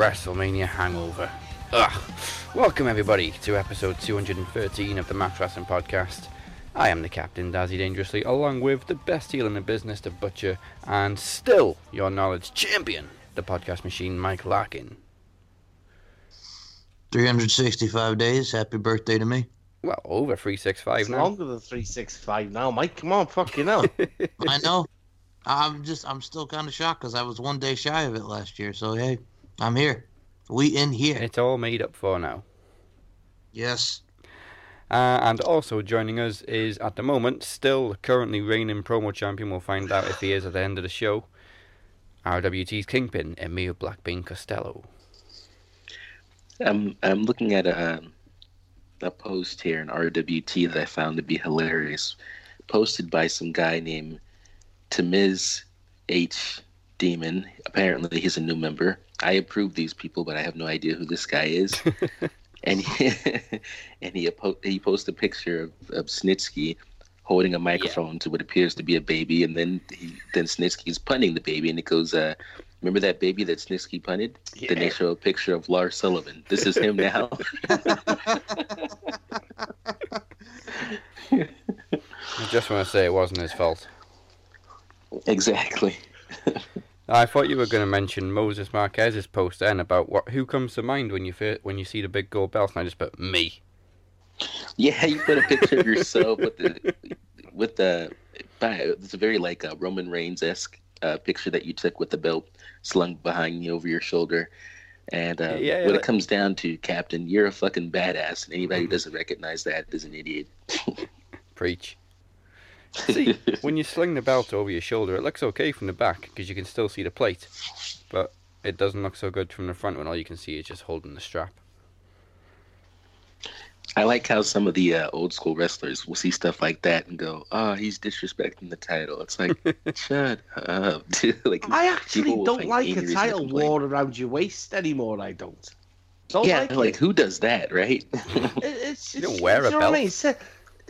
WrestleMania hangover. Ugh. Welcome everybody to episode 213 of the Match Wrestling Podcast. I am the captain, Dazzy Dangerously, along with the best heel in the business, the butcher, and still your knowledge champion, the podcast machine, Mike Larkin. 365 days. Happy birthday to me. Well, over 365 It's now. longer than 365 now, Mike. Come on, fucking hell. I know. I'm just, I'm still kind of shocked because I was one day shy of it last year. So, hey, I'm here. We in here. It's all made up for now. Yes. Uh, and also joining us is, at the moment, still currently reigning promo champion. We'll find out if he is at the end of the show. RWT's Kingpin, Emil Blackbean Costello. I'm I'm looking at a a post here in RWT that I found to be hilarious, posted by some guy named Tamiz H Demon. Apparently, he's a new member. I approve these people, but I have no idea who this guy is. and he, and he he posted a picture of, of Snitsky holding a microphone to what appears to be a baby, and then he, then Snitsky's punning the baby, and it goes, uh, "Remember that baby that Snitsky punted?" Then they show a picture of Lars Sullivan. This is him now. I just want to say it wasn't his fault. exactly. I thought you were going to mention Moses Marquez's post then about what who comes to mind when you when you see the big gold belt, and I just put me. Yeah, you put a picture of yourself with the with the. It's a very like a Roman Reigns esque uh, picture that you took with the belt slung behind you over your shoulder. And uh, Yeah, when like- it comes down to Captain, you're a fucking badass, and anybody who doesn't recognize that is an idiot. Preach. See, when you sling the belt over your shoulder, it looks okay from the back because you can still see the plate, but it doesn't look so good from the front when all you can see is just holding the strap. I like how some of the uh, old school wrestlers will see stuff like that and go, "Oh, he's disrespecting the title." It's like, shut up, dude. like, I actually don't like a reason to title worn around your waist anymore. I don't. Don't yeah, like, like who does that, right? It- It's, You don't wear a know what I belt. mean?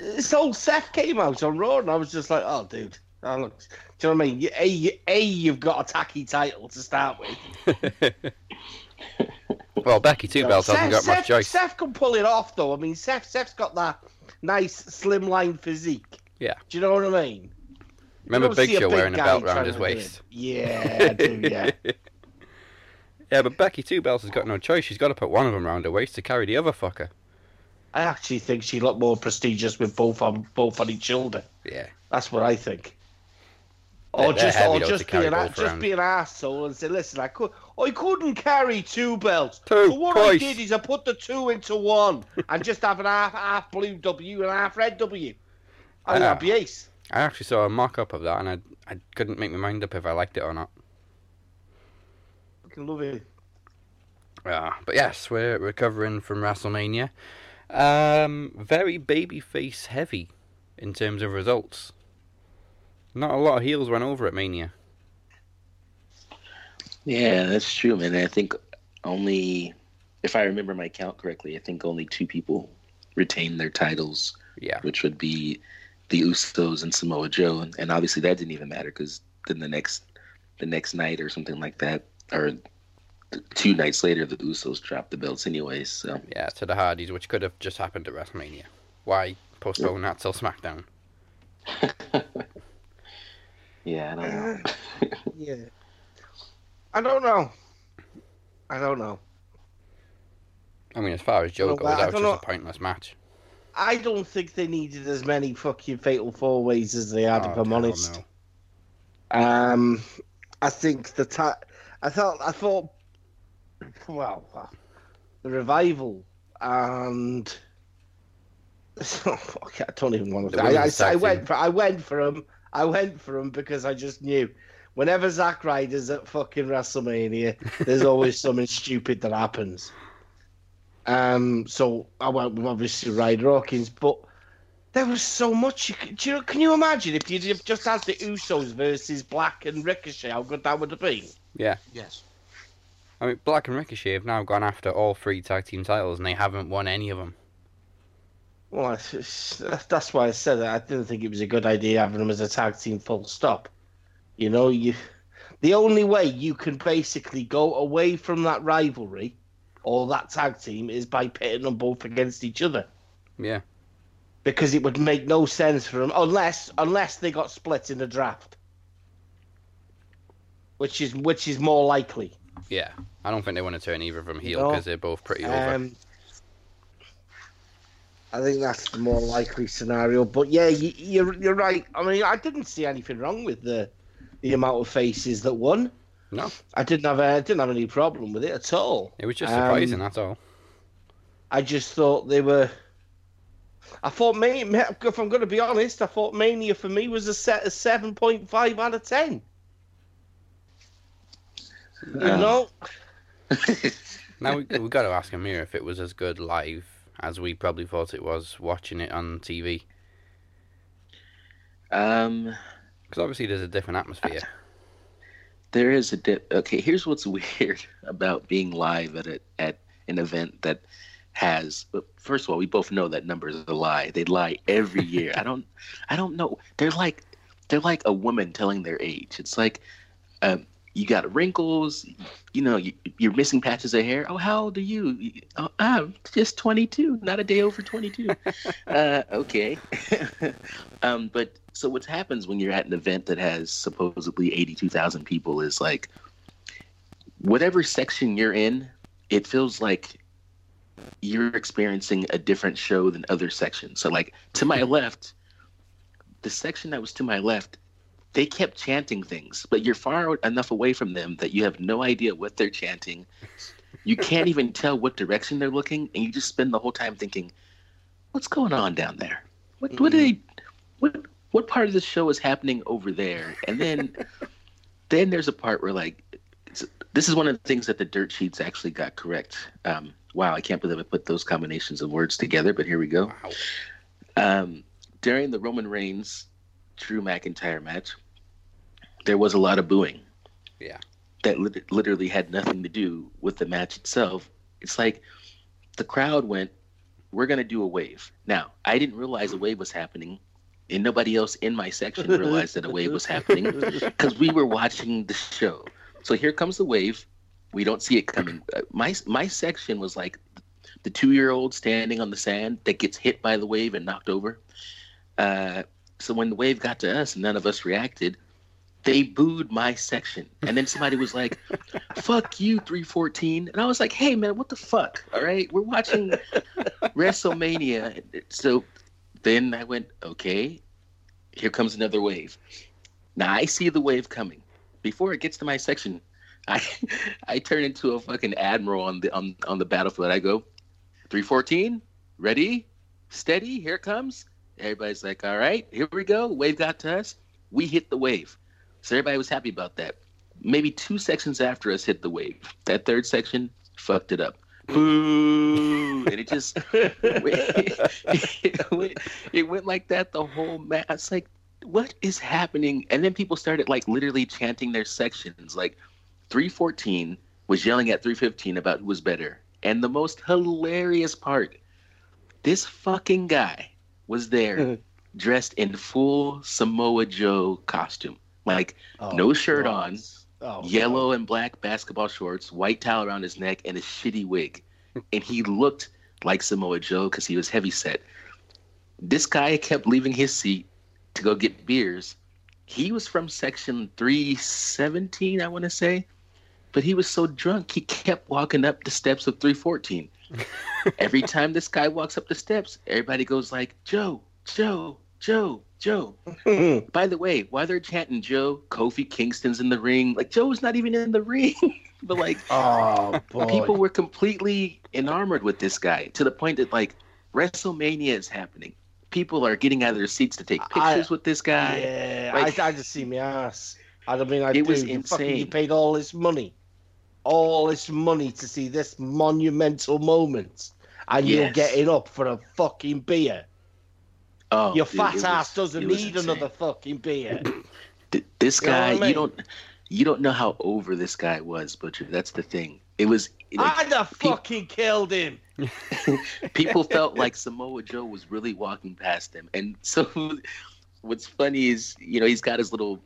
This Seth came out on Raw, and I was just like, "Oh, dude, oh, look." Do you know what I mean? A, a, you've got a tacky title to start with. well, Becky Two Belts hasn't got Seth, much choice. Seth can pull it off, though. I mean, Seth, Seth's got that nice slimline physique. Yeah. Do you know what I mean? Remember Big Show wearing a belt around his to do it. waist? Yeah, do, yeah. yeah, but Becky Two Belts has got no choice. She's got to put one of them around her waist to carry the other fucker. I actually think she looked more prestigious with both on both on each shoulder. Yeah. That's what I think. Or they're just, or just be an, a- both just be an asshole and say, "Listen, I could, I couldn't carry two belts. Two, so what twice. I did is I put the two into one and just have an half, half blue W and half red W. I think Ah. that'd be ace. I actually saw a mock up of that and I, I couldn't make my mind up if I liked it or not. Fucking love it. Yeah, but yes, we're recovering from WrestleMania. Um, very babyface heavy in terms of results. Not a lot of heels went over at Mania. Yeah, that's true, man. I think only, if I remember my count correctly, I think only two people retained their titles, Yeah, which would be the Usos and Samoa Joe, and, obviously that didn't even matter because then the next, the next night or something like that, or two nights later, the Usos dropped the belts anyways. So yeah, to the Hardys, which could have just happened at WrestleMania. Why postpone that till SmackDown? yeah, I don't know. Yeah. I don't know. I don't know. I mean, as far as Joe Well, goes, I that was just know. a pointless match. I don't think they needed as many fucking fatal four ways as they had, Oh, if I'm honest. no. Um, I think the ta- I thought I thought well, uh, the revival and oh, fuck, I don't even want to. I, I, I went for I went for him. I went for him because I just knew. Whenever Zack Ryder's at fucking WrestleMania, there's always something stupid that happens. Um, so I went with obviously Ryder Hawkins, but there was so much. You could, you know, can you imagine if you'd just had the Usos versus Black and Ricochet? How good that would have been. Yeah, Yes. I mean, Black and Ricochet have now gone after all three tag team titles and they haven't won any of them. Well, that's why I said that. I didn't think it was a good idea having them as a tag team. Full stop. You know, you The only way you can basically go away from that rivalry or that tag team is by pitting them both against each other. Yeah. Because it would make no sense for them unless unless they got split in the draft. Which is which is more likely. Yeah. I don't think they want to turn either of them heel No. because they're both pretty over. Um, I think that's the more likely scenario. But yeah, you, you're you're right. I mean, I didn't see anything wrong with the the amount of faces that won. No. I didn't have I didn't have any problem with it at all. It was just Um, surprising, that's all. I just thought they were. I thought Mania. If I'm going to be honest, I thought Mania for me was a set of seven point five out of ten. You Uh, know, Now we, we've got to ask Amir if it was as good live as we probably thought it was watching it on TV. Um, Because obviously there's a different atmosphere. there is a dip. Okay, here's what's weird about being live at a, at an event that has. First of all, we both know that number is a lie. They lie every year. I don't. I don't know. They're like they're like a woman telling their age. It's like. Um, you got wrinkles, you know, you, you're missing patches of hair. Oh, how old are you? Oh, I'm just 22, not a day over 22. uh, okay. um, but so what happens when you're at an event that has supposedly 82,000 people is like whatever section you're in, it feels like you're experiencing a different show than other sections. So like to my left, the section that was to my left, they kept chanting things, but you're far enough away from them that you have no idea what they're chanting. You can't even tell what direction they're looking, and you just spend the whole time thinking, "What's going on down there? What what are they? What what part of the show is happening over there?" And then then there's a part where like it's- this is one of the things that the dirt sheets actually got correct. Um, wow, I can't believe I put those combinations of words together, but here we go. Wow. Um, during the Roman Reigns Drew McIntyre match, there was a lot of booing. Yeah. That lit- literally had nothing to do with the match itself. It's like the crowd went, "We're gonna do a wave." Now, I didn't realize a wave was happening, and nobody else in my section realized that a wave was happening because we were watching the show. So here comes the wave. We don't see it coming. Uh, My my section was like the two year old standing on the sand that gets hit by the wave and knocked over. Uh, so when the wave got to us and none of us reacted, they booed my section. And then somebody was like, fuck you, 314. And I was like, hey, man, what the fuck? All right, we're watching WrestleMania. So then I went, okay, here comes another wave. Now I see the wave coming. Before it gets to my section, I I turn into a fucking admiral on the on, on the battlefield. I go, 314, ready, steady, here it comes. Everybody's like, all right, here we go. Wave got to us. We hit the wave. So everybody was happy about that. Maybe two sections after us hit the wave. That third section fucked it up. Boo! And it just it went, it went like that the whole match. It's like, what is happening? And then people started like literally chanting their sections. Like 314 was yelling at 315 about who was better. And the most hilarious part, this fucking guy was there dressed in full Samoa Joe costume. Like Oh, No shirt God. on, Oh, yellow and black basketball shorts, white towel around his neck, and a shitty wig. and he looked like Samoa Joe because he was heavy set. This guy kept leaving his seat to go get beers. He was from section 317, I want to say, but he was so drunk he kept walking up the steps of 314. Every time this guy walks up the steps, everybody goes like, Joe, Joe, Joe, Joe. By the way, while they're chanting Joe, Kofi Kingston's in the ring. Like Joe's not even in the ring. but like oh boy. people were completely enamored with this guy to the point that like WrestleMania is happening. People are getting out of their seats to take I- pictures with this guy. Yeah, Like- I, I just see my ass. I don't mean, I It do. was You fucking- You paid all this money, all this money to see this monumental moment, and you're getting up for a fucking beer. Oh, Your fat ass doesn't need another fucking beer. Th- This You know guy, I mean? you don't, you don't know how over this guy was, Butcher. That's the thing. It was like, I'd have fucking killed him. people felt like Samoa Joe was really walking past them. And so what's funny is, you know, he's got his little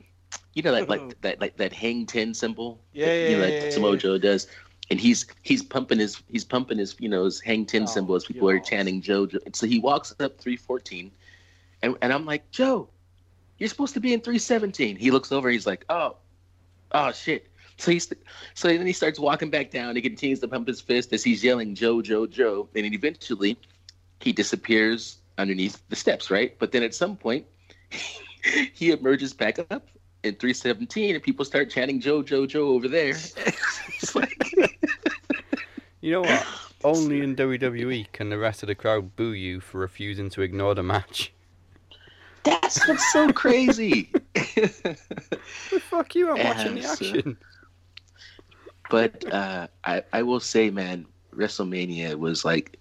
you know that like that like that hang ten symbol. Yeah, that, you know, yeah, that yeah, Samoa yeah. Joe does, and he's he's pumping his he's pumping his you know his hang ten Oh, symbol as people are chanting Joe. Joe. So he walks up three fourteen, and and I'm like Joe, you're supposed to be in three seventeen. He looks over, he's like, oh, oh shit. So he's so then he starts walking back down. He continues to pump his fist as he's yelling Joe, Joe, Joe, and then eventually he disappears underneath the steps, right? But then at some point, he emerges back up in 317, and people start chanting Joe, Joe, Joe over there. Like, You know what? Only in WWE can the rest of the crowd boo you for refusing to ignore the match. that's what's so crazy. Fuck you? I'm watching the action. but uh, I, I will say, man, WrestleMania was like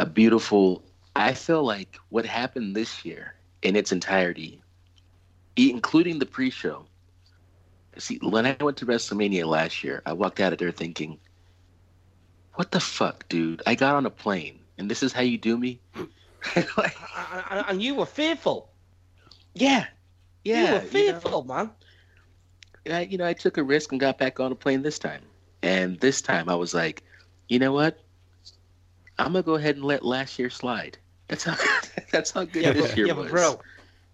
a beautiful. I feel like what happened this year in its entirety, including the pre-show. See, when I went to WrestleMania last year, I walked out of there thinking, "What the fuck, dude? I got on a plane, and this is how you do me." like, And- you were fearful. yeah, yeah. you were you know? fearful, man. I, you know, I took a risk and got back on a plane this time. And this time I was like, you know what? I'm gonna go ahead and let last year slide. That's how that's how good Yeah, this but, year yeah, was. but bro,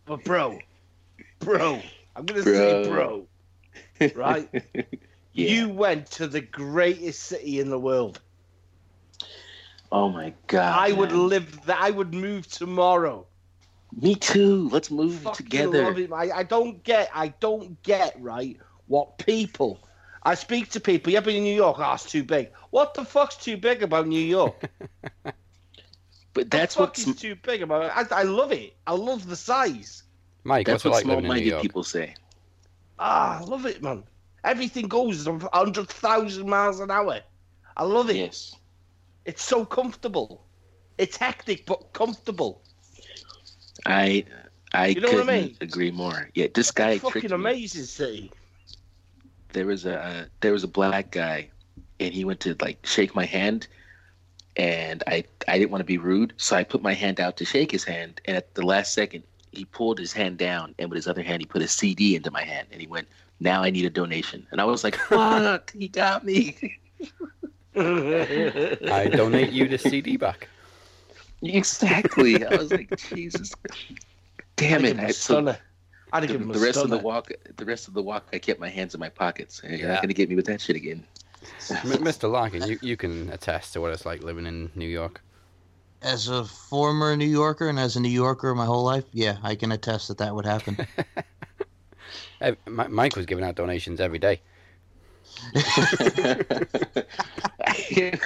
but bro, bro, I'm gonna Bro. say bro, right? yeah. You went to the greatest city in the world. oh my god. I would live there. I would move tomorrow. Me too. Let's move Fucking together. love it. I, I don't get. I don't get right what people. I speak to people. Yeah, but in New York, oh, it's too big. What the fuck's too big about New York? But that's what what the fuck is too big about it? I, I love it. I love the size. Mike, that's what like living in New small-minded people say. Ah, I love it, man. Everything goes a hundred thousand miles an hour. I love it. Yes. It's so comfortable. It's hectic but comfortable. I I You know what I couldn't mean? agree more. Yeah, this guy Fucking tricked me. amazing city. there was a uh, there was a black guy and he went to like shake my hand and I I didn't want to be rude so I put my hand out to shake his hand and at the last second he pulled his hand down and with his other hand he put a CD into my hand and he went now I need a donation and I was like fuck he got me I donate you the CD back. exactly I was like Jesus damn it I I, so stunner. I'd the, give the rest of the walk the rest of the walk I kept my hands in my pockets you're Yeah. not gonna get me with that shit again Mr. Larkin, you, you can attest to what it's like living in New York. As a former New Yorker and as a New Yorker my whole life, yeah, I can attest that that would happen. Mike was giving out donations every day.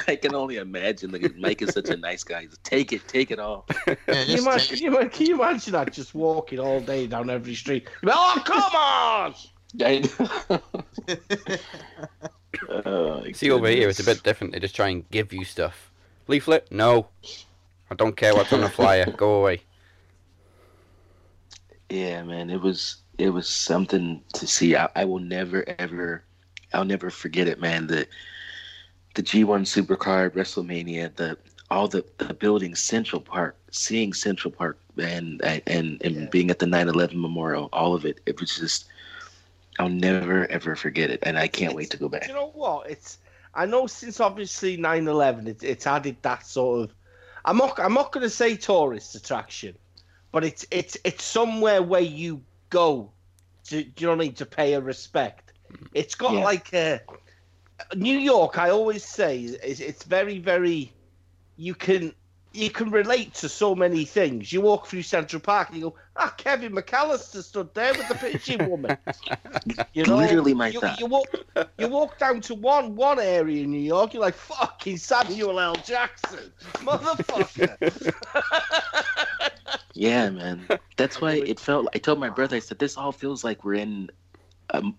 I can only imagine. Like, Mike is such a nice guy. He's, take it, take it all. Yeah, Can you, imagine, take- can, you, can you imagine that? Just walking all day down every street. Oh, come on! Oh, See, over here, it's a bit different. They just try and give you stuff. Leaflet? No. I don't care what's on the flyer. Go away. Yeah, man, it was it was something to see. I, I will never ever, I'll never forget it, man. The the G1 Supercard WrestleMania, the all the the building Central Park, seeing Central Park, and and and Yeah. being at the 9/11 Memorial, all of it. It was just. I'll never ever forget it, and I can't wait to go back. you know what? It's I know since obviously 9-11, it, it's added that sort of. I'm not. I'm not going to say tourist attraction, but it's it's it's somewhere where you go to. Do you know what I mean? To pay a respect. It's got Yeah. like a New York. I always say is it's very very. You can you can relate to so many things. You walk through Central Park and you go, ah, Kevin McCallister stood there with the pitching woman. You know, Literally my you, thought. You walk, you walk down to one one area in New York, you're like, fucking Samuel L. Jackson, motherfucker. Yeah, man. That's why it felt. I told my brother, I said, "This all feels like we're in." Um,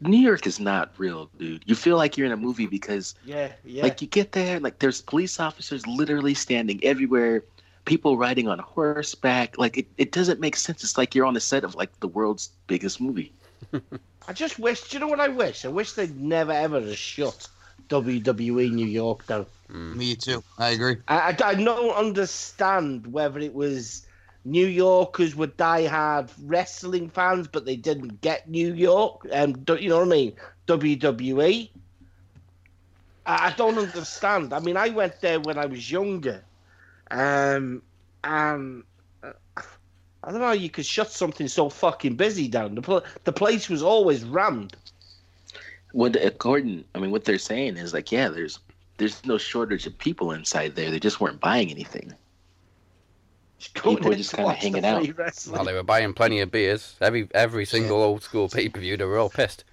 New York is not real, dude. You feel like you're in a movie because, yeah, yeah. like, you get there, like, there's police officers literally standing everywhere, people riding on horseback. Like, it, it doesn't make sense. It's like you're on the set of like the world's biggest movie. I just wish. Do you know what I wish? I wish they'd never ever have shut WWE New York down. Mm. Me too. I agree. I, I, I don't understand whether it was New Yorkers were diehard wrestling fans, but they didn't get New York. And um, you know what I mean? WWE. I I don't understand. I mean, I went there when I was younger, um, and uh, I don't know how you could shut something so fucking busy down. The, pl- the place was always rammed. What according, I mean, what they're saying is like, yeah, there's there's no shortage of people inside there. They just weren't buying anything. Just People were just kinda hanging out. free wrestling. Well, they were buying plenty of beers. Every every single old school pay per view, they were all pissed.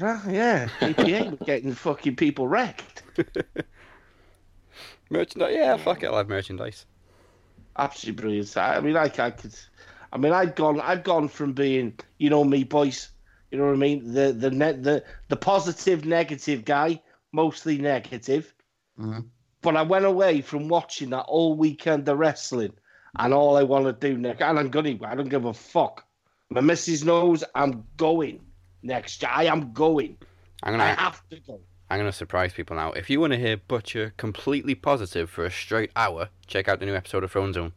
Ah, yeah, APA were getting fucking people wrecked. Merchandise, yeah, fuck it, I'll have merchandise. Absolutely brilliant. I mean, like I could, I mean, I'd gone, I'd gone from being, you know, me boys, you know what I mean, the the net, the the positive, negative guy, mostly negative. Mhm. But I went away from watching that all weekend of wrestling, and all I want to do next, and I'm gonna, I don't give a fuck. My missus knows I'm going next. year. I am going. I'm gonna have to go. I'm gonna surprise people now. If you want to hear Butcher completely positive for a straight hour, check out the new episode of Throne Zone.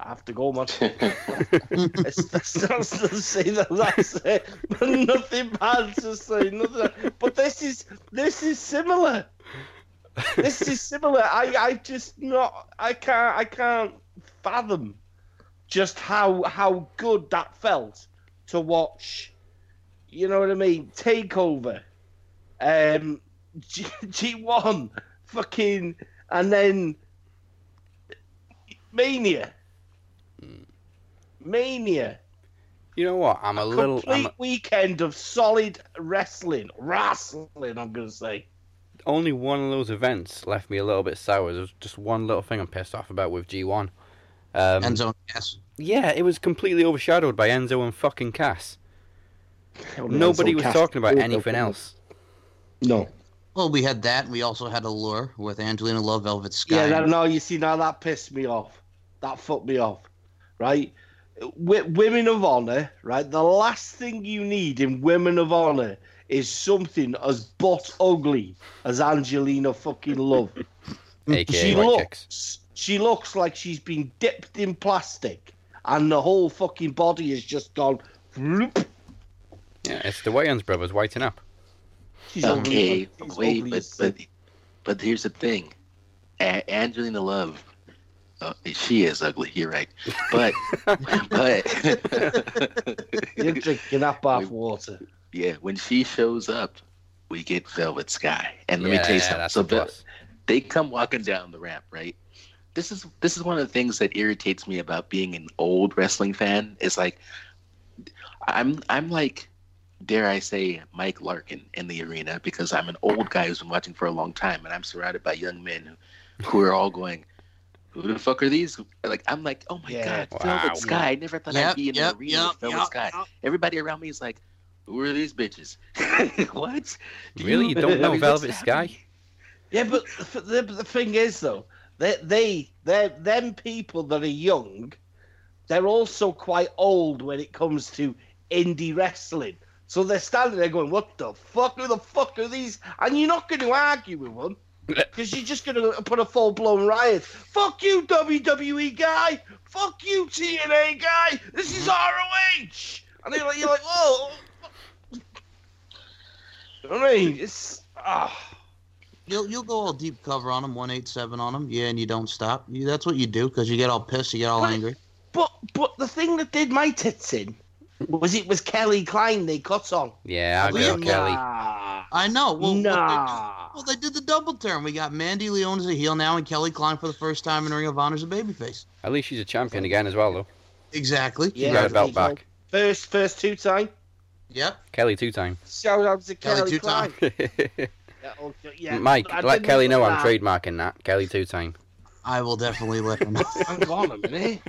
I have to go, man. it's, that's not to say that that's it. nothing bad to say. Nothing. But this is this is similar. This is similar. I I just not. I can't. I can't fathom just how how good that felt to watch. You know what I mean? Takeover, um, G G one, fucking, and then Mania. Mania. You know what? I'm a little. Complete I'm a- weekend of solid wrestling. Wrestling, I'm going to say. only one of those events left me a little bit sour. There's just one little thing I'm pissed off about with G1. Um, Enzo, yes. yeah, it was completely overshadowed by Enzo and fucking Cass. Nobody was talking about anything else. No. Well, we had that. We also had Allure with Angelina Love, Velvet Sky. Yeah, that, no, you see, now that pissed me off. That fucked me off. Right? W- women of Honor, right? The last thing you need in Women of Honor is something as butt ugly as Angelina fucking Love. AKA she looks. Chicks. Looks she looks like she's been dipped in plastic and the whole fucking body has just gone whoop. Yeah, it's the Wayans brothers whiting up. She's okay, man. Wait, ugly but but but here's the thing, A- Angelina Love, uh, she is ugly. You're right, but but you're drinking that bath water. yeah, when she shows up, we get Velvet Sky, and let yeah, me tell you yeah, something. So a Vel- plus. they come walking down the ramp, right? This is this is one of the things that irritates me about being an old wrestling fan. Is like I'm I'm like dare I say Mike Larkin in the arena because I'm an old guy who's been watching for a long time and I'm surrounded by young men who, who are all going, Who the fuck are these? Like I'm like, oh my Yeah. god, Wow. Velvet Sky! I never thought Yep, I'd be in yep, an arena yep, with Velvet yep, Sky. yep. Everybody around me is like, who are these bitches? what? Do Really? You don't know Velvet? Sky? Yeah, but the, the, the thing is, though, they, they, they, them people that are young, they're also quite old when it comes to indie wrestling. So they're standing there going, "What the fuck? Who the fuck are these?" And you're not going to argue with them because you're just going to put a full blown riot. Fuck you, WWE guy. Fuck you, TNA guy. This is ROH. And they're like, you're like, "Whoa." I mean? It's ah. You'll you'll go all deep cover on them, one eight seven on them, yeah, and you don't stop. You, that's what you do because you get all pissed, you get all Right. angry. But but the thing that did my tits in was it was Kelly Klein they cut on. Yeah, I'll go Kelly. Nah. I know. Well, what they do- nah. well, they did the double turn. We got Mandy Leon as a heel now, and Kelly Klein for the first time in Ring of Honor as a babyface. At least she's a champion again as well, though. Exactly. She Yeah, got a belt back. First first two time. Yep. Kelly two time. Shout out to Kelly Kelly, two-time. Klein. Yeah, okay, yeah, Mike, I let Kelly know I'm trademarking that. Kelly two time. I will definitely let them know. Hang on a minute.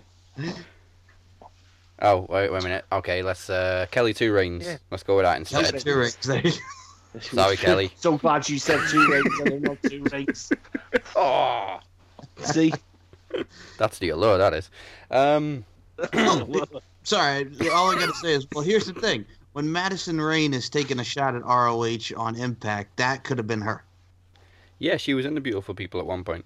Oh, wait, wait a minute. Okay, let's uh Kelly two reigns. Yeah. Let's go with that instead. Kelly instead. two rings. There you go. Sorry, Kelly. so glad you said two rings and not two rings. Oh, see. That's the allure, that is. Um, Sorry, all I gotta say is, well, here's the thing: when Madison Rayne is taking a shot at ROH on Impact, that could have been her. yeah, she was in the Beautiful People at one point.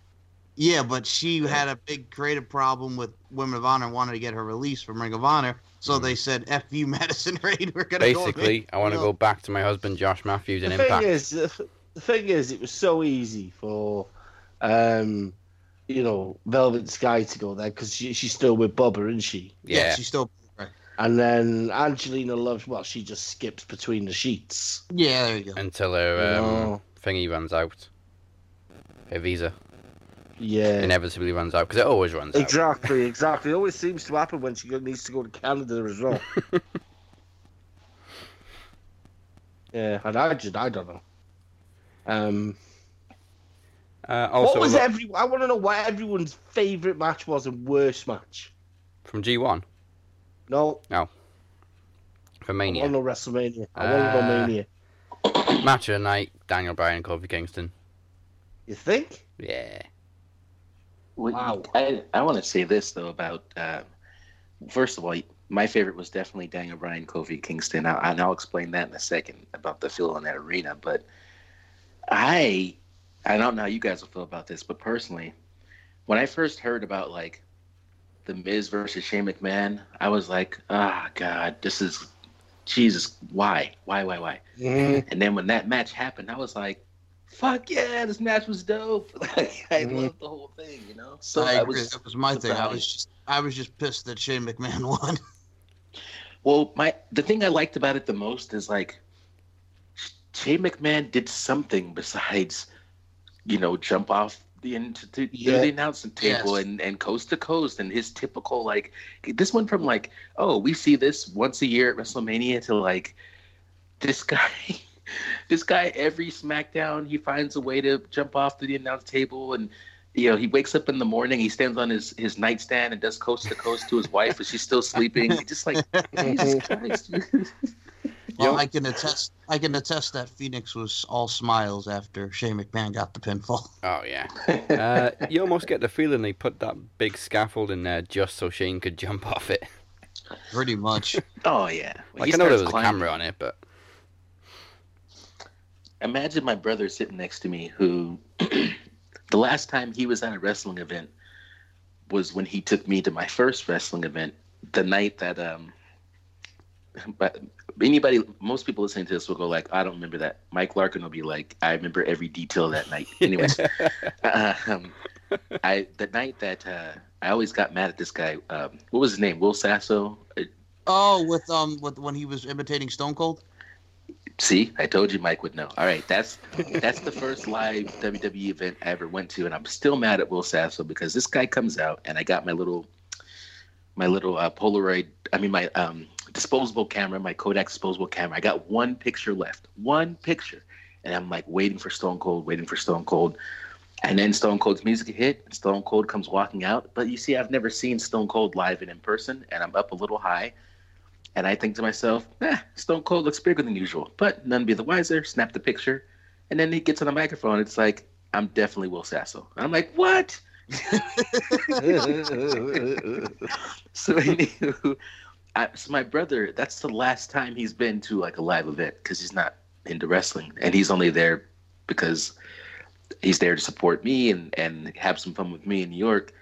Yeah, but she had a big creative problem with Women of Honor and wanted to get her released from Ring of Honor. So they said, "F you, Madison Rayne. We're gonna go Basically, I want to go back to my husband Josh Matthews The in thing Impact. is, the thing is, it was so easy for, um, you know, Velvet Sky to go there because she, she's still with Bubba, isn't she? yeah, she's still. And then Angelina loves well, she just skips between the sheets. Yeah, there you go. until her um, No. thingy runs out. Her visa Yeah. inevitably runs out because it always runs out. Exactly, exactly. It always seems to happen when she needs to go to Canada as well. yeah, and I just I don't know. Um, Uh, also, what was every? I want to know what everyone's favorite match was and worst match. from G1 No, No. for Mania. I want to know WrestleMania. I want to know Uh, Mania. Match of the night: Daniel Bryan, Kofi Kingston. You think? Yeah, Well, Wow. I, I want to say this though about uh, first of all, my favorite was definitely Daniel Bryan, Kofi Kingston. I, and I'll explain that in a second about the feel in that arena. But I, I don't know how you guys will feel about this, but personally, when I first heard about like the Miz versus Shane McMahon, I was like, ah, God, this is Jesus. Why, why, why, why? Mm-hmm. And then when that match happened, I was like, "Fuck yeah, this match was dope!" Like, I Mhm. loved the whole thing, you know. So I I agree. was that was my thing. I was just, I was just pissed that Shane McMahon won. well. My the thing I liked about it the most is like Shane McMahon did something besides, you know, jump off the into the, Yeah. the announcement table Yes. and and coast to coast and his typical like this went from like oh we see this once a year at WrestleMania to like this guy this guy every SmackDown he finds a way to jump off to the announce table and you know he wakes up in the morning he stands on his his nightstand and does coast to coast to his wife and she's still sleeping just like Jesus Christ Well, Yep. I can attest. I can attest that Phoenix was all smiles after Shane McMahon got the pinfall. oh yeah. Uh, you almost get the feeling they put that big scaffold in there just so Shane could jump off it. Pretty much. oh yeah When Like I know there starts was a climbing- camera on it, but imagine my brother sitting next to me who the last time he was at a wrestling event was when he took me to my first wrestling event the night that um but anybody most people listening to this will go like i don't remember that mike larkin will be like i remember every detail that night anyways um, i the night that uh i always got mad at this guy um what was his name will sasso Uh, Oh, with um, with when he was imitating Stone Cold. See, I told you Mike would know. All right, that's that's the first live WWE event I ever went to, and I'm still mad at Will Sasso because this guy comes out, and I got my little my little uh, Polaroid. I mean, my um, disposable camera, my Kodak disposable camera. I got one picture left, one picture, and I'm like waiting for Stone Cold, waiting for Stone Cold. And then Stone Cold's music hit, and Stone Cold comes walking out. But you see, I've never seen Stone Cold live and in person, and I'm up a little high. And I think to myself, eh, Stone Cold looks bigger than usual. But none be the wiser, snap the picture. And then he gets on the microphone. It's like, I'm definitely Will Sasso. And I'm like, what? So, anywho, I, so my brother, that's the last time he's been to like a live event because he's not into wrestling. And he's only there because he's there to support me and, and have some fun with me in New York.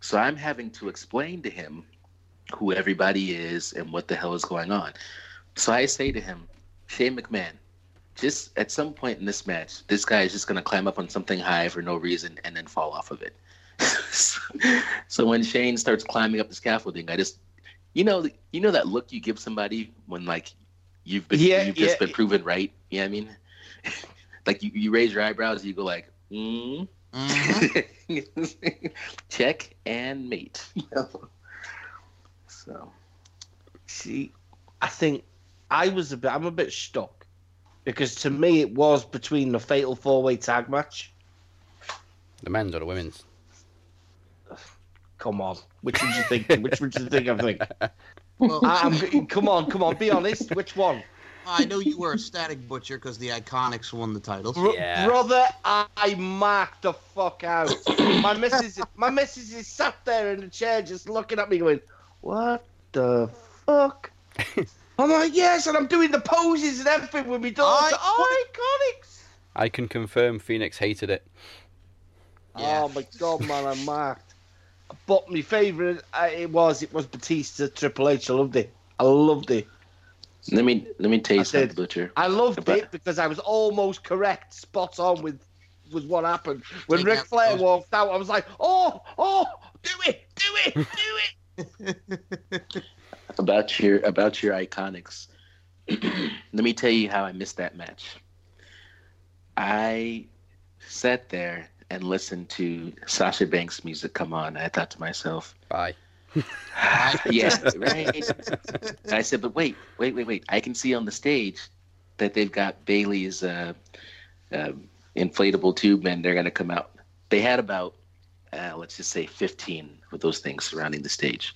So I'm having to explain to him who everybody is and what the hell is going on. So I say to him, Shane McMahon, just at some point in this match, this guy is just going to climb up on something high for no reason and then fall off of it. so when Shane starts climbing up the scaffolding, I just, you know, you know that look you give somebody when like you've been, Yeah, you've just been proven right. You know I mean? like you, you raise your eyebrows, you go like, mm. Mhm. check and mate. You know? So See, I think I was a bit. I'm a bit stuck because to me it was between the fatal four way tag match. the men's or the women's. Come on, which would you think? which would you think? I think. Well, I'm, come on, come on. Be honest. Which one? I know you were a static butcher because the Iconics won the titles. Yeah. Brother, I marked the fuck out. my missus, my missus is sat there in the chair just looking at me, going, "What the fuck?" I'm like, "Yes," and I'm doing the poses and everything with me daughter. I- Iconics. I can confirm Phoenix hated it. Yeah. Oh my god, man, I'm marked. But my favourite uh, it was it was Batista Triple H. I loved it. I loved it. Let me let me tell you I something. Butcher. I loved But- it because I was almost correct, spot on with with what happened when Take Ric Flair those- walked out. I was like, oh, oh, do it, do it, do it. about your about your iconics. Let me tell you how I missed that match. I sat there and listened to Sasha Banks music come on. I thought to myself, Bye. yeah, right. And I said, but wait, wait, wait, wait. I can see on the stage that they've got Bayley's uh, um inflatable tube, and they're going to come out. They had about, uh, let's just say, 15 of those things surrounding the stage.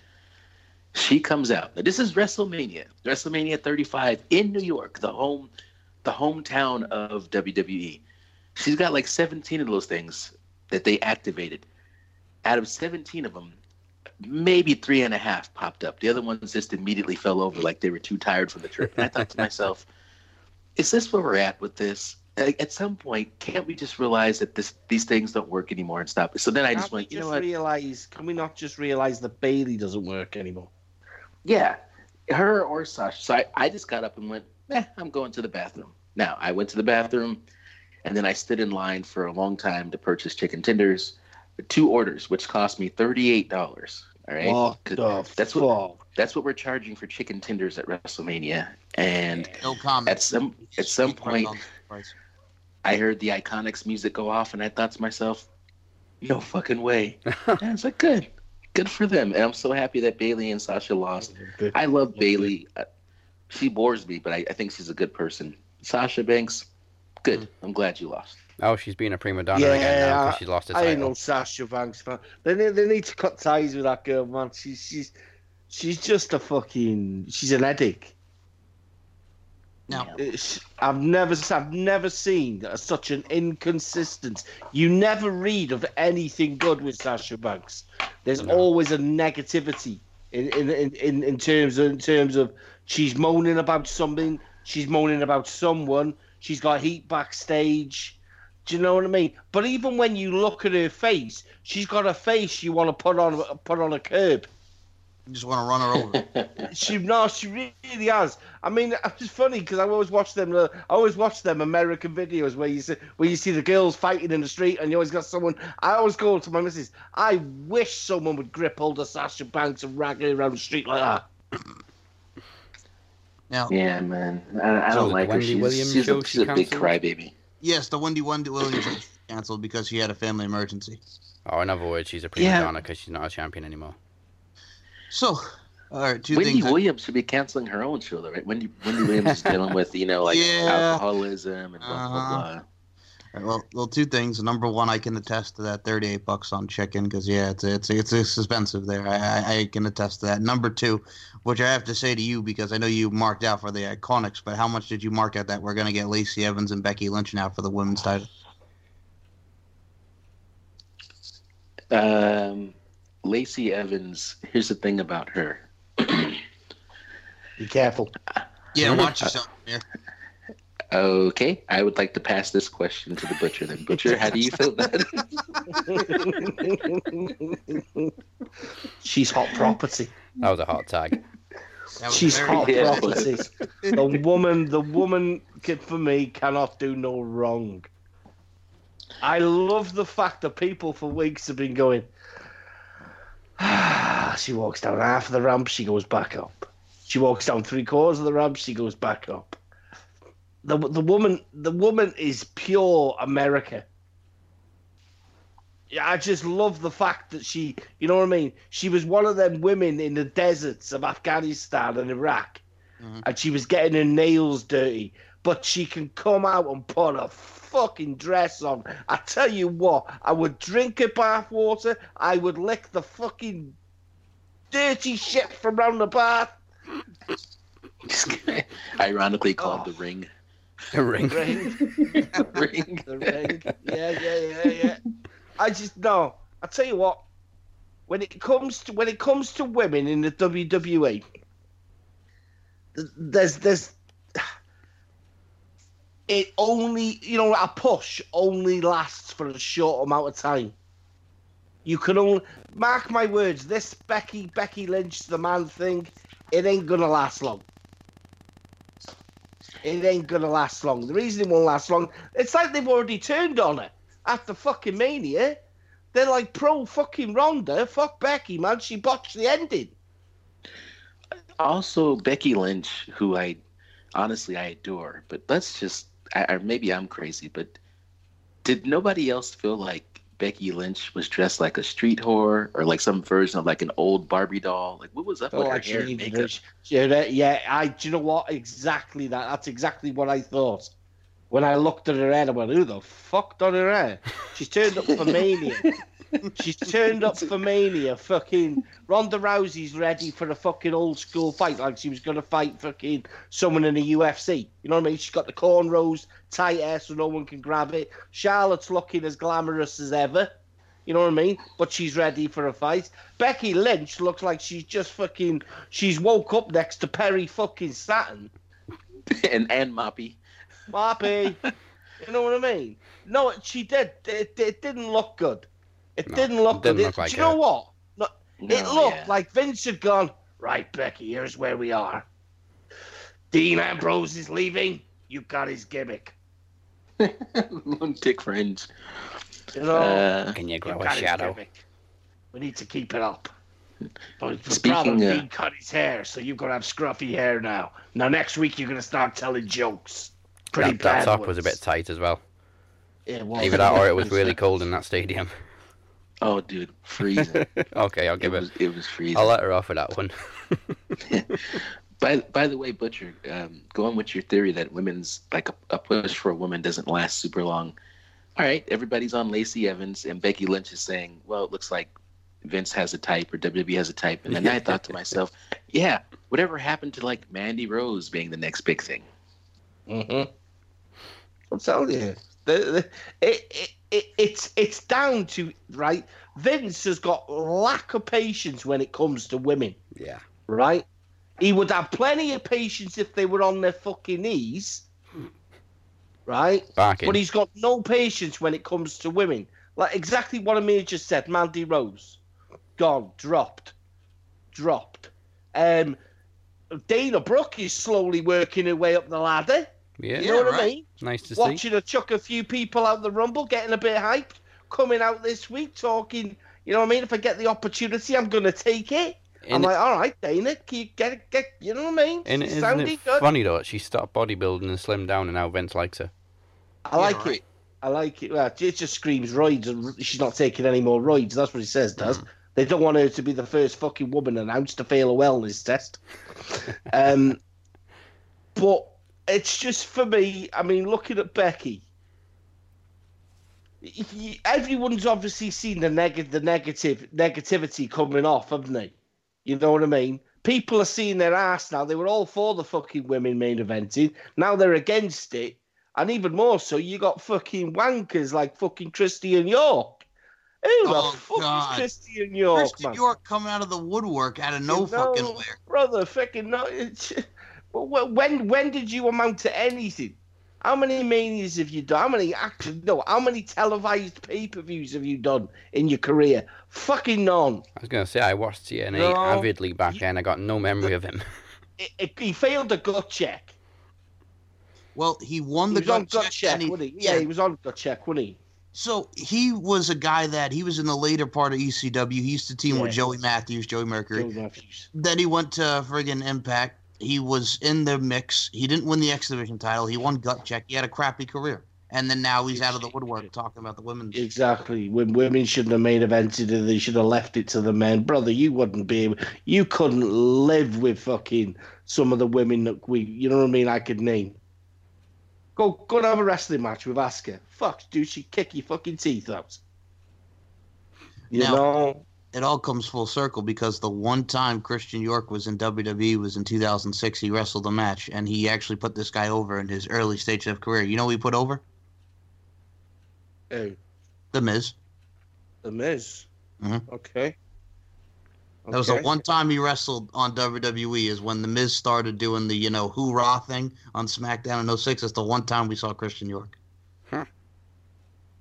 She comes out. Now, this is WrestleMania, WrestleMania 35 in New York, the home, the hometown of WWE. She's got like 17 of those things that they activated. Out of 17 of them, maybe three and a half popped up. The other ones just immediately fell over like they were too tired from the trip. And I thought to myself, is this where we're at with this? At some point, can't we just realize that this these things don't work anymore and stop? So then I just went, you know what? realize? Can we not just realize that Bayley doesn't work anymore? Yeah, her or Sasha. So I, I just got up and went, eh, I'm going to the bathroom. Now, I went to the bathroom and then I stood in line for a long time to purchase chicken tenders, two orders, which cost me $38. All right. What 'Cause the that's what fuck? that's what we're charging for chicken tenders at WrestleMania. And No comment. at some at some point on the price. I heard the Iconics music go off, and I thought to myself, "No fucking way!" and I was like, "Good, good for them." And I'm so happy that Bayley and Sasha lost. I love Bayley. Uh, She bores me, but I, I think she's a good person. Sasha Banks, good. Mm. I'm glad you lost. Oh, she's being a prima donna again now because she lost the I ain't title. no Sasha Banks fan. They need, they need to cut ties with that girl, man. She's she's she's just a fucking. She's an addict. Now, It's- uh, I've never I've never seen such an inconsistent. You never read of anything good with Sasha Banks. There's No. always a negativity in in, in, in in terms of in terms of she's moaning about something, she's moaning about someone, she's got heat backstage. Do you know what I mean? But even when you look at her face, she's got a face you want to put on put on a curb. you just want to run her over. She no, she really has. I mean, it's funny because I always watch them. uh, I always watch them American videos where you see where you see the girls fighting in the street, and you always got someone. I always go to my missus. I wish someone would grip hold of Sasha Banks and rag her around the street like that. Now, yeah, man. I, I don't the like her. She's, Williams she's, show a, she she's a big crybaby. yes, the Wendy Wendy Williams was canceled because she had a family emergency. Oh, in other words, she's a prima Yeah. donna because she's not a champion anymore. So, all right, two Wendy things. I- Williams should be canceling her own show, though, right? Wendy Wendy Williams is dealing with you know like Yeah. alcoholism and blah blah Uh-huh. blah. All right, well, well, two things. Number one, I can attest to that thirty-eight bucks on chicken because yeah, it's it's it's it's expensive there. I, I I can attest to that. Number two, which I have to say to you because I know you marked out for the Iconics, but how much did you mark out that we're gonna get Lacey Evans and Becky Lynch now for the women's title? Um, Lacey Evans. Here's the thing about her. Be careful. Yeah, watch yourself here. Okay, I would like to pass this question to the butcher. Then, butcher, how do you feel about it? She's hot property. That was a hot tag. She's hot Yeah. property. The woman, the woman, ca- for me, cannot do no wrong. I love the fact that people for weeks have been going. Ah, she walks down half of the ramp, she goes back up. She walks down three quarters of the ramp, she goes back up. The the woman, the woman is pure America. Yeah, I just love the fact that she, you know what I mean. She was one of them women in the deserts of Afghanistan and Iraq, Mhm. and she was getting her nails dirty. But she can come out and put a fucking dress on. I tell you what, I would drink her bath water. I would lick the fucking dirty shit from round the bath. Ironically called Oh. the ring. A ring. Ring. ring. the ring. Yeah, yeah, yeah, yeah. I just no. I tell you what. When it comes to when it comes to women in the WWE, there's there's it only you know a push only lasts for a short amount of time. You can only mark my words. This Becky Becky Lynch the man thing, it ain't gonna last long. It ain't gonna last long. The reason it won't last long, it's like they've already turned on her after fucking Mania. They're like pro fucking Ronda. Fuck Becky, man. She botched the ending. Also, Becky Lynch, who I honestly I adore, but let's just, I, or maybe I'm crazy, but did nobody else feel like Becky Lynch was dressed like a street whore or like some version of like an old Barbie doll? Like, what was up Oh, with her hair and makeup? Yeah, yeah. I. Do you know what? Exactly that. That's exactly what I thought. When I looked at her head, I went, "Who the fuck done her hair?" She's turned up for Mania. She's turned up for Mania. Fucking Ronda Rousey's ready for a fucking old school fight, like she was gonna fight fucking someone in the UFC. You know what I mean? She's got the cornrows, tight hair, so no one can grab it. Charlotte's looking as glamorous as ever. You know what I mean? But she's ready for a fight. Becky Lynch looks like she's just fucking. She's woke up next to Perry fucking Saturn. and and Moppy. Marpy. you know what I mean? No, she did. It, it didn't look good. It No, didn't look it didn't good. look It- like do you know what? No, it looked yeah. like Vince had gone, right, Becky, here's where we are. Dean Ambrose is leaving. You got his gimmick. Lunatic fringe. You know, Uh, Can you you grow a got his shadow? gimmick. We need to keep it up. But his Speaking brother, of- Dean cut his hair, so you're going to have scruffy hair now. Now, next week, you're going to start telling jokes. Pretty That, that top was a bit tight as well. It was. Either that or it was really cold in that stadium. oh, dude, freezing. okay, I'll give it. was it was freezing. I'll let her off with that one. By by the way, Butcher, um, going with your theory that women's like a, a push for a woman doesn't last super long. All right, everybody's on Lacey Evans, and Becky Lynch is saying, "Well, it looks like Vince has a type or WWE has a type." And then I thought to myself, "Yeah, whatever happened to like Mandy Rose being the next big thing?" Mm-hmm. I'm telling you, the, the, it, it, it, it's it's down to right. Vince has got lack of patience when it comes to women. Yeah. Right, he would have plenty of patience if they were on their fucking knees. Right, Barking. but he's got no patience when it comes to women. Like exactly what Amir just said. Mandy Rose, gone, dropped, dropped. Um, Dana Brooke is slowly working her way up the ladder. Yeah. You know what I mean? Nice to see. watching her chuck a few people out the rumble, getting a bit hyped, coming out this week talking. You know what I mean? If I get the opportunity, I'm gonna take it. I'm And, like, all right, Dana, can you get it? Get you know what I mean? and She's isn't sounding it good. funny though? She stopped bodybuilding and slimmed down, and now Vince likes her. I like Yeah, right. it. I like it. Well, it just screams roids, and she's not taking any more roids. That's what he says. Does they don't want her to be the first fucking woman announced to fail a wellness test? um, but it's just for me. I mean, looking at Becky, everyone's obviously seen the negative, the negative negativity coming off, haven't they? You know what I mean? People are seeing their ass now. They were all for the fucking women main eventing. Now they're against it. And even more so, you got fucking wankers like fucking Christian York. Who Oh, the fuck God. is Christian York, Christian man? York coming out of the woodwork out of no You know, fucking where. brother. Fucking no. It's, when when did you amount to anything? How many manias have you done? How many actually no? How many televised pay per views have you done in your career? Fucking none. I was gonna say I watched TNA No. avidly back You- then. I got no memory of him. It, it, he failed a gut check. Well, he won He the was on gut gut check. check he, wasn't he? Yeah, he was on gut check, wasn't he? So he was a guy that he was in the later part of ECW. He used to team Yeah, with Joey. Matthews, Joey Mercury. Joe Matthews. Then he went to friggin' Impact. He was in the mix. He didn't win the X Division title. He won gut check. He had a crappy career. And then now he's out of the woodwork talking about the women's. Exactly. When women shouldn't have main evented it, they should have left it to the men. Brother, you wouldn't be able, you couldn't live with fucking some of the women that we, you know what I mean, I could name. Go, go and have a wrestling match with Asuka. Fuck, dude, she'd kick your fucking teeth out. You Now- know? It all comes full circle because the one time Christian York was in WWE was in 2006. He wrestled a match and he actually put this guy over in his early stage of career. You know who he put over? Oh, The Miz. the Miz. Mhm. Okay. That was the one time he wrestled on WWE is when the Miz started doing the, you know, hoorah thing on SmackDown in 06. That's the one time we saw Christian York. Huh.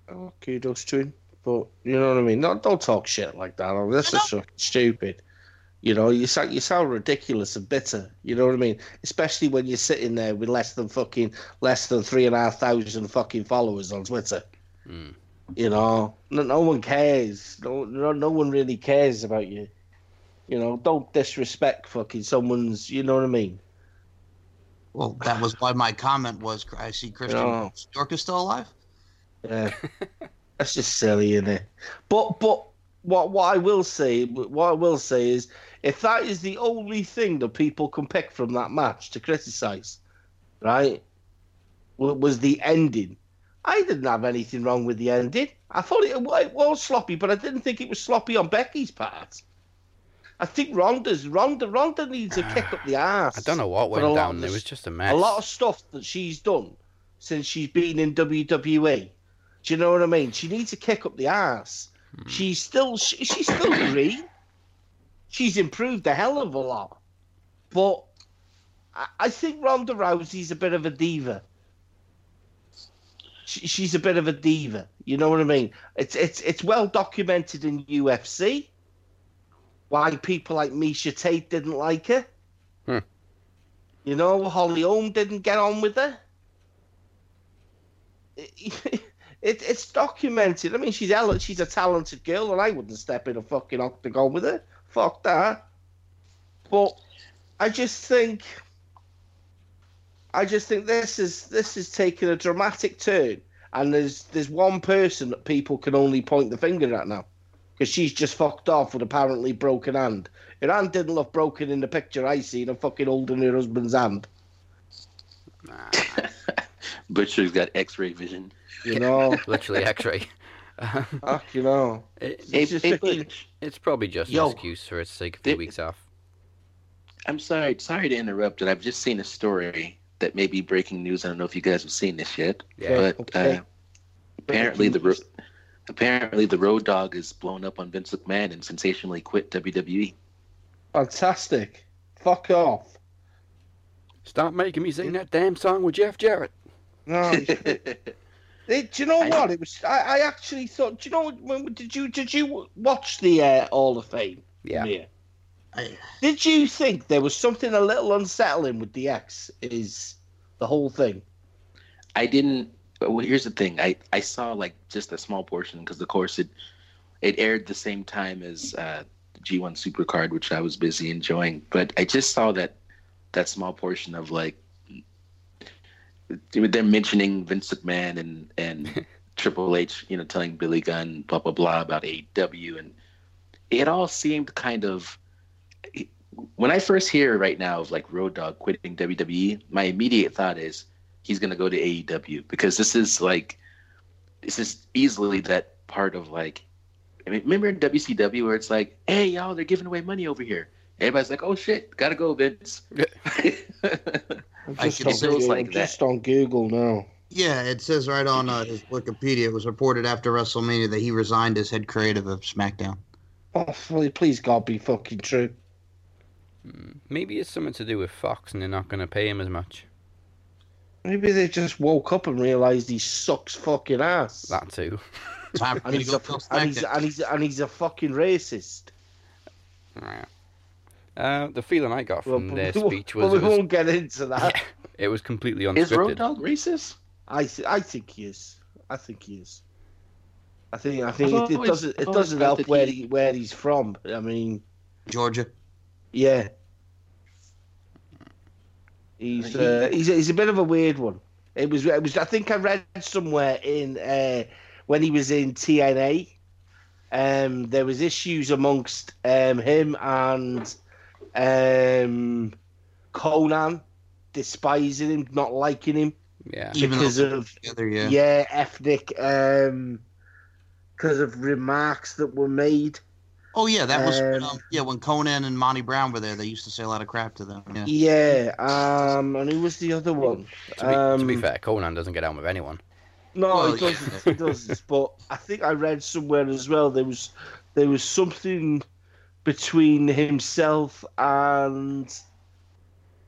Okay, those him. But you know what I mean. Don't don't talk shit like that. Oh, this is fucking stupid. You know, you sound you sound ridiculous and bitter. You know what I mean? Especially when you're sitting there with less than fucking less than three and a half thousand fucking followers on Twitter. Mm. You know, no, no one cares. No, no, no one really cares about you. You know, don't disrespect fucking someone's. You know what I mean? Well, that was why my comment was I see Christian No. York is still alive. Yeah, that's just silly, isn't it? But but what what I will say what I will say is if that is the only thing that people can pick from that match to criticize, right? wa- Was the ending. I didn't have anything wrong with the ending. I thought it, it was sloppy, but I didn't think it was sloppy on Becky's part. I think Ronda's Ronda Ronda needs a kick up the ass. I don't know what went down. of It was just a mess. a lot of stuff that she's done since she's been in WWE. Do you know what I mean? She needs to kick up the ass. Hmm. She's still she, she's still green. She's improved a hell of a lot, but I, I think Ronda Rousey's a bit of a diva. She, she's a bit of a diva. You know what I mean? It's it's it's well documented in UFC why people like Miesha Tate didn't like her. Hmm. You know, Holly Holm didn't get on with her. It, it, it's documented. I mean, she's she's a talented girl, and I wouldn't step in a fucking octagon with her. Fuck that. But I just think, I just think this is this is taking a dramatic turn, and there's there's one person that people can only point the finger at now, because she's just fucked off with apparently broken hand. Her hand didn't look broken in the picture I seen of fucking holding her husband's hand. Nah, Butcher's got X-ray vision. You know, literally X-ray. Um, fuck, you know. it- Hey, It's just hey, it's probably just Yo. an excuse for her to take a few Did- weeks off. I'm sorry, sorry to interrupt, but I've just seen a story that may be breaking news. I don't know if you guys have seen this yet, Yeah. but okay. uh, apparently the ro- apparently the Road Dogg is blown up on Vince McMahon and sensationally quit. WWE. fantastic. Fuck off. Stop making me sing that damn song with Jeff Jarrett. No, It, do you know I- what? It was. I, I actually thought. Do you know? When, did you did you watch the uh, Hall of Fame? Yeah. Mia? I, Did you think there was something a little unsettling with the X? Is the whole thing? I didn't. Well, here's the thing. I I saw like just a small portion because of course it it aired the same time as uh, G1 Supercard, which I was busy enjoying. But I just saw that that small portion of like them mentioning Vince McMahon and and Triple H, you know, telling Billy Gunn blah blah blah about AEW, and it all seemed kind of. When I first hear right now of like Road Dogg quitting WWE, my immediate thought is he's going to go to AEW because this is like this is easily that part of like I mean, remember in WCW where it's like, hey y'all, they're giving away money over here. Everybody's like, oh shit, gotta go, Vince. I'm I just, can on, see- Google, like I'm just on Google now. yeah, it says right on uh, his Wikipedia. It was reported after WrestleMania that he resigned as head creative of SmackDown. Oh, please, please God, be fucking true. Maybe it's something to do with Fox and they're not going to pay him as much. Maybe they just woke up and realized he sucks fucking ass. That too. And, he's a, and, he's, and, he's, and he's a fucking racist. Yeah. Uh, the feeling I got from but their we won't- speech but was we was, won't get into that. Yeah. it was completely unscripted. is Road unscripted. Dogg racist? I th- I think he is. I think he is. I think I think I've it, it doesn't it doesn't help that where he- he where he's from. I mean, Georgia. yeah. He's uh, he's he's a bit of a weird one. It was it was I think I read somewhere in uh, when he was in TNA. Um, there was issues amongst um, him and um, Konnan despising him, not liking him Yeah. Because though of together, yeah. yeah, ethnic um because of remarks that were made. Oh yeah, that was Um, um, yeah when Konnan and Monty Brown were there. They used to say a lot of crap to them. Yeah. Yeah, um and who was the other one? To be, to be Um, fair, Konnan doesn't get on with anyone. No, Well, he doesn't. He doesn't. But I think I read somewhere as well there was there was something between himself and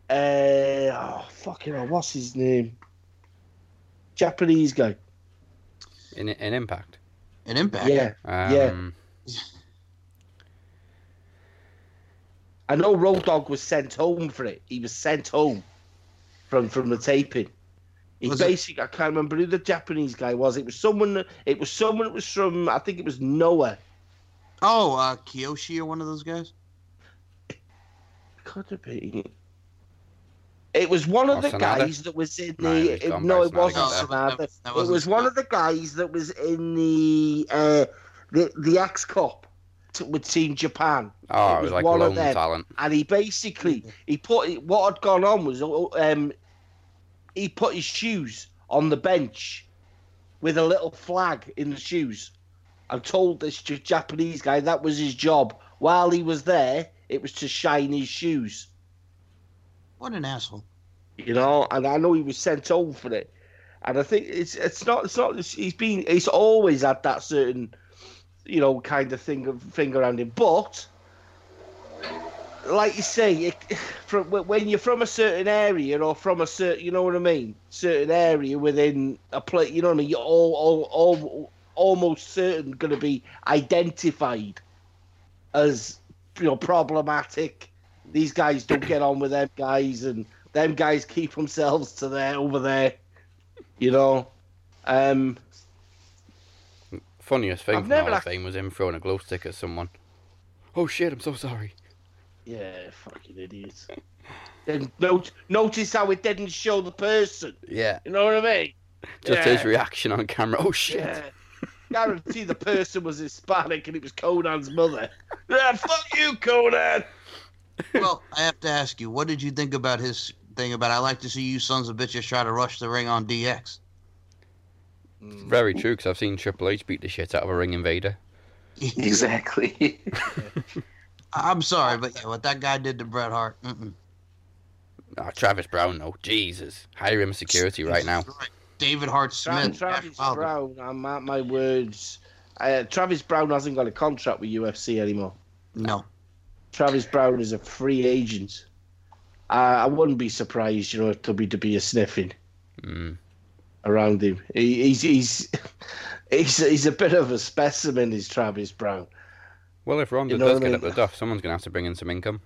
uh oh fucking hell, what's his name? Japanese guy. In in Impact. An impact. Yeah, Yeah. Um, I know Road Dogg was sent home for it. He was sent home from from the taping. He Was it- basically, I can't remember who the Japanese guy was. It was someone. It was someone that was from. I think it was Noah. Oh, uh, Kiyoshi or one of those guys. Could have been. It was one of Oh, the Sanada? guys that was in the. he's it- gone no, it to wasn't Sanada. No, Sanada. that- that It wasn't was one of the guys that was in the uh, the the X Cup t- with Team Japan. oh, It it was was like one of lone them. talent. and he basically he put what had gone on was um he put his shoes on the bench with a little flag in the shoes. I told this Japanese guy that was his job. While he was there, it was to shine his shoes. What an asshole. You know, and I know he was sent home for it. And I think it's it's not it's not he's been he's always had that certain you know kind of thing of thing around him, but like you say, it, from when you're from a certain area or from a certain, you know what I mean, certain area within a place, you know what I mean. You're all, all, all almost certain going to be identified as you know problematic. These guys don't get on with them guys, and them guys keep themselves to there over there. You know, um, Funniest thing I've from the never act- Fame was him throwing a glow stick at someone. Oh shit! I'm so sorry. yeah, fucking idiots. Then notice how it didn't show the person. Yeah, You know what I mean? just Yeah. his reaction on camera. Oh shit! Yeah. Guarantee the person was Hispanic and it was Konnan's mother. Yeah, fuck you, Konnan. well, I have to ask you, what did you think about his thing about I like to see you sons of bitches try to rush the ring on DX? Very true, because I've seen Triple H beat the shit out of a ring invader. Exactly. I'm sorry, but yeah, what that guy did to Bret Hart. Mm-mm. Oh, Travis Browne, though. Jesus. Hire him security right now. David Hart Tra- Smith. Travis Browne, I'm at my words. Uh, Travis Browne hasn't got a contract with UFC anymore. No. Travis Browne is a free agent. Uh, I wouldn't be surprised, you know, if WWE are sniffing Mm. around him. He, he's he's he's he's a bit of a specimen, is Travis Browne. Well, if Ronda You know does what I get mean? up the duff, someone's going to have to bring in some income.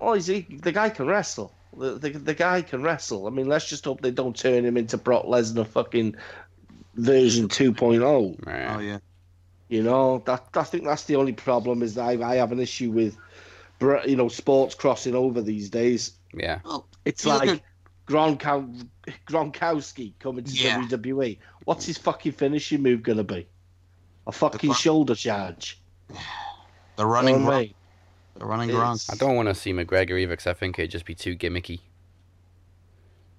Oh, is he? The guy can wrestle. The, the the guy can wrestle. I mean, let's just hope they don't turn him into Brock Lesnar fucking version 2.0. Yeah. Oh yeah. You know, that I think that's the only problem is that I, I have an issue with, you know, sports crossing over these days. yeah. Well, It's you look like at- Gronkow, Gronkowski coming to Yeah. WWE. What's his fucking finishing move gonna be? A fucking fu- shoulder charge. the running You know what I The running It's- Gronk. I don't want to see McGregor either, because I think it'd just be too gimmicky.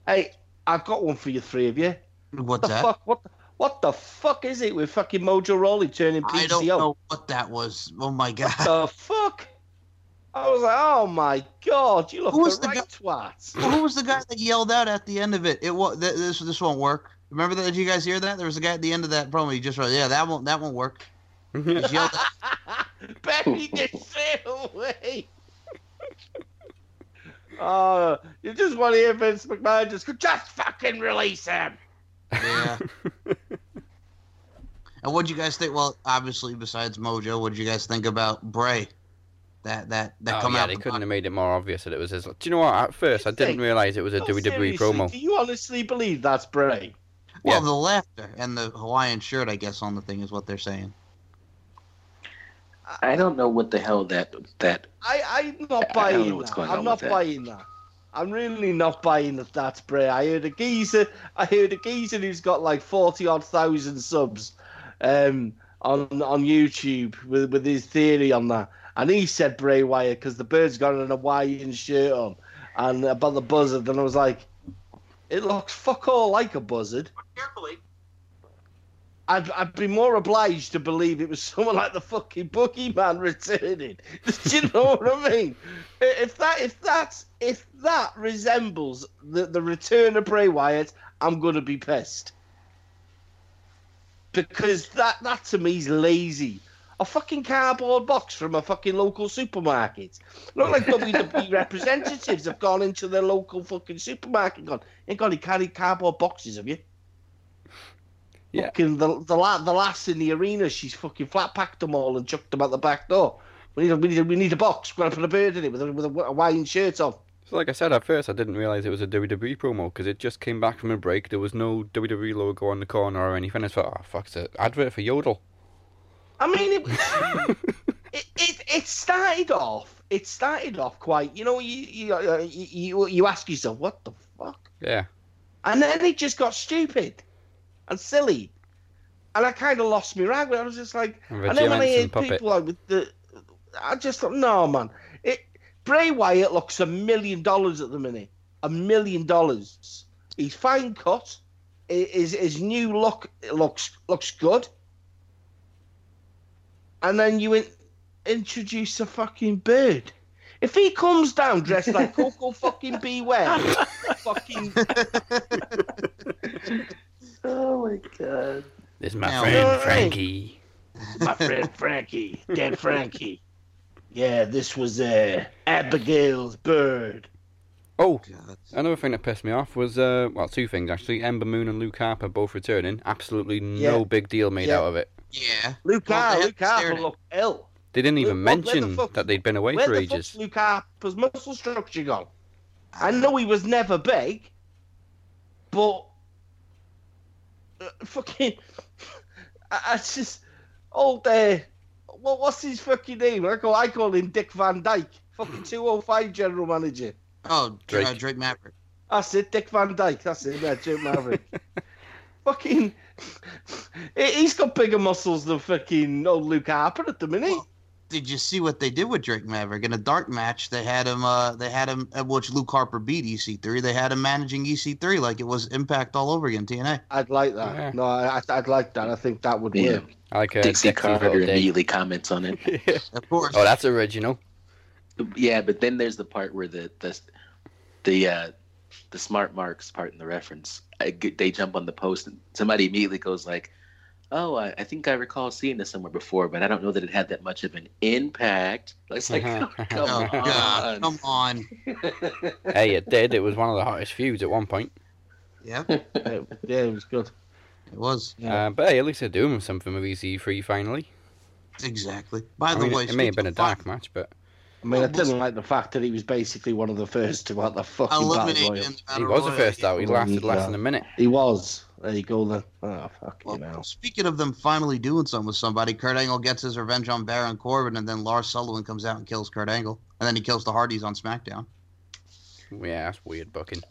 Hey, I've got one for you three of you. What's What the that? fuck? What? The, what the fuck is it with fucking Mojo Rawley turning PCO? I don't know what that was. Oh my god. What the fuck? I was like, oh my god, you look Who was the the right twat. Who was the guy that yelled out at the end of it? It was th- this. This won't work. Remember that? Did you guys hear that? There was a guy at the end of that promo. He just wrote, "Yeah, that won't. That won't work." He just yelled out. Bury this straight away. Oh, you just want to hear Vince McMahon just go, just fucking release him. Yeah. and what'd you guys think? Well, obviously, besides Mojo, what'd you guys think about Bray? That that that oh, come yeah, out. they couldn't box? have made it more obvious that it was his. Do you know what? At first, I You didn't realise it was a oh, No, WWE seriously, promo. Do you honestly believe that's Bray? Well, Yeah. the laughter and the Hawaiian shirt, I guess, on the thing is what they're saying. I don't know what the hell that that I, I'm not buying. I don't know buying what's that. going I'm not with that. buying that. I'm really not buying that that's Bray. I heard a geezer. I heard a geezer who's got like forty odd thousand subs um, on on YouTube with with his theory on that, and he said Bray Wyatt because the bird's got an Hawaiian shirt on, and about the buzzard, and I was like, it looks fuck all like a buzzard. Carefully. I'd, I'd be more obliged to believe it was someone like the fucking boogeyman returning. Do you know what I mean? If that if that's if that resembles the, the return of Bray Wyatt, I'm gonna be pissed. Because that that to me is lazy. A fucking cardboard box from a fucking local supermarket. Look like WWE representatives have gone into their local fucking supermarket and gone, ain't got any cardboard boxes, have you? Yeah. Fucking the the, la- the last in the arena, she's fucking flat packed them all and chucked them out the back door. We need a, we need a, we need a box. We're gonna put a bird in it with a, with a Hawaiian shirt on. So, like I said at first, I didn't realize it was a WWE promo because it just came back from a break. There was no WWE logo on the corner or anything. I thought, oh fuck, it's an advert for Yodel. I mean, it, it, it it started off. It started off quite. You know, you you uh, you, you, you ask yourself, what the fuck? Yeah, And then it just got stupid and silly. And I kind of lost my rag. I was just like, And then when I puppet. people like with the, I just thought, no, man. It Bray Wyatt looks a million dollars at the minute. A million dollars. He's fine cut. His his new look looks looks good. And then you in, introduce a fucking bird. If he comes down dressed like Koko fucking B. Ware, fucking Oh my god. this is my Now- friend You know what I mean? Frankie. my friend Frankie, dead Frankie. Yeah, this was uh, Abigail's bird. Oh, God. another thing that pissed me off was uh, well, two things actually. Ember Moon and Luke Harper both returning. Absolutely no Yeah. big deal made Yeah. out of it. Yeah. Luke, Well, Har- they Luke Harper looked ill. They didn't even Where- where the mention fuck- that they'd been away Where for the ages. fuck's Luke Harper's muscle structure gone? I know he was never big, but fucking, I, I just old uh, what what's his fucking name? I call I call him Dick Van Dyke, fucking two hundred five general manager. Oh, Drake. Drake. Uh, Drake Maverick. That's it, Dick Van Dyke. That's it, yeah, Jim Maverick. fucking, he- he's got bigger muscles than fucking old Luke Harper at the minute. Well, Did you see what they did with Drake Maverick in a dark match? They had him. Uh, they had him. At which Luke Harper beat EC3. They had him managing EC3 like it was Impact all over again. TNA. I'd like that. Yeah. No, I, I'd like that. I think that would Yeah. work. I like uh, Dixie Carter immediately comments on it. Of course. Oh, that's original. Yeah, but then there's the part where the the the uh, the smart marks part in the reference. I g they jump on the post and somebody immediately goes like, "Oh, I, I think I recall seeing this somewhere before, but I don't know that it had that much of an impact." It's like, oh, come oh God! on. Come on. hey, it did. It was one of the hottest feuds at one point. Yeah, yeah, it was good. it was Yeah. Uh, but hey, at least they're doing something with EC3 finally. exactly. By I the mean, way, it may have been a speaking of dark match, but I mean, I didn't like the fact that he was basically one of the first to out the fucking battle royal. he Battle was the first yeah. out. He lasted less than a minute. He was. There you go then. Oh fuck Well, you know. speaking of them finally doing something with somebody, Kurt Angle gets his revenge on Baron Corbin, and then Lars Sullivan comes out and kills Kurt Angle, and then he kills the Hardys on SmackDown. Yeah, that's weird booking.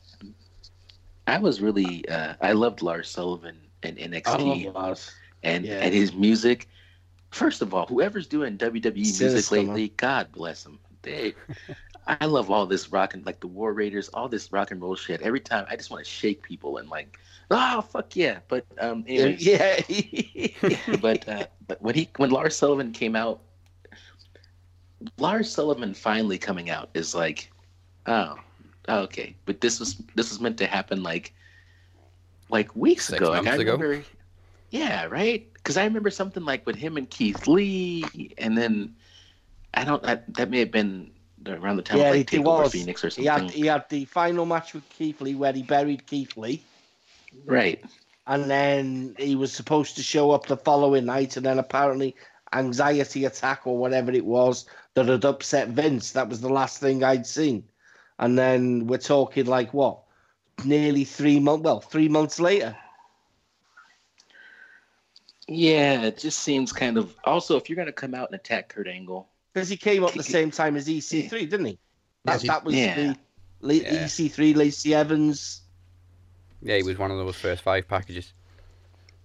I was really uh, I loved Lars Sullivan and I NXT love Lars. and Yeah. and his music. First of all, whoever's doing WWE music Sinister, man. lately, God bless them. They, I love all this rock and like the War Raiders, all this rock and roll shit. Every time, I just want to shake people and like, oh fuck yeah. But um, anyways, Yeah. but uh, but when he when Lars Sullivan came out, Lars Sullivan finally coming out is like, oh, okay. But this was this was meant to happen like like weeks Six ago. Like, months I ago? remember, yeah, right. Because I remember something like with him and Keith Lee, and then I don't. That, that may have been around the time Yeah, of like it Takeover was. Phoenix or something. he something. had he had the final match with Keith Lee where he buried Keith Lee. Right. and then he was supposed to show up the following night, and then apparently anxiety attack or whatever it was that had upset Vince. That was the last thing I'd seen, and then we're talking like what, nearly three months? Well, three months later. Yeah, it just seems kind of. Also, if you're going to come out and attack Kurt Angle, Because he came up the same time as EC3, didn't he? That, that was Yeah. the Yeah. EC3, Lacey Evans. Yeah, he was one of those first five packages.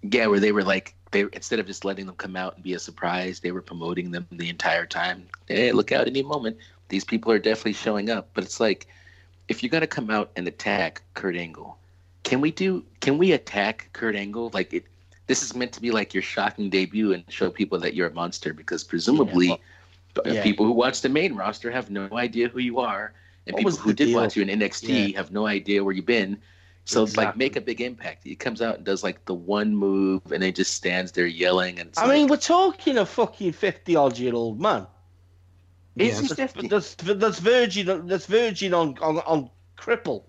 yeah, where they were like, they instead of just letting them come out and be a surprise, they were promoting them the entire time. Hey, look out any moment. These people are definitely showing up. But it's like, if you're going to come out and attack Kurt Angle, can we do? Can we attack Kurt Angle? Like it. This is meant to be like your shocking debut and show people that you're a monster because presumably, Yeah, uh, yeah. people who watch the main roster have no idea who you are, and What people who did deal? watch you in NXT have no idea where you've been. So it's like make a big impact. He comes out and does like the one move and then just stands there yelling and I like, mean, we're talking a fucking fifty-odd-year-old man. is Yeah, That's, 50? that's that's virgin. That's virgin on on, on cripple.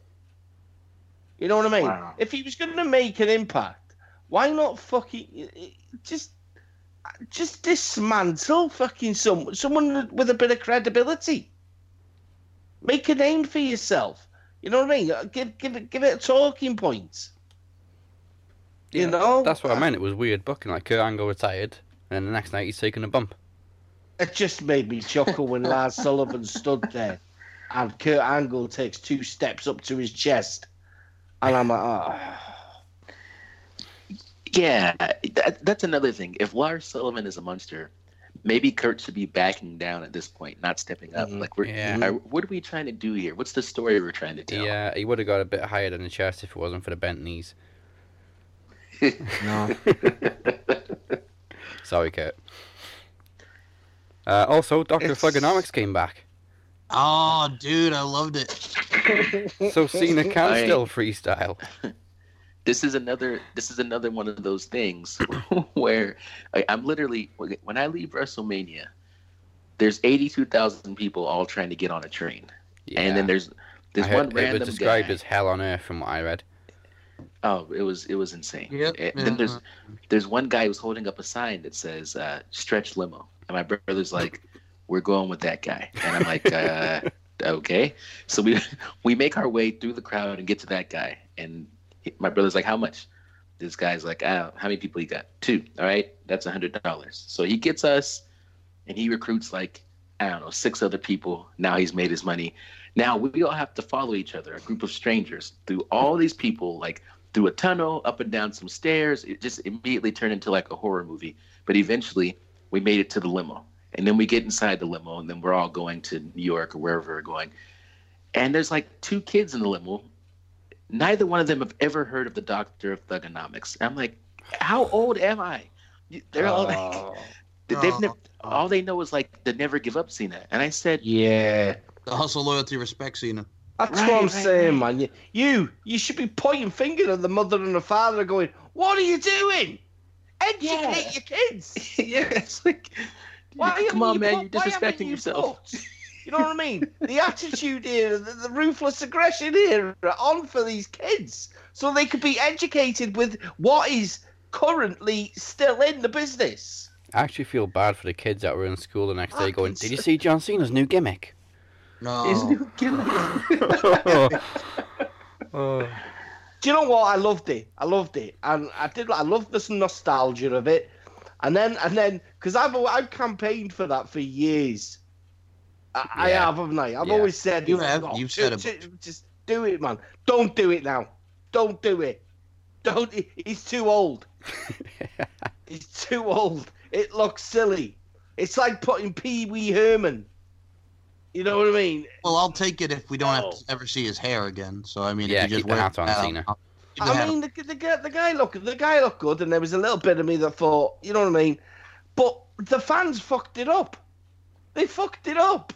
You know what I mean? Wow. If he was going to make an impact, Why not fucking just just dismantle fucking some someone with a bit of credibility? Make a name for yourself. You know what I mean? Uh, give give it give it a talking point. You Yeah, know, That's what I meant. It was weird booking. Like Kurt Angle retired, and the next night he's taking a bump. It just made me chuckle when Lars Sullivan stood there and Kurt Angle takes two steps up to his chest. And I'm like, oh. Yeah, that, that's another thing. If Lars Sullivan is a monster, maybe Kurt should be backing down at this point, not stepping up. Mhm. Like, we're, Yeah. are- what are we trying to do here? What's the story we're trying to tell? Yeah, he would have got a bit higher than the chest if it wasn't for the bent knees. No. Sorry, Kurt. Uh, also, Doctor It's- Thugonomics came back, Oh, dude, I loved it. so Cena can I- still freestyle. this is another this is another one of those things where I, I'm literally when I leave WrestleMania, there's 82,000 people all trying to get on a train, Yeah. and then there's there's I one heard random it was described guy. as hell on earth from what I read. Oh, it was it was insane. Yep, And yeah. then there's there's one guy who's holding up a sign that says uh, "Stretch Limo," and my brother's like, "We're going with that guy," and I'm like, uh, "Okay." So we we make our way through the crowd and get to that guy, and he, my brother's like, "How much?" This guy's like, "Ah, how many people you got? Two. All right, that's a hundred dollars." So he gets us, and he recruits like I don't know six other people. Now he's made his money. Now we all have to follow each other, a group of strangers, through all these people, like through a tunnel, up and down some stairs. It just immediately turned into like a horror movie. But eventually, we made it to the limo, and then we get inside the limo, and then we're all going to New York or wherever we're going. And there's like two kids in the limo. Neither one of them have ever heard of the Doctor of Thugonomics. I'm like, how old am I? They're all like, Oh, they've Oh. never. All they know is like the never give up Cena. And I said, yeah. The hustle, loyalty, respect, Cena. That's Right, what I'm right, saying, right. man. You, you you should be pointing finger at the mother and the father going, What are you doing? Educate Yeah. your kids. yeah, it's like, Why come haven't on, you man, put- you're why haven't disrespecting you yourself. Put- you know what I mean? The attitude here, the, the ruthless aggression here are on for these kids so they could be educated with what is currently still in the business. I actually feel bad for the kids that were in school the next ah, day going, Did you see John Cena's new gimmick? No. His new gimmick. oh. Do you know what? I loved it. I loved it, and I did. I loved this nostalgia of it, and then and then because I've I've campaigned for that for years. I, I Yeah. have, haven't I? I've Yeah. always said You it. have. Oh, You've said it ju- Just do it, man. Don't do it now. Don't do it. Don't. he- He's too old. He's too old. It looks silly. It's like putting Pee Wee Herman. You know what I mean? Well, I'll take it if we don't have to oh. ever see his hair again. So I mean, Yeah, if you just keep the wear hat on, Cena. I'll- keep the I hat mean, the, the, guy- the guy looked the guy looked good, and there was a little bit of me that thought, you know what I mean. But the fans fucked it up. They fucked it up.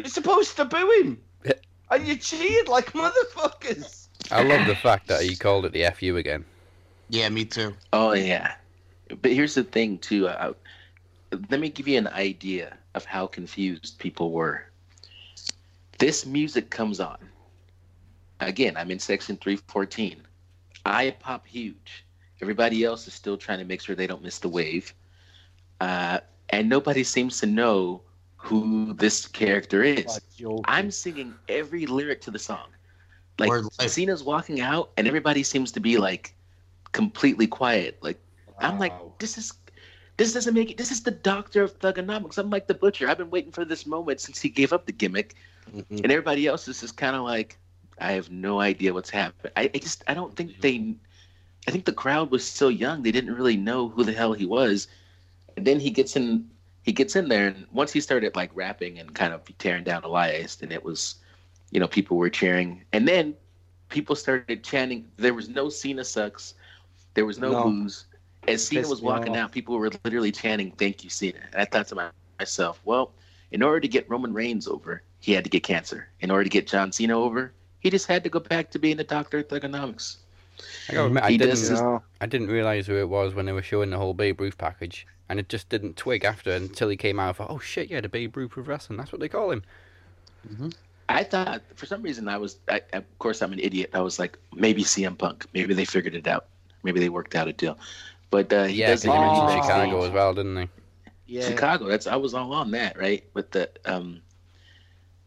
You're supposed to boo him, Yeah. and you cheered like motherfuckers. I love the fact that he called it the FU again. Yeah, me too. Oh yeah, but here's the thing too. Uh, let me give you an idea of how confused people were. This music comes on. Again, I'm in section 314. I pop huge. Everybody else is still trying to make sure they don't miss the wave. Uh, and nobody seems to know who this character is. I'm singing every lyric to the song. Like Word life. Cena's walking out, and everybody seems to be like completely quiet. Like I'm like, this is this doesn't make it. This is the doctor of thugonomics. I'm like the butcher. I've been waiting for this moment since he gave up the gimmick, Mhm. and everybody else is just kind of like, I have no idea what's happening. I, I just I don't think they. I think the crowd was so young they didn't really know who the hell he was, and then he gets in. He gets in there, and once he started like rapping and kind of tearing down Elias, then it was, you know, people were cheering, and then people started chanting. There was no Cena sucks. There was no, No. booze. As Cena was walking out, people were literally chanting, "Thank you, Cena." And I thought to myself, well, in order to get Roman Reigns over, he had to get cancer. In order to get John Cena over, he just had to go back to being the Doctor of Thugonomics. I gotta admit, I didn't, does- I didn't realize who it was when they were showing the whole Babe Ruth package, and it just didn't twig after until he came out. I thought, oh shit, yeah, the Babe Ruth of wrestling. That's what they call him. I thought for some reason I was, I, of course, I'm an idiot. I was like, maybe CM Punk. Maybe they figured it out. maybe they worked out a deal. But uh, he Yeah, does because the he interview mentioned Oh. Chicago as well, didn't he? Yeah. Chicago. That's I was all on that, right? With the um,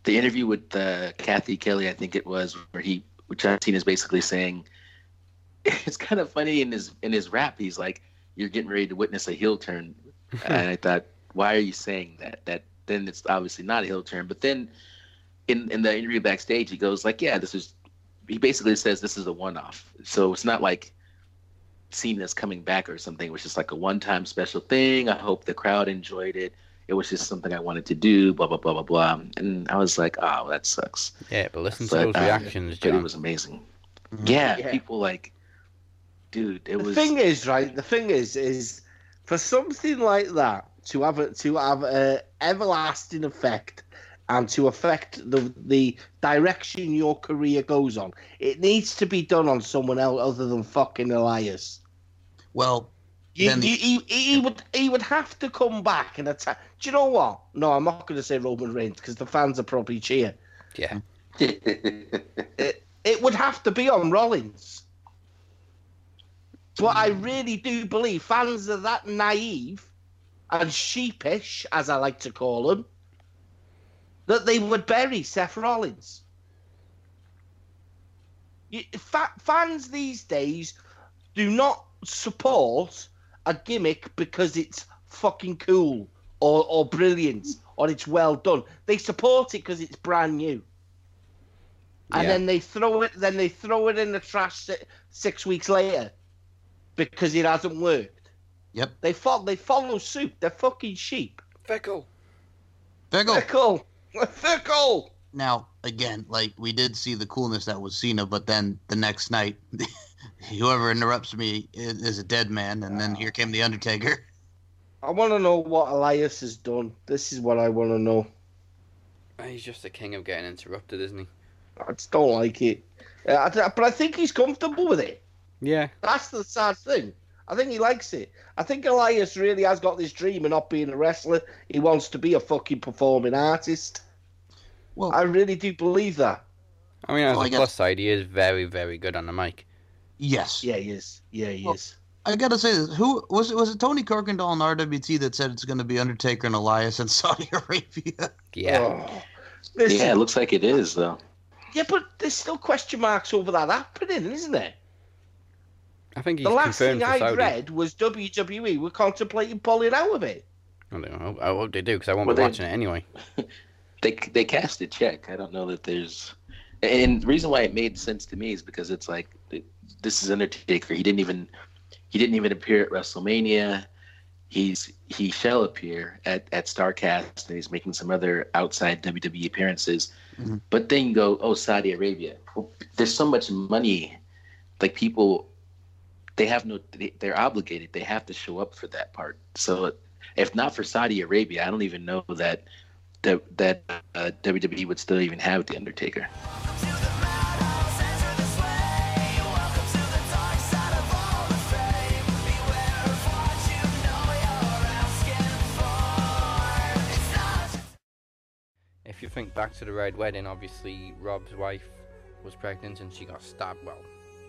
the interview with uh, Cathy Kelley, I think it was, where he, where John Cena is basically saying, it's kind of funny in his in his rap. He's like, "You're getting ready to witness a heel turn," and I thought, why are you saying that? That then it's obviously not a heel turn. But then in in the interview backstage, he goes like, "Yeah, this is." He basically says this is a one off, so it's not like Cena's coming back or something. It was just like a one time special thing. I hope the crowd enjoyed it. It was just something I wanted to do. Blah blah blah blah blah. And I was like, oh, that sucks. Yeah, but listen But, to those uh, reactions, But it was amazing. Mhm. Yeah, Yeah. people like, dude, it the was. thing is, right? The thing is, is for something like that to have a, to have a everlasting effect and to affect the the direction your career goes on, it needs to be done on someone else other than fucking Elias. Well, You, Then- you, he, he would he would have to come back and attack. Do you know what? No, I'm not going to say Roman Reigns because the fans are probably cheer. Yeah. It, it would have to be on Rollins. But I hmm. really do believe fans are that naive and sheepish, as I like to call them, that they would bury Seth Rollins. Fans these days do not support a gimmick because it's fucking cool or, or brilliant or it's well done. They support it because it's brand new and Yeah. then they throw it then they throw it in the trash six weeks later because it hasn't worked Yep. they follow they follow suit they're fucking sheep Fickle. Fickle. fickle fickle Now, again, like we did see the coolness that was Cena, but then the next night, whoever interrupts me is, is a dead man, and then here came the Undertaker. i want to know what elias has done this is what i want to know He's just the king of getting interrupted, isn't he? i just don't like it Uh, but i think he's comfortable with it Yeah. that's the sad thing I think he likes it. I think Elias really has got this dream of not being a wrestler. He wants to be a fucking performing artist. Well, I really do believe that. I mean, as Well, I a guess- plus side, he is very, very good on the mic. yes. Yeah, he is. Yeah, he Well, is. I gotta say this. Who was it? Was it Tony Kirkendall in RWT that said it's going to be Undertaker and Elias in Saudi Arabia? Yeah. Oh. Yeah, it looks like it is though. yeah, but there's still question marks over that happening, isn't there? I think he's the last thing I read was WWE were contemplating pulling out of it. I don't know. I hope they do because I won't Well, be they- watching it anyway. They they cast a check. I don't know that there's. And the reason why it made sense to me is because it's like this is Undertaker. He didn't even he didn't even appear at WrestleMania. He's he shall appear at at Starcast, and he's making some other outside WWE appearances. Mhm. But then you go, oh, Saudi Arabia. Well, there's so much money. Like people, they have no. They, they're obligated. They have to show up for that part. So if not for Saudi Arabia, I don't even know that that that uh, WWE would still even have the Undertaker. If you think back to the Red Wedding, obviously Rob's wife was pregnant and she got stabbed. Well,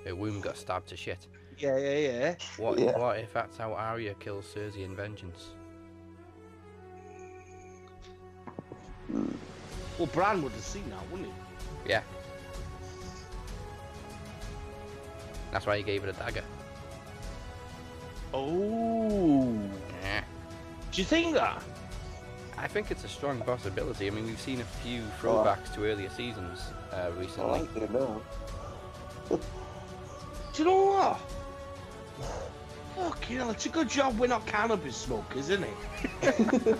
her womb got stabbed to shit. Yeah, yeah, yeah. What? Yeah. What if that's how Arya kills Cersei in Vengeance? Well, Bran would have seen that, wouldn't he? Yeah. That's why he gave her the dagger. Oh. Yeah. Do you think that? I think it's a strong possibility. I mean, we've seen a few Oh. throwbacks to earlier seasons uh, recently. it now. Do you know what? Fucking hell, it's a good job we're not cannabis smokers, isn't it?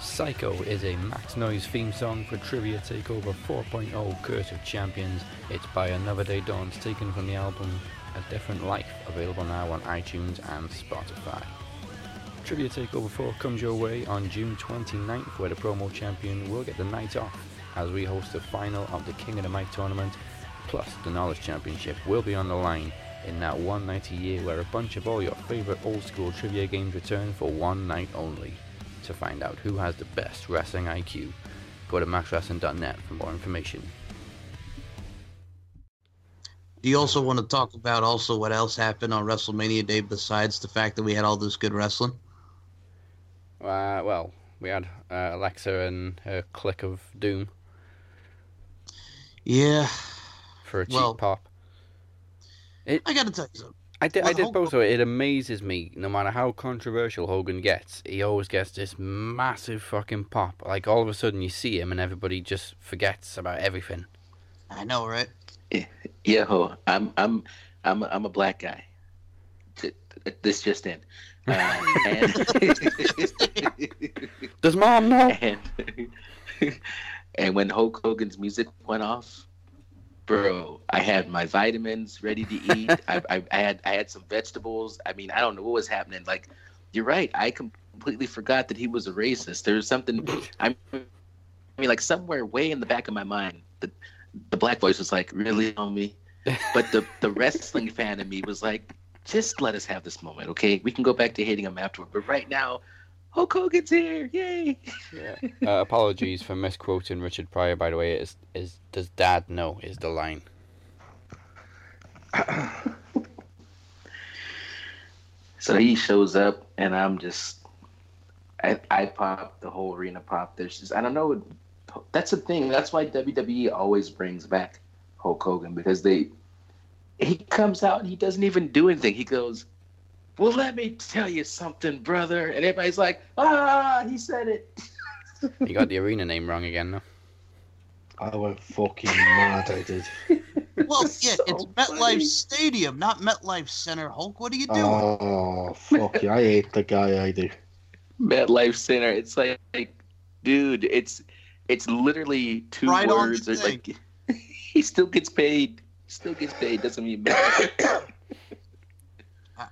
Psycho is a Max Noise theme song for Trivia Takeover 4.0 Curse of Champions. It's by Another Day Dawns, taken from the album A Different Life, available now on iTunes and Spotify. Trivia Takeover 4 comes your way on June 29th, where the promo champion will get the night off as we host the final of the King of the Mic tournament. Plus, the Knowledge Championship will be on the line in that one night a year where a bunch of all your favorite old school trivia games return for one night only. To find out who has the best wrestling IQ, go to maxwrestling.net for more information. Do you also want to talk about also what else happened on WrestleMania Day besides the fact that we had all this good wrestling? Uh, well, we had uh, Alexa and her click of doom Yeah, for a cheap Well- pop. I got to tell you something. I did, I did Hulk- both. though. It amazes me, no matter how controversial Hogan gets, he always gets this massive fucking pop. Like all of a sudden, you see him, and everybody just forgets about everything. I know, right? Yo, I'm I'm I'm a, I'm a black guy. Th- th- This just in. Uh, and, Does mom know? and and when Hulk Hogan's music went off, bro, I had my vitamins ready to eat. I, I, I had I had some vegetables. I mean, I don't know what was happening. Like, you're right. I completely forgot that he was a racist. There was something. I mean, like somewhere way in the back of my mind, the the black voice was like, "Really on me," but the the wrestling fan in me was like, "Just let us have this moment, okay? We can go back to hating him afterward, but right now." Hulk Hogan's here! Yay! Uh, apologies for misquoting Richard Pryor. By the way, is is does Dad know? Is the line? So he shows up, and I'm just, I, I pop, the whole arena pop. There's just, I don't know. That's the thing. That's why WWE always brings back Hulk Hogan because they, he comes out and he doesn't even do anything. He goes, "Well, let me tell you something, brother," and everybody's like, "Ah, he said it." You got the arena name wrong again, though. I went fucking mad. I did. Well, yeah, so it's MetLife funny. Stadium, not MetLife Center. Hulk, what are you doing? Oh fuck you! I hate the guy. I do. MetLife Center. It's like, like, dude, it's it's literally two Right words. the Or like, he still gets paid. Still gets paid. Doesn't mean I,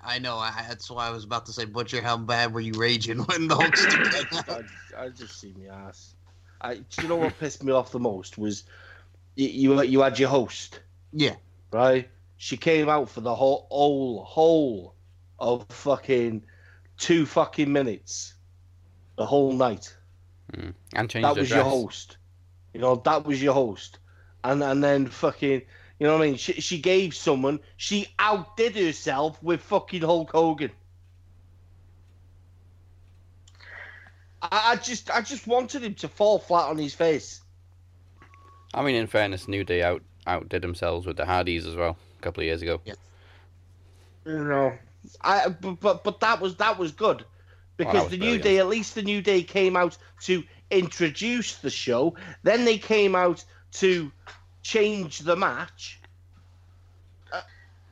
I know. I, that's why I was about to say, Butcher, how bad were you raging when the Hulk stood I, I just see me ass. I, do you know what pissed me off the most was you, you you had your host Yeah. right? She came out for the whole whole whole of fucking two fucking minutes, the whole night. Mm. And changed That was dress. your host. You know, that was your host. And and then fucking, you know what I mean? She, she gave someone, she outdid herself with fucking Hulk Hogan. I, I just I just wanted him to fall flat on his face. I mean, in fairness, New Day out outdid themselves with the Hardys as well a couple of years ago. You know, I but but, but that was that was good because was the new day at least the new day came out to introduce the show. Then they came out to change the match.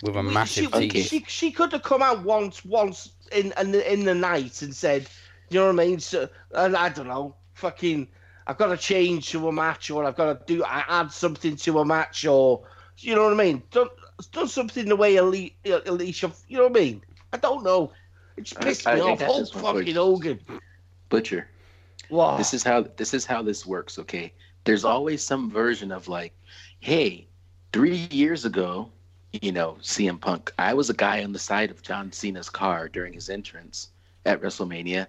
With a We- massive she, she she could have come out once once in in the, in the night and said, you know what I mean? So, and I don't know, fucking, I've got to change to a match, or I've got to do I add something to a match, or you know what I mean? Done done something the way Ali, Alicia, you know what I mean? I don't know. It just I- pissed me off. got Hulk this one for fucking. Hogan. Butcher. Wow. This is how this is how this works, okay? There's always some version of like, hey, three years ago, you know, CM Punk, I was a guy on the side of John Cena's car during his entrance at WrestleMania,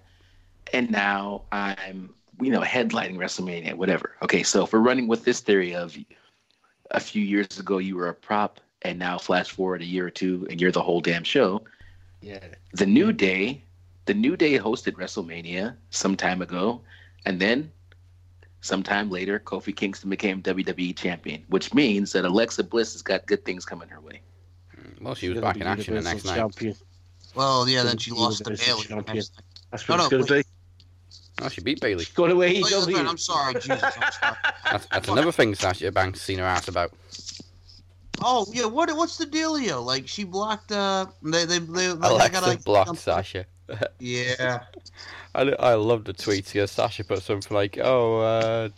and now I'm, you know, headlining WrestleMania, whatever. Okay, so if we're running with this theory of a few years ago you were a prop, and now flash forward a year or two and you're the whole damn show, yeah. the New Day, the New Day hosted WrestleMania some time ago, and then sometime later, Kofi Kingston became WWE champion, which means that Alexa Bliss has got good things coming her way. Hmm, well, she was back in action the next Universal night. Well, yeah, then She's she lost to Bayley. champion. Next. That's what no, it's going to be. Oh, she beat Bayley. It's going to Oh, yeah, I'm sorry, Jesus. I'm sorry. That's, that's another thing Sasha Banks seen her ass about. Oh yeah, what what's the dealio? Like she blocked. Uh, they they they. they Alexa gotta- blocked Sasha. Yeah. I, I love the tweets because Sasha put something like, "Oh, uh,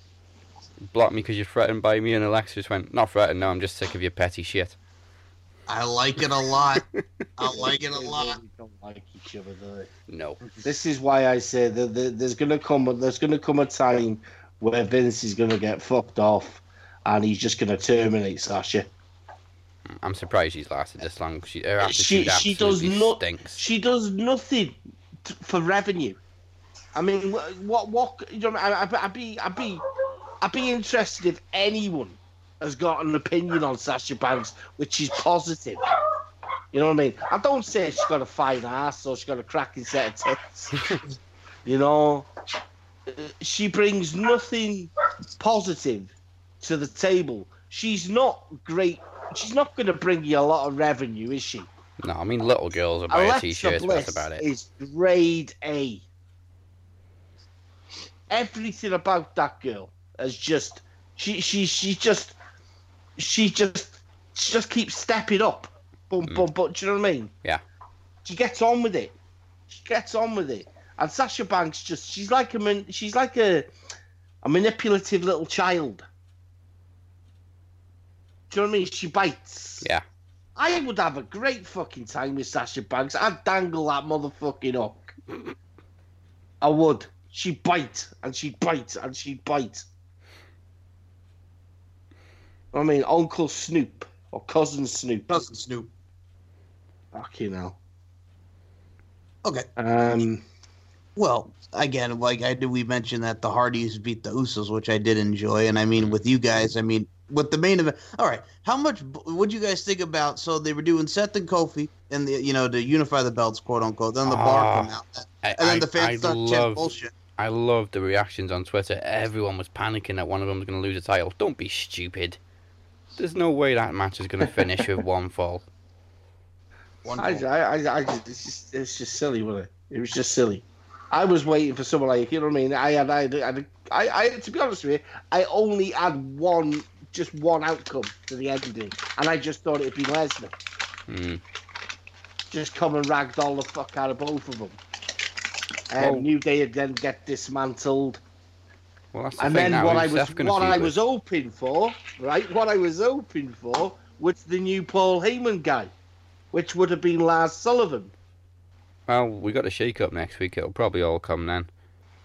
block me because you're threatened by me," and Alexa just went, "Not threatened. No, I'm just sick of your petty shit." I like it a lot. I like it a lot. really don't like each other, do they? No. This is why I say that that there's gonna come there's gonna come a time where Vince is gonna get fucked off, and he's just gonna terminate Sasha. I'm surprised she's lasted this long. She, her She attitude she does absolutely not. stinks. She does nothing t- for revenue. I mean, what what you know? I, I'd be I'd be I'd be interested if anyone has got an opinion on Sasha Banks, which is positive. You know what I mean? I don't say she's got a fine ass or she's got a cracking set of tits. you know, she brings nothing positive to the table. She's not great. She's not going to bring you a lot of revenue, is she? No, I mean little girls will buy a Alexa t-shirt. Bliss That's about it. is grade A. Everything about that girl is just she she she just she just she just keeps stepping up. Boom, Mm. boom, boom. Do you know what I mean? Yeah. She gets on with it. She gets on with it. And Sasha Banks just she's like a man, she's like a a manipulative little child. Do you know what I mean? She bites. Yeah. I would have a great fucking time with Sasha Banks. I'd dangle that motherfucking hook. I would. She'd bite and she'd bite and she'd bite. I mean, Uncle Snoop or Cousin Snoop. Cousin Snoop. Fucking hell. Okay. Um, Well, again, like I did, we mentioned that the Hardys beat the Usos, which I did enjoy, and I mean, with you guys, I mean, with the main event. All right, how much would you guys think about? So they were doing Seth and Kofi, and the you know to unify the belts, quote unquote. Then the bar Ah, come out, I, and then I, the I fans start chanting love, bullshit. I love the reactions on Twitter. Everyone was panicking that one of them was going to lose a title. Don't be stupid. There's no way that match is going to finish with one fall. One I, fall. I, I, I just, it's just, it's just silly, wasn't it? It was just silly. I was waiting for someone like you know what I mean. I had, I, had, I, had, I, I, to be honest with you, I only had one, just one outcome to the ending, and I just thought it'd be Lesnar. Mm. Just come and ragdoll the fuck out of both of them. And Well- New Day would then get dismantled. Well, that's the And then what I was, what I was hoping for, right? What I was hoping for was the new Paul Heyman guy, which would have been Lars Sullivan. Well, we got a shake up next week. It'll probably all come then.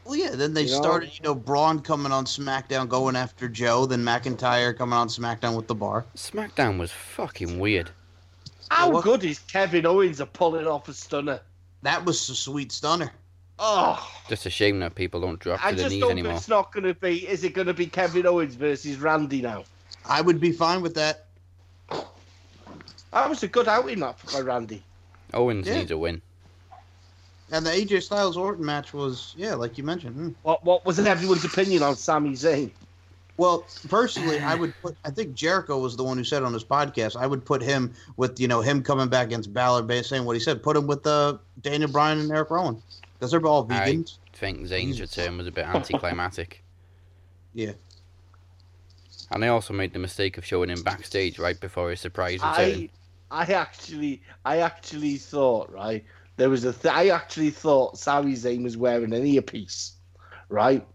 Well, yeah. Then they You know? started, you know, Braun coming on SmackDown, going after Joe. Then McIntyre coming on SmackDown with the bar. SmackDown was fucking weird. How what- good is Kevin Owens at pulling off a stunner? That was a sweet stunner. Oh, Just a shame that people don't drop I to the just knees hope anymore. it's not going to be. Is it going to be Kevin Owens versus Randy now? I would be fine with that. That was a good outing that by Randy. Owens Yeah. needs a win. And the AJ Styles Orton match was, yeah, like you mentioned. hmm. What What was everyone's opinion on Sami Zayn? Well, personally, I would put. I think Jericho was the one who said on his podcast. I would put him with you know him coming back against Balor, based saying what he said. Put him with uh, Daniel Bryan and Eric Rowan because they're all I- vegans. I think Zayn's return was a bit anticlimactic. Yeah. And they also made the mistake of showing him backstage right before his surprise return. I I actually I actually thought right there was a th- I actually thought Sami Zayn was wearing an earpiece, right?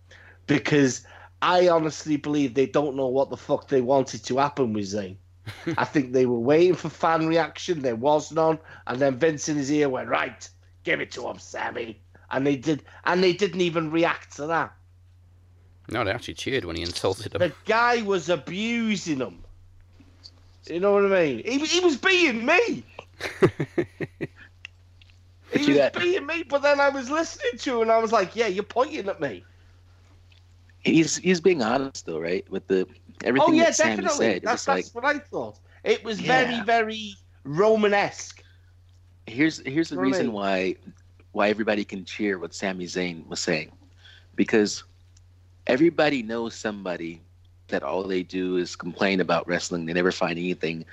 Because I honestly believe they don't know what the fuck they wanted to happen with Zayn. I think they were waiting for fan reaction. There was none, and then Vince in his ear went right. Give it to him, Sami. And they did, and they didn't even react to that. No, they actually cheered when he insulted them. The guy was abusing them. You know what I mean? He, he was beating me. He was you got- beating me, but then I was listening to him and I was like, yeah, you're pointing at me. He's he's being honest though, right? With the everything oh, yeah, that Sami definitely. said. That's, It's like what I thought. It was very, Yeah. very Romanesque. here's here's the Know reason mean? why why everybody can cheer what Sami Zayn was saying, because everybody knows somebody that all they do is complain about wrestling. They never find anything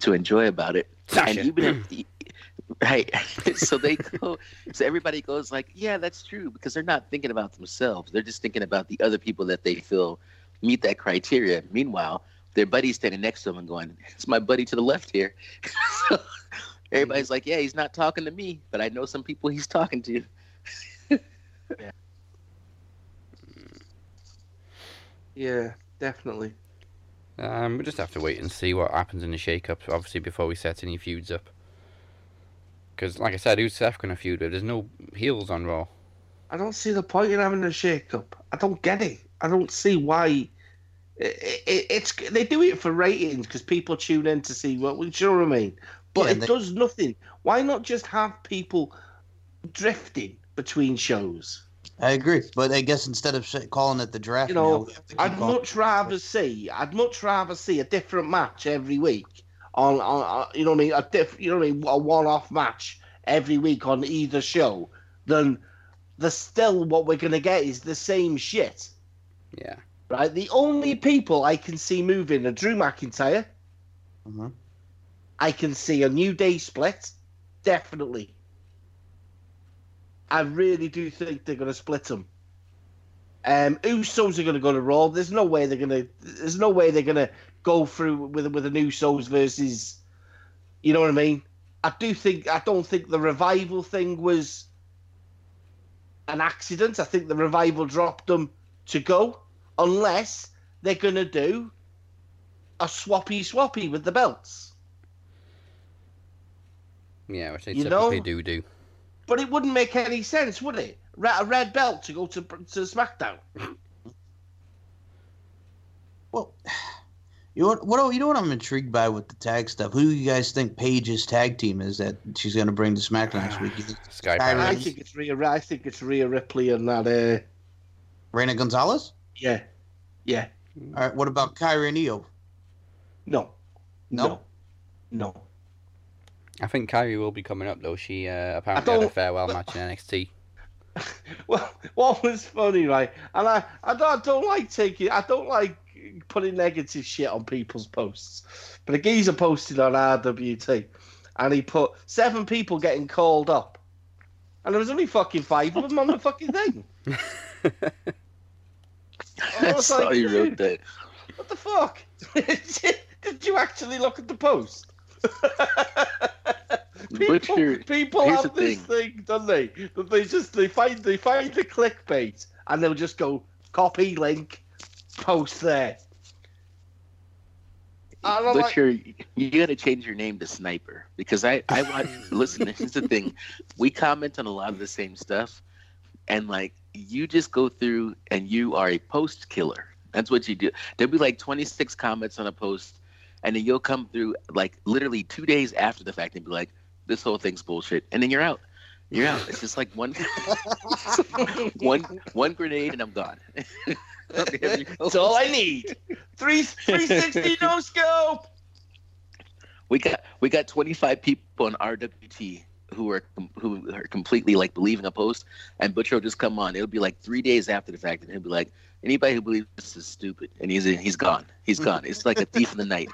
to enjoy about it. Sasha. And even if right, so they go, so everybody goes like, yeah, that's true, because they're not thinking about themselves. They're just thinking about the other people that they feel meet that criteria. Meanwhile, their buddy's standing next to them and going, "It's my buddy to the left here." so everybody's like, "Yeah, he's not talking to me, but I know some people he's talking to." Yeah, Yeah, definitely. Um, we just have to wait and see what happens in the shake-up, obviously, before we set any feuds up. Because, like I said, who's Seth going to feud with? There's no heels on Raw. I don't see the point in having a shake up. I don't get it. I don't see why It, it, it's they do it for ratings because people tune in to see what. Do you know what I mean? But Yeah, it they- does nothing. Why not just have people drifting between shows? I agree, but I guess instead of calling it the draft, You know, we have to keep I'd much rather see. I'd much rather see a different match every week on, on, on you know what I mean. A diff, you know what I mean. A one-off match every week on either show then the still what we're gonna get is the same shit. Yeah. Right. The only people I can see moving are Drew McIntyre. Mhm. I can see a New Day split, definitely. I really do think they're going to split them. Um, Usos are going to go to Raw. There's no way they're going to. There's no way they're going to go through with with the new Usos versus. You know what I mean? I do think. I don't think the revival thing was an accident. I think the revival dropped them to go, unless they're going to do a swappy swappy with the belts. Yeah, which they You typically know- do do. But it wouldn't make any sense, would it? Re- A red belt to go to to SmackDown. Well, you know what? What you know what I'm intrigued by with the tag stuff? Who do you guys think Paige's tag team is that she's going to bring to SmackDown next week? Sky I think it's Rhea. I think it's Rhea Ripley and that. Uh, Reina Gonzalez? yeah, yeah. All right. What about Kairi and Io? No, No. no, no. I think Kairi will be coming up though. She uh, apparently had a farewell match in NXT. Well, what was funny, right? And I, I don't, I don't like taking, I don't like putting negative shit on people's posts. But a geezer posted on RWT, and he put seven people getting called up, and there was only fucking five of them on the fucking thing. I I was saw you wrote dude. that. What the fuck? Did you actually look at the post? people Butcher, people have the this thing, don't they? That they just they find they find the clickbait and they'll just go copy link, post there. And I'm like, Butcher, you gotta change your name to Sniper because I I watch. listen, here's the thing: we comment on a lot of the same stuff, and like you just go through and you are a post killer. That's what you do. There'll be like 26 comments on a post, and then you'll come through like literally two days after the fact and be like, "This whole thing's bullshit," and then you're out. You're out. It's just like one, one, one grenade, and I'm gone. There you go. That's all I need. Three three sixty no scope. We got we got 25 people on RWT who are who are completely like believing a post, and Butcher will just come on. It'll be like three days after the fact, and he'll be like, "Anybody who believes this is stupid," and he's he's gone. He's gone. It's like a thief in the night.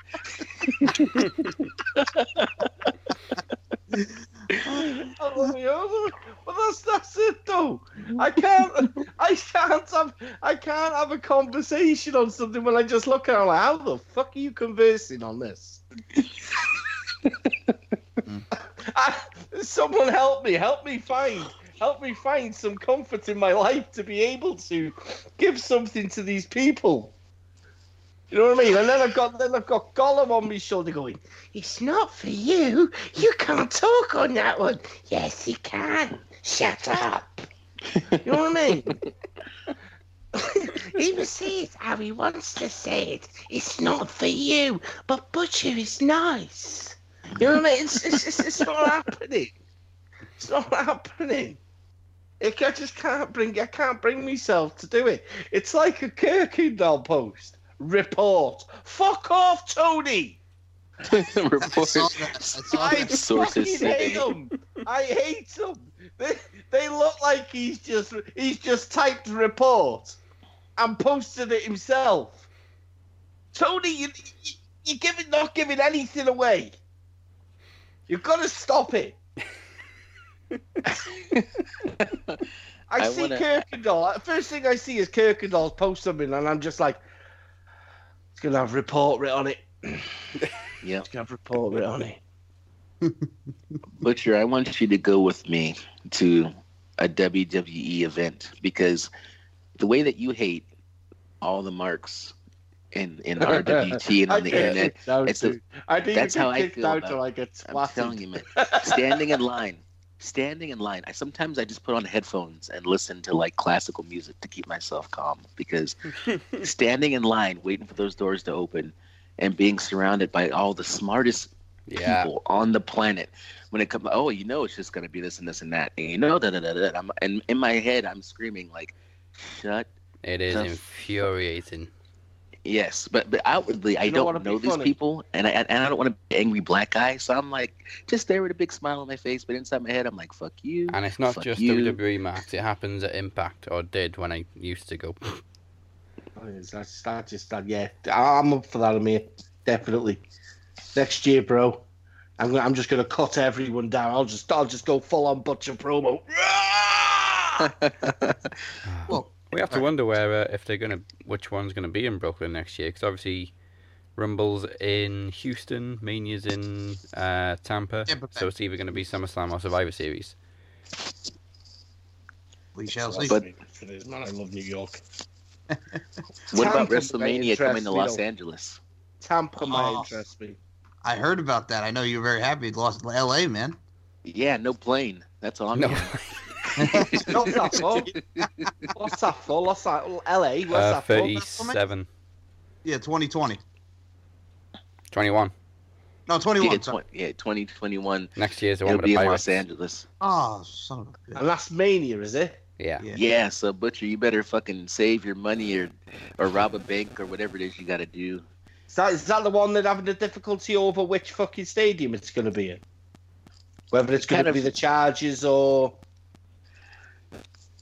I love you. But that's that's it though. I can't I can't have I can't have a conversation on something when I just look at it like, how the fuck are you conversing on this? I, someone help me, help me find help me find some comfort in my life to be able to give something to these people. You know what I mean? And then I've got then I've got Gollum on my shoulder going, It's not for you. You can't talk on that one. Yes, you can. Shut up. You know what I mean? he will say it how he wants to say it. It's not for you, but Butcher is nice. You know what I mean? It's, it's, it's, it's not happening. It's not happening. I just can't bring. I can't bring myself to do it. It's like a Kirkendall post. Report. Fuck off, Tony. I Report. I I. Sources fucking hate say. them. I hate them. They, they look like he's just he's just typed report and posted it himself. Tony, you, you, you're giving not giving anything away. You've got to stop it. I, I see wanna- Kirkendall. First thing I see is Kirkendall post something, and I'm just like, it's gonna have report writ on it. Yeah, It's gonna have report writ on it. Butcher, I want you to go with me to a WWE event because the way that you hate all the marks in in RWT and on the internet, it's a-. That's how I feel about I get I'm telling you, man, standing in line standing in line. I sometimes I just put on headphones and listen to like classical music to keep myself calm because standing in line waiting for those doors to open and being surrounded by all the smartest Yeah. people on the planet when it comes oh you know it's just going to be this and this and that and you know da da da da I'm, and in my head i'm screaming like shut It is The f- infuriating. Yes but but outwardly i You know don't what'd be know these funny? people and i and i don't want to be an angry black guy so i'm like just there with a big smile on my face but inside my head i'm like fuck you And it's not just you. WWE Max. It happens at Impact, or did when I used to go. Oh, that's that just that. Yeah, I'm up for that, Amir. Definitely. Next year, bro. I'm gonna, I'm just gonna cut everyone down. I'll just I'll just go full on butcher promo. Well, We have to wonder where uh, if they're gonna which one's gonna be in Brooklyn next year because obviously Rumble's in Houston, Mania's in uh, Tampa, Tampa so it's either gonna be SummerSlam or Survivor Series. we shall see. But- it is, man. I love New York. what about wrestlemania coming to los angeles Tampa might Oh. interest me. I heard about that. I know you're very happy. Lost L.A. Man. yeah no plane that's all i'm No, hearing. What's that for? What's that? What's that? LA? What's uh, that for? 37, Yeah, 2020. 21. No, 21. yeah, sorry. tw- yeah 2021 Next year's the one it'll with be the in los angeles Oh, son of a bitch. And that's Mania, is it? Yeah. Yeah. Yeah, so Butcher, you better fucking save your money or or rob a bank or whatever it is you got to do. Is that, is that the one that having the difficulty over which fucking stadium it's going to be in? Whether it's going Kind to of- be the Chargers or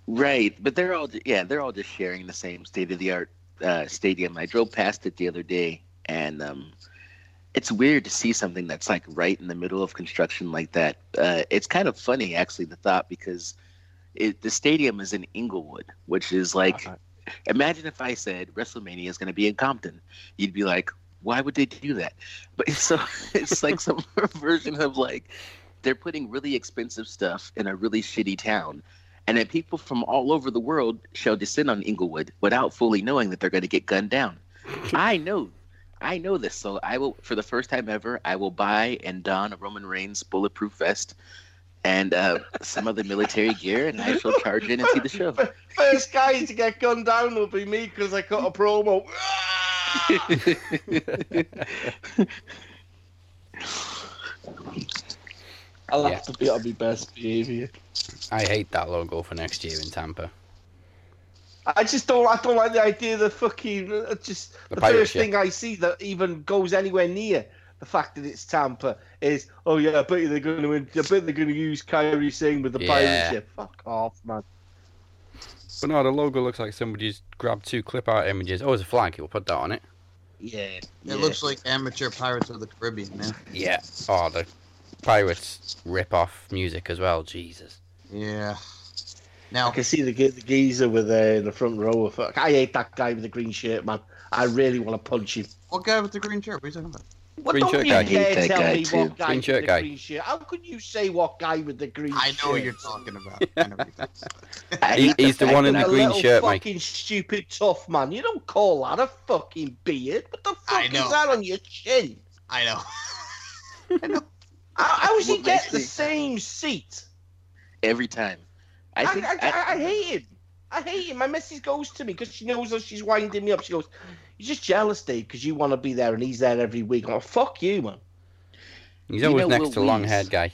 Right, but they're all yeah, they're all just sharing the same state of the art uh, stadium. I drove past it the other day, and um, it's weird to see something that's like right in the middle of construction like that. Uh, it's kind of funny actually the thought because it, the stadium is in Inglewood, which is like imagine if I said WrestleMania is going to be in Compton, you'd be like, why would they do that? But it's so it's like some version of like they're putting really expensive stuff in a really shitty town, and that people from all over the world shall descend on Inglewood without fully knowing that they're going to get gunned down. I know. I know this, so I will, for the first time ever, I will buy and don a Roman Reigns bulletproof vest and uh, some other military gear, and I shall charge in and see the show. First guy to get gunned down will be me because I cut a promo. I'll have Yeah. to be on my best behaviour. I hate that logo for next year in Tampa. I just don't. I don't like the idea of the fucking. uh, Just The the, first ship. thing I see that even goes anywhere near the fact that it's Tampa is, oh yeah, I bet you they're going to. Win I bet they're going to use Kairi Sane with the Yeah. pirate ship. Fuck off, man. But no, the logo looks like somebody's grabbed two clip art images. Oh, it's a flag. We'll put that on it. Yeah. It yeah. looks like amateur Pirates of the Caribbean, man. Yeah. Oh, the Pirates rip off music as well. Jesus. Yeah. Now I can see the, the geezer with uh, in the front row. Fuck, I hate that guy with the green shirt, man. I really want to punch him. what guy with the green shirt? What are you talking about? What Green don't shirt you guy. dare tell guy me too. what guy Green with shirt the guy. green shirt? How could you say what guy with the green I shirt? know what you're talking about. I know what you're talking about. He- he's the one in the green little shirt, Mike. fucking stupid tough man. You don't call that a fucking beard. What the fuck is that on your chin? I know. I know. How, how does he What get the same seat? every time. I, I think I, I, I hate him. I hate him. My message goes to me because she knows that she's winding me up. She goes, "You're just jealous, Dave, because you want to be there and he's there every week." I'm like, "Fuck you, man." He's You always know, next Will to long haired Weeze. guy.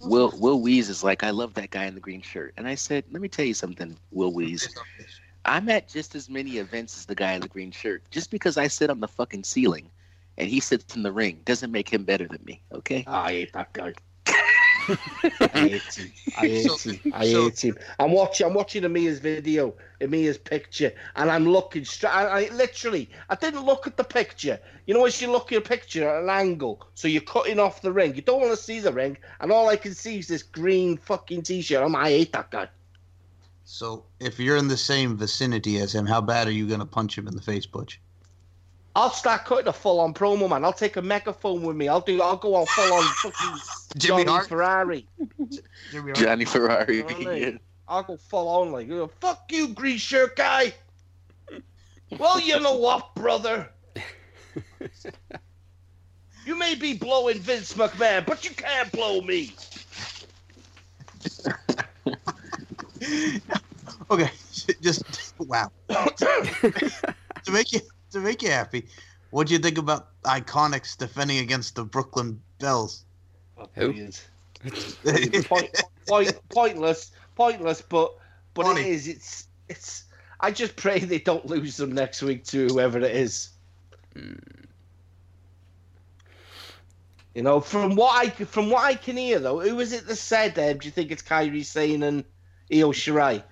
Will Will Weeze is like, I love that guy in the green shirt, and I said, let me tell you something, Will Weeze. I'm at just as many events as the guy in the green shirt. Just because I sit on the fucking ceiling and he sits in the ring doesn't make him better than me. Okay? Ah, I hate that guy. I hate him. I hate So- him. I so- hate him. I'm watching. I'm watching Amia's video, Amia's picture, and I'm looking straight. I, I literally, I didn't look at the picture. You know, as you look at a picture at an angle, so you're cutting off the ring. You don't want to see the ring, and all I can see is this green fucking t-shirt. I'm, I hate that guy. So, if you're in the same vicinity as him, how bad are you going to punch him in the face, Butch? I'll start cutting a full-on promo, man. I'll take a megaphone with me. I'll do. I'll go on full-on fucking Jimmy Johnny Hart? Ferrari. Jimmy Hart? Johnny Ferrari. Really? I'll go full on like, "Oh, fuck you, green shirt guy. well, you know what, brother? You may be blowing Vince McMahon, but you can't blow me. okay, just wow. to make you to make you happy, what do you think about Iconics defending against the Brooklyn Bells? Who? Point, point, pointless, pointless, but but Funny. it is. It's it's. I just pray they don't lose them next week to whoever it is. You know, from what I from what I can hear though, who is it that said? Uh, do you think it's Kairi Sane and Io Shirai?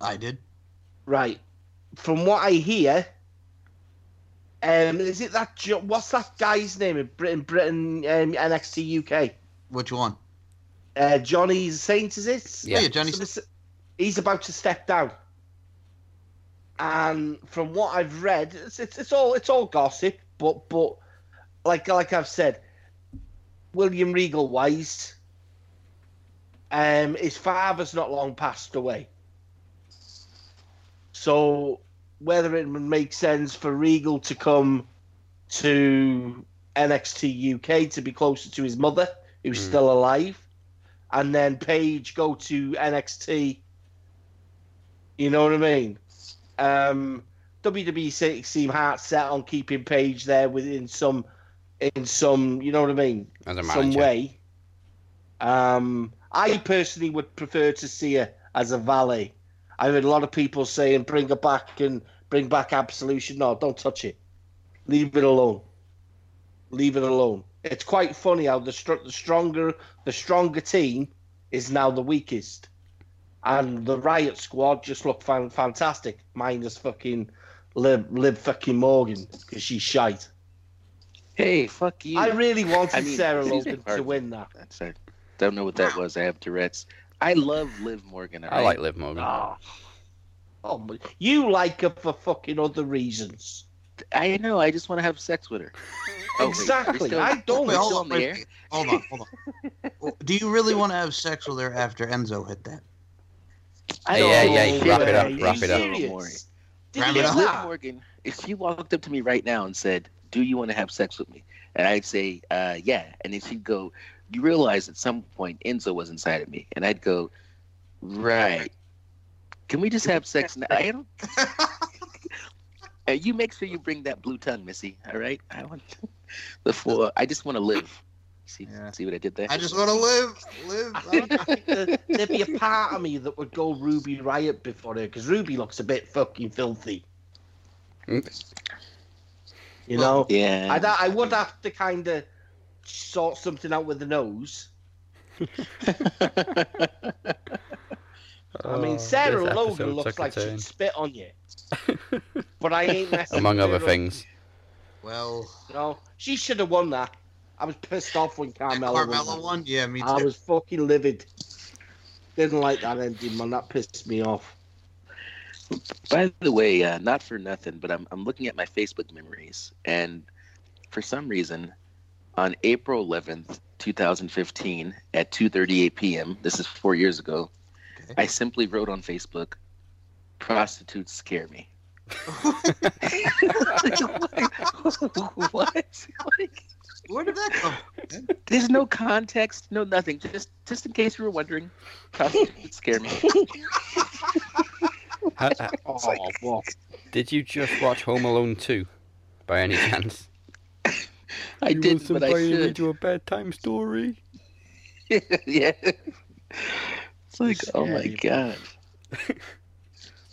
I did. Right. From what I hear, um, is it that Jo- what's that guy's name in Britain? Britain um, NXT UK. Which one? Uh, Johnny Saint, is it? Yeah. yeah Johnny. So he's about to step down. And from what I've read, it's, it's, it's all it's all gossip, but but like like I've said, William Regal Wise, um, his father's not long passed away. So whether it would make sense for Regal to come to NXT UK to be closer to his mother, who's Mm. still alive, and then Paige go to NXT. You know what I mean? Um, WWE seem heart set on keeping Paige there within some, in some, you know what I mean, As a some way. Um, I personally would prefer to see her as a valet. I've heard a lot of people saying bring her back and bring back Absolution. No, don't touch it. Leave it alone. Leave it alone. It's quite funny how the, str- the stronger the stronger team is now the weakest, and the Riot Squad just look fan- fantastic. Minus fucking Liv, Liv fucking Morgan because she's shite. Hey, fuck you. I really wanted I mean, Sarah excuse Logan to win that. That's I don't know what that was. I have Tourette's. I love Liv Morgan. I like Liv Morgan. Oh. Oh, my- you like her for fucking other reasons. I know. I just want to have sex with her. Oh, exactly. we're still- I don't. Wait, Wait, hold hold on on, wait, hold on, hold on. Do you really want to have sex with her after Enzo hit that? I Yeah, don't yeah, know. wrap it up, Are wrap it up. serious? Did Wrap you it up. Liv? Morgan, if she walked up to me right now and said, "Do you want to have sex with me?" and I'd say, uh, "Yeah," and then she'd go, "You realize at some point Enzo was inside of me," and I'd go, "Right." Can we just have sex now? I don't. Uh, you make sure you bring that blue tongue, Missy. All right. I want the four. I just want to live. See, Yeah. see what I did there? I just want to live, live. I think, there- there'd be a part of me that would go Ruby Riott before her because Ruby looks a bit fucking filthy. Mm. You know, yeah. I'd, I would have to kind of sort something out with the nose. I mean, Oh, Sarah this Logan episode looks like turn. she'd spit on you, but I ain't messing. Among other her. things. Well, You know, she should have won that. I was pissed off when that Carmella won. Carmella that. yeah, me too. I was fucking livid. Didn't like that ending, man. That pissed me off. By the way, uh, not for nothing, but I'm I'm looking at my Facebook memories, and for some reason, on April 11th, 2015, at 2:38 p.m. This is four years ago. Okay. I simply wrote on Facebook, "Prostitutes scare me." what? Like, Where did that come? there's no context, no nothing. Just just in case you were wondering, prostitutes scare me. Ha- ha- uh, Oh, what? did you just watch Home Alone 2 by any chance? I You want did, but I somebody to read should. you a bedtime story? yeah. It's like, oh my god.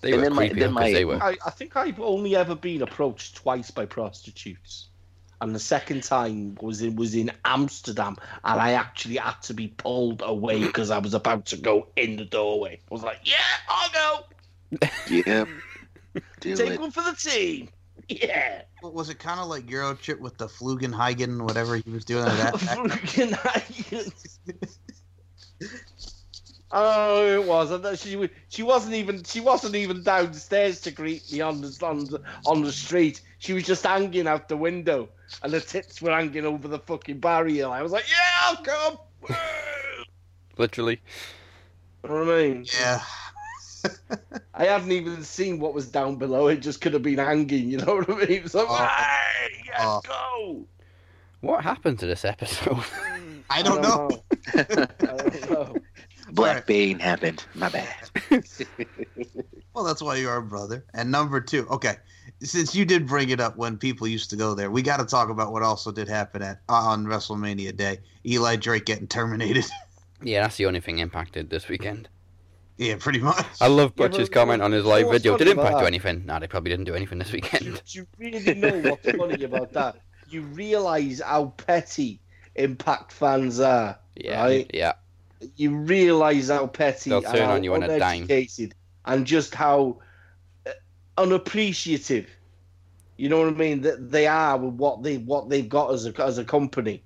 They And were then my- creepy then because my- they were. I, I think I've only ever been approached twice by prostitutes, and the second time was in was in Amsterdam, and I actually had to be pulled away because I was about to go in the doorway. I was like, "Yeah, I'll go. Yeah, Take it. one for the team." Yeah. What was it kind of like Euro chip with the Flugenhagen, whatever he was doing? That, that Fucking Higgins. Oh, it was. And she wa- she wasn't even she wasn't even downstairs to greet me on the on the, on the street. She was just hanging out the window, and the tits were hanging over the fucking barrier. I was like, "Yeah, I'll come." Literally. You know what I mean? yeah. I hadn't even seen what was down below. It just could have been hanging. You know what I mean? So, Oh. hey, let's Oh. go. What happened to this episode? I don't know. I don't know. Black Alright. Bane happened. My bad. Well, that's why you're our brother. And number two, okay, since you did bring it up when people used to go there, we got to talk about what also did happen at uh, on WrestleMania Day. Eli Drake getting terminated. Yeah, that's the only thing impacted this weekend. yeah, pretty much. I love Yeah, Butcher's but- comment on his live video. Did funny about Impact do anything? Nah, they probably didn't do anything this Do, weekend. do you really know what's funny about that? You realise how petty Impact fans are, Yeah, right? yeah. You realise how petty They'll and turn on you on a dime. and just how uh, unappreciative. You know what I mean? That they are with what they what they've got as a as a company,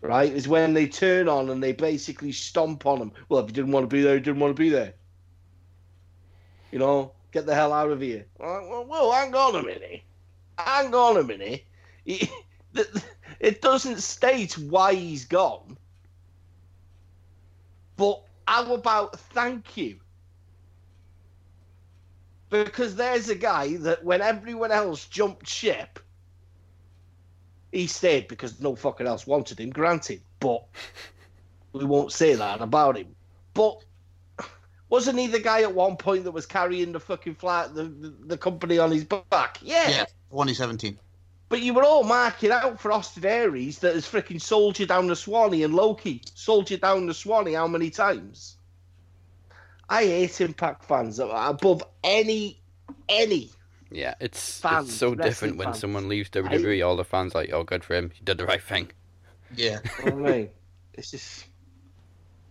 right? Is when they turn on and they basically stomp on them. Well, if you didn't want to be there, you didn't want to be there. You know, get the hell out of here. Well, well, well hang on a minute. Hang on a minute. It doesn't state why he's gone. But how about thank you? Because there's a guy that when everyone else jumped ship, he stayed because no fucking else wanted him, granted. But we won't say that about him. But wasn't he the guy at one point that was carrying the fucking flat, the, the, the company on his back? yeah, 2017. But you were all marking out for Austin Aries that has freaking sold you down the Swanee and Low Ki sold you down the Swanee how many times? I hate Impact fans above any, any. Yeah, it's Fans, it's so different when fans. someone leaves WWE. All the fans like, oh, good for him. He did the right thing. Yeah. You know I mean? It's just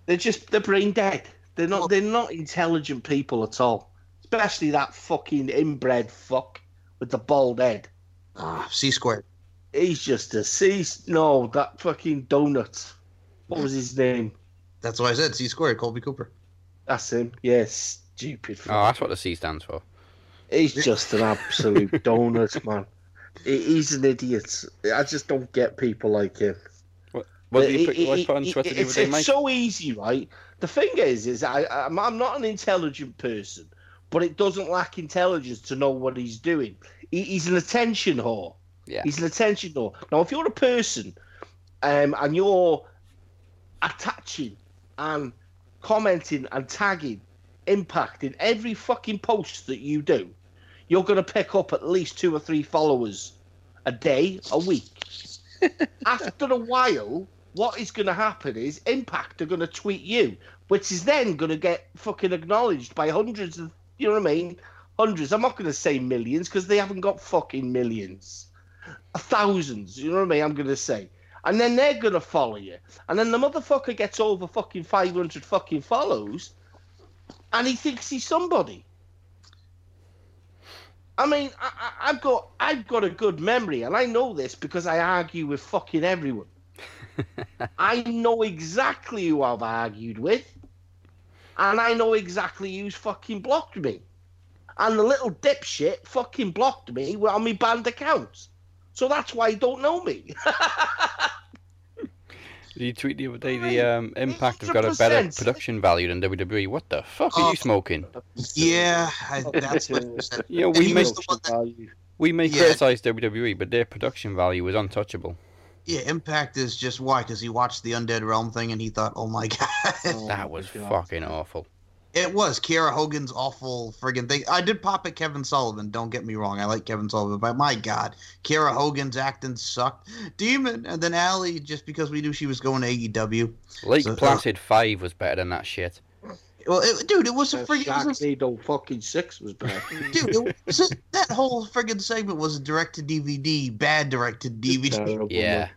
they're just they're brain dead. They're not they're not intelligent people at all. Especially that fucking inbred fuck with the bald head. Ah, C squared. He's just a C. No, that fucking donut. What was his name? That's why I said C squared. Colby Cooper. That's him. Yes, stupid. Oh, that's what the C stands for. He's just an absolute donut, man. He's an idiot. I just don't get people like him. What did you put, it- what put on Twitter the it's, it's so easy, right? The thing is, is I, I'm, I'm not an intelligent person, but it doesn't lack intelligence to know what he's doing. He, he's an attention whore. Yeah. He's an attention whore. Now, if you're a person um, and you're attaching and commenting and tagging impact in every fucking post that you do, you're going to pick up at least two or three followers a day, a week. After a while, what is going to happen is Impact are going to tweet you, which is then going to get fucking acknowledged by hundreds of, you know what I mean? Hundreds. I'm not going to say millions because they haven't got fucking millions. Thousands, you know what I mean? I'm going to say. And then they're going to follow you. And then the motherfucker gets over fucking 500 fucking follows and he thinks he's somebody. I mean, I, I, I've got I've got a good memory, and I know this because I argue with fucking everyone. I know exactly who I've argued with, and I know exactly who's fucking blocked me. And the little dipshit fucking blocked me on my banned account. So that's why he don't know me. Did you tweet the other day the um, Impact have got a better production value than WWE? What the fuck are Oh. you smoking? Yeah, I, that's what you said. You know, we he make was the one that- we may Yeah. criticize WWE, but their production value is untouchable. Yeah, Impact is just why because he watched the Undead Realm thing and he thought, oh my god, Oh that was fucking awful. It was Kiera Hogan's awful friggin' thing. I did pop at Kevin Sullivan. Don't get me wrong, I like Kevin Sullivan, but my god, Kiera Hogan's acting sucked. Demon and then Allie just because we knew she was going to AEW. Lake So- Placid Five was better than that shit. Well, it, dude, it was a Uh, friggin' it was Sharknado fucking six was bad. dude, was a- that whole friggin' segment was a direct to DVD, bad direct to DVD. Terrible, Yeah, man.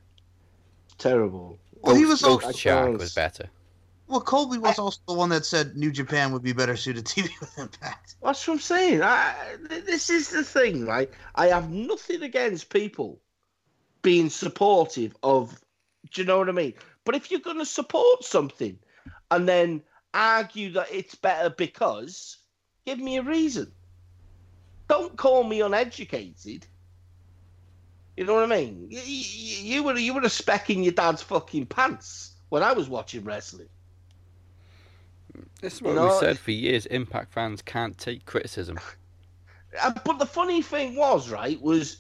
terrible. Well, he was Ghost all, Shark was- was better. Well, Colby was also the one that said New Japan would be better suited to TV with Impact. That's what I'm saying. I, this is the thing, right? I have nothing against people being supportive of. Do you know what I mean? But if you're going to support something and then argue that it's better because, give me a reason. Don't call me uneducated. You know what I mean? You, you, you were you were a speck in your dad's fucking pants when I was watching wrestling. This is what You we've know- said for years. Impact fans can't take criticism. Uh, but the funny thing was, right, was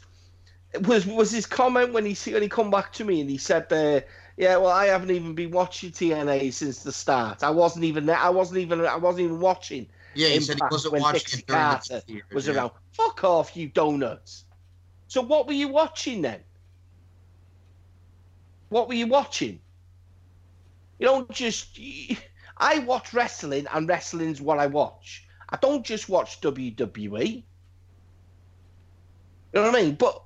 was was his comment when he when he come back to me and he said, uh, Yeah, well, I haven't even been watching TNA since the start. I wasn't even there. I wasn't even. I wasn't even watching. Yeah, he said he wasn't when watching Dixie during Carter the years, Was yeah. around. Fuck off, you donuts. So what were you watching then? What were you watching? You don't just. I watch wrestling, and wrestling's what I watch. I don't just watch WWE. You know what I mean? But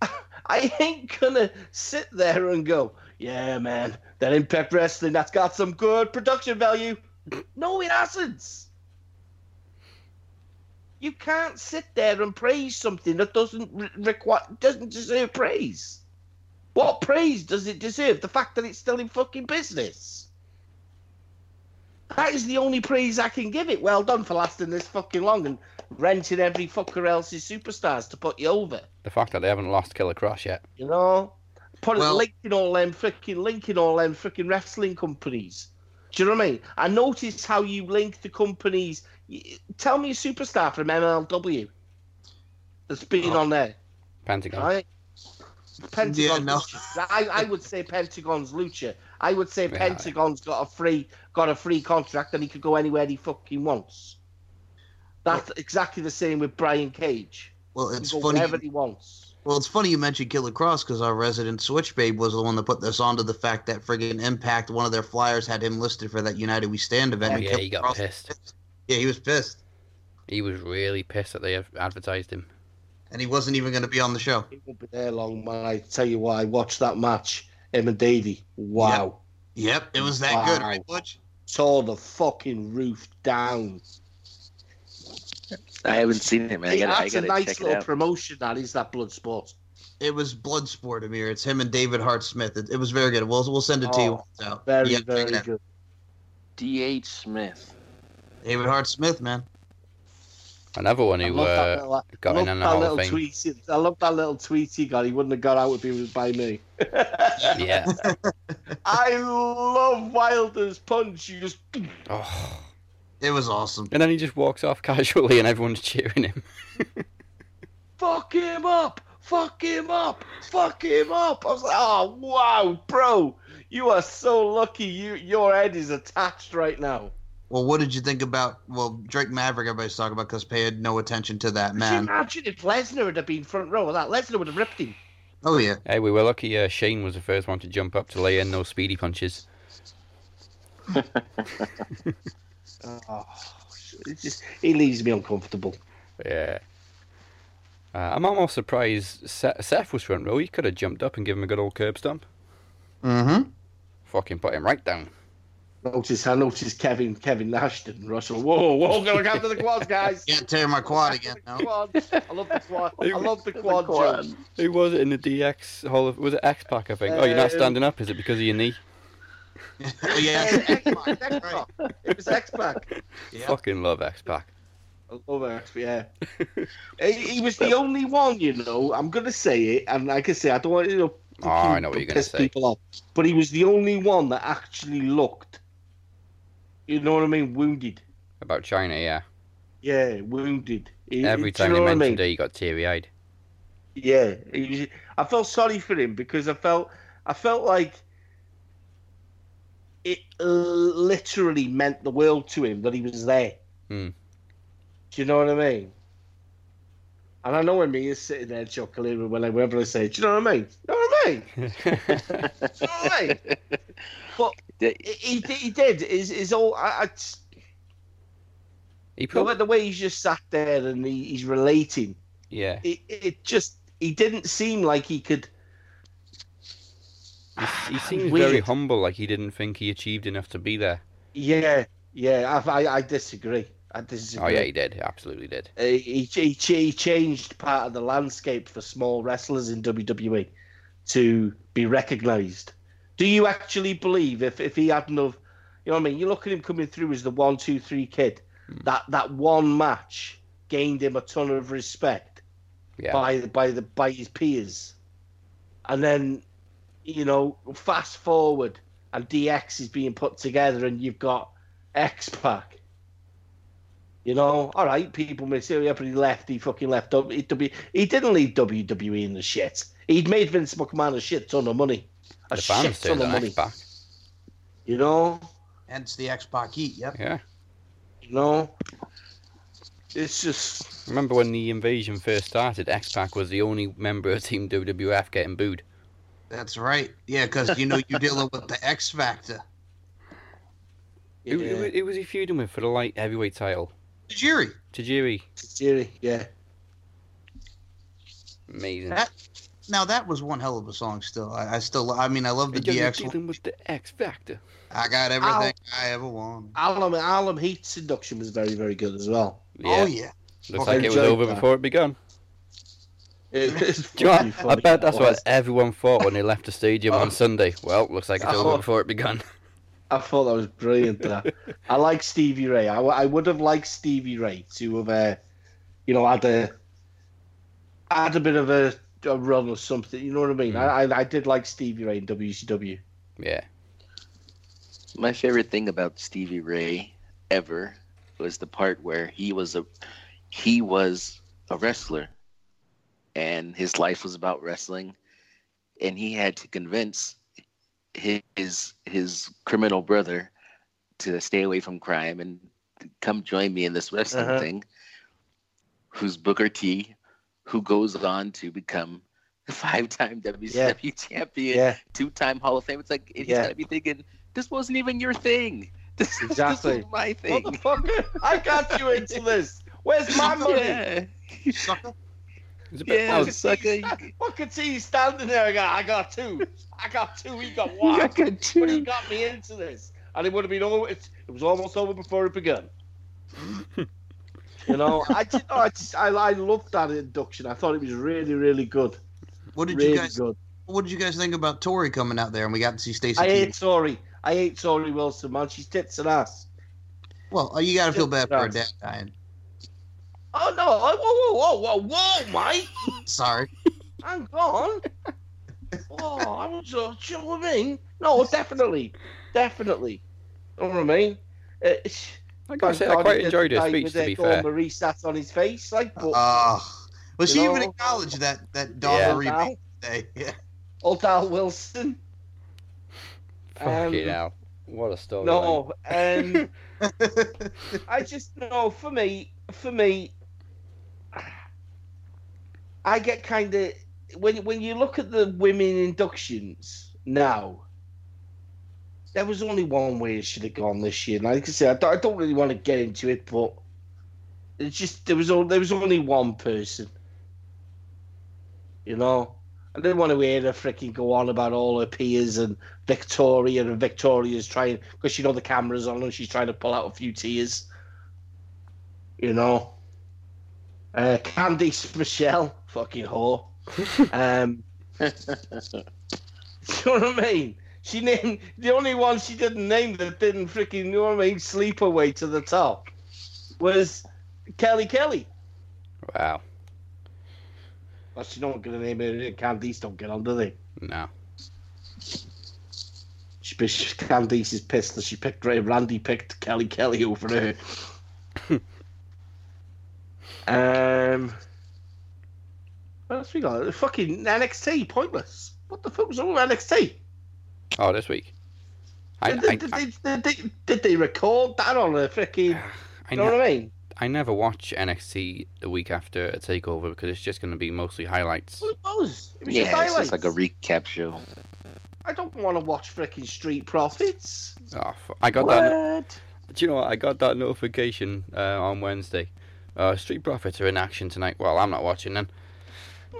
I ain't gonna sit there and go, yeah, man, that Impact Wrestling, that's got some good production value. No, it hasn't. You can't sit there and praise something that doesn't re- require doesn't deserve praise. What praise does it deserve? The fact that it's still in fucking business. That is the only praise I can give it. Well done for lasting this fucking long and renting every fucker else's superstars to put you over. The fact that they haven't lost Killer Kross yet. You know, put Well- it linking all them freaking linking all them freaking wrestling companies. Do you know what I mean? I noticed how you link the companies. Tell me a superstar from MLW that's been Oh. on there, Pentagon. right? Pentagon. Yeah, no. I, I would say Pentagon's Lucha. I would say Yeah. Pentagon's got a free got a free contract and he could go anywhere he fucking wants. That's exactly the same with Brian Cage. Well, it's can funny. wherever he wants. Well, it's funny you mentioned Killer Kross because our resident Switch Babe was the one that put this onto the fact that friggin' Impact, one of their flyers, had him listed for that United We Stand event. Oh, and yeah, Killer he got Cross- pissed. Yeah, he was pissed, He was really pissed that they advertised him. and he wasn't even going to be on the show. He won't be there long, man. I tell you why. I watched that match, him and Davey. Wow. Yep, it was that Wow. good, right, Butch? Tore the fucking roof down. I haven't seen it, man. I gotta, that's a gotta nice check little out. promotion, that is, that Bloodsport. It was Bloodsport, Amir. It's him and David Hart Smith. It, it was very good. We'll we'll send it to you. Oh, when it's. Very, Yeah, very good. D.H. Smith. David Hart Smith, man. Another one I who that uh, little, I got in on the that of Fame. tweet. I love that little tweet he got. He wouldn't have got out if he was by me. Yeah. I love Wilder's punch. You just Oh. It was awesome. And then he just walks off casually and everyone's cheering him. fuck him up, fuck him up, fuck him up. I was like, oh wow, bro, you are so lucky. You your head is attached right now. Well, what did you think about well Drake Maverick? Everybody's talking about because paid no attention to that Could you man. imagine if Lesnar would have been front row of that? Lesnar would have ripped him. Oh yeah, Hey, we were lucky uh, Shane was the first one to jump up to lay in those speedy punches. Oh, it just he leaves me uncomfortable. Yeah. Uh, I'm almost surprised Seth, Seth was front row. He could have jumped up and given him a good old curb stomp. mm-hmm. Fucking put him right down. Notice, I noticed Kevin Kevin Nash didn't Russell. Whoa, whoa, gonna look after the quads, guys. Can't tear my quad again. No. Quads. I love the quad. I love the quad, quad. Who was it in the DX Hall of? Was it X Pac? I think. oh, you're not Um, standing up. Is it because of your knee? oh yeah, X-Pac, X-Pac. It was X-Pac. Yeah. Fucking love X Pac. I love X, yeah. he, he was the only one, you know. I'm gonna say it, and like I say, I don't want you know. to Oh, I know what you're gonna piss say. People off, but he was the only one that actually looked. You know what I mean? Wounded. About Chyna, yeah. Yeah, wounded. He- Every you time know they what I mentioned mean? it, he got teary eyed. Yeah, he was, I felt sorry for him because I felt I felt like it literally meant the world to him that he was there. Hmm. Do you know what I mean? And I know when me is sitting there chuckling when I whenever I say, "Do you know what I mean?" You know what I? Do you know what I mean? But he, he, he did. Is is all I, I he way, the way he's just sat there and he, he's relating. yeah. It, it just he didn't seem like he could. He, he seems Weird. very humble, like he didn't think he achieved enough to be there. Yeah, yeah. I, I, I disagree. I disagree. Oh yeah, he did. Absolutely did. Uh, he, he, he changed part of the landscape for small wrestlers in WWE to be recognised. Do you actually believe if, if he hadn't have, you know what I mean? You look at him coming through as the one, two, three kid. Hmm. That that one match gained him a ton of respect Yeah. by by the by his peers, and then you know fast forward and DX is being put together, and you've got X Pac. You know, all right, people may say, oh, yeah, but he left, he fucking left. W- W- He didn't leave WWE in the shit. He'd made Vince McMahon a shit ton of money. a the shit fans ton turned of money. X Pac. You know, Hence the X Pac heat. Yep. Yeah. you know. It's just Remember when the invasion first started? X Pac was the only member of Team WWF getting booed. That's right. Yeah, because you know you're dealing with the X Factor. Who, yeah, who, who was he feuding with for the light heavyweight title? Tajiri. Tajiri. Tajiri, yeah. Amazing. That- Now that was one hell of a song. Still, I, I still, I mean, I love the And you're DX. one. dealing with the X Factor. I got everything I ever wanted. Harlem Harlem Heat induction was very very good as well. Yeah. Oh yeah. Looks I like it was over that. before it began. It was Do you know? I bet that's what everyone thought when they left the stadium Oh. on Sunday. Well, looks like it's Oh. over before it began. I thought that was brilliant. That I like Stevie Ray. I would have liked Stevie Ray to have, uh, you know, had a had a bit of a, a run or something. You know what I mean? Mm. I, I I did like Stevie Ray in WCW. Yeah. My favorite thing about Stevie Ray ever was the part where he was a he was a wrestler and his life was about wrestling and he had to convince his his criminal brother to stay away from crime and come join me in this wrestling Uh-huh. thing who's Booker T who goes on to become a five-time WCW champion Yeah, two-time Hall of Fame. It's like he's Yeah. gotta be thinking, this wasn't even your thing. This, Exactly. this was my thing. motherfucker! I got you into this. Where's my money? Yeah, Sucker. It's a bit, yeah, oh, sucker. You, Look at he standing there. I got, I got two. I got two. He got you one. got good But he got me into this, and it would have been over. It, it was almost over before it began. you know, I just, I just, I, I loved that induction. I thought it was really, really good. What did really you guys? good. What did you guys think about Torrie coming out there and we got to see Stacy? I Keibler? hate Torrie. I hate Torrie Wilson, man. She's tits and ass. Well, uh, you got to feel bad for her dad dying. Oh no! Whoa, whoa, whoa, whoa, whoa, Mike! Sorry. Hang on. Oh, I was, uh, do you know what I mean? No, definitely, definitely. You know what I mean? Uh, I gotta say, I quite enjoyed her speech, to be fair. Marie sat on his face, like, but Uh, well, she You even acknowledged that that Dawn Yeah. Marie Al, day. Yeah. old Al Wilson. Fucking Um, hell. What a story. No, um, I just no. For me, for me, I get kind of when when you look at the women inductions now. There was only one way it should have gone this year. Like I said, I don't, I don't really want to get into it, but it's just there was o- there was only one person. You know, I didn't want to hear her freaking go on about all her peers and Victoria and Victoria's trying because you know the camera's on and she's trying to pull out a few tears. You know, uh, Candice Michelle, fucking whore. Um, you know what I mean? She named the only one she didn't name that didn't freaking you know what I mean sleep away to the top was Kelly Kelly. Wow. Well, she don't get a name. her. Candice don't get on, do they? No. She Candice is pissed that she picked Randy picked Kelly Kelly over her. Um, what else we got? Fucking NXT, pointless. What the fuck was wrong with NXT? Oh, this week. I, did, I, did, I, did, did, they, did they record that on a freaking? I, You know ne- what I mean? I never watch NXT the week after a takeover because it's just going to be mostly highlights. Well, it was. It was just Yeah, it's highlights. just like a recap show. I don't want to watch freaking Street Profits. Oh, fu- I got that. Do you know what? I got that notification uh, on Wednesday. Uh, Street Profits are in action tonight. Well, I'm not watching them.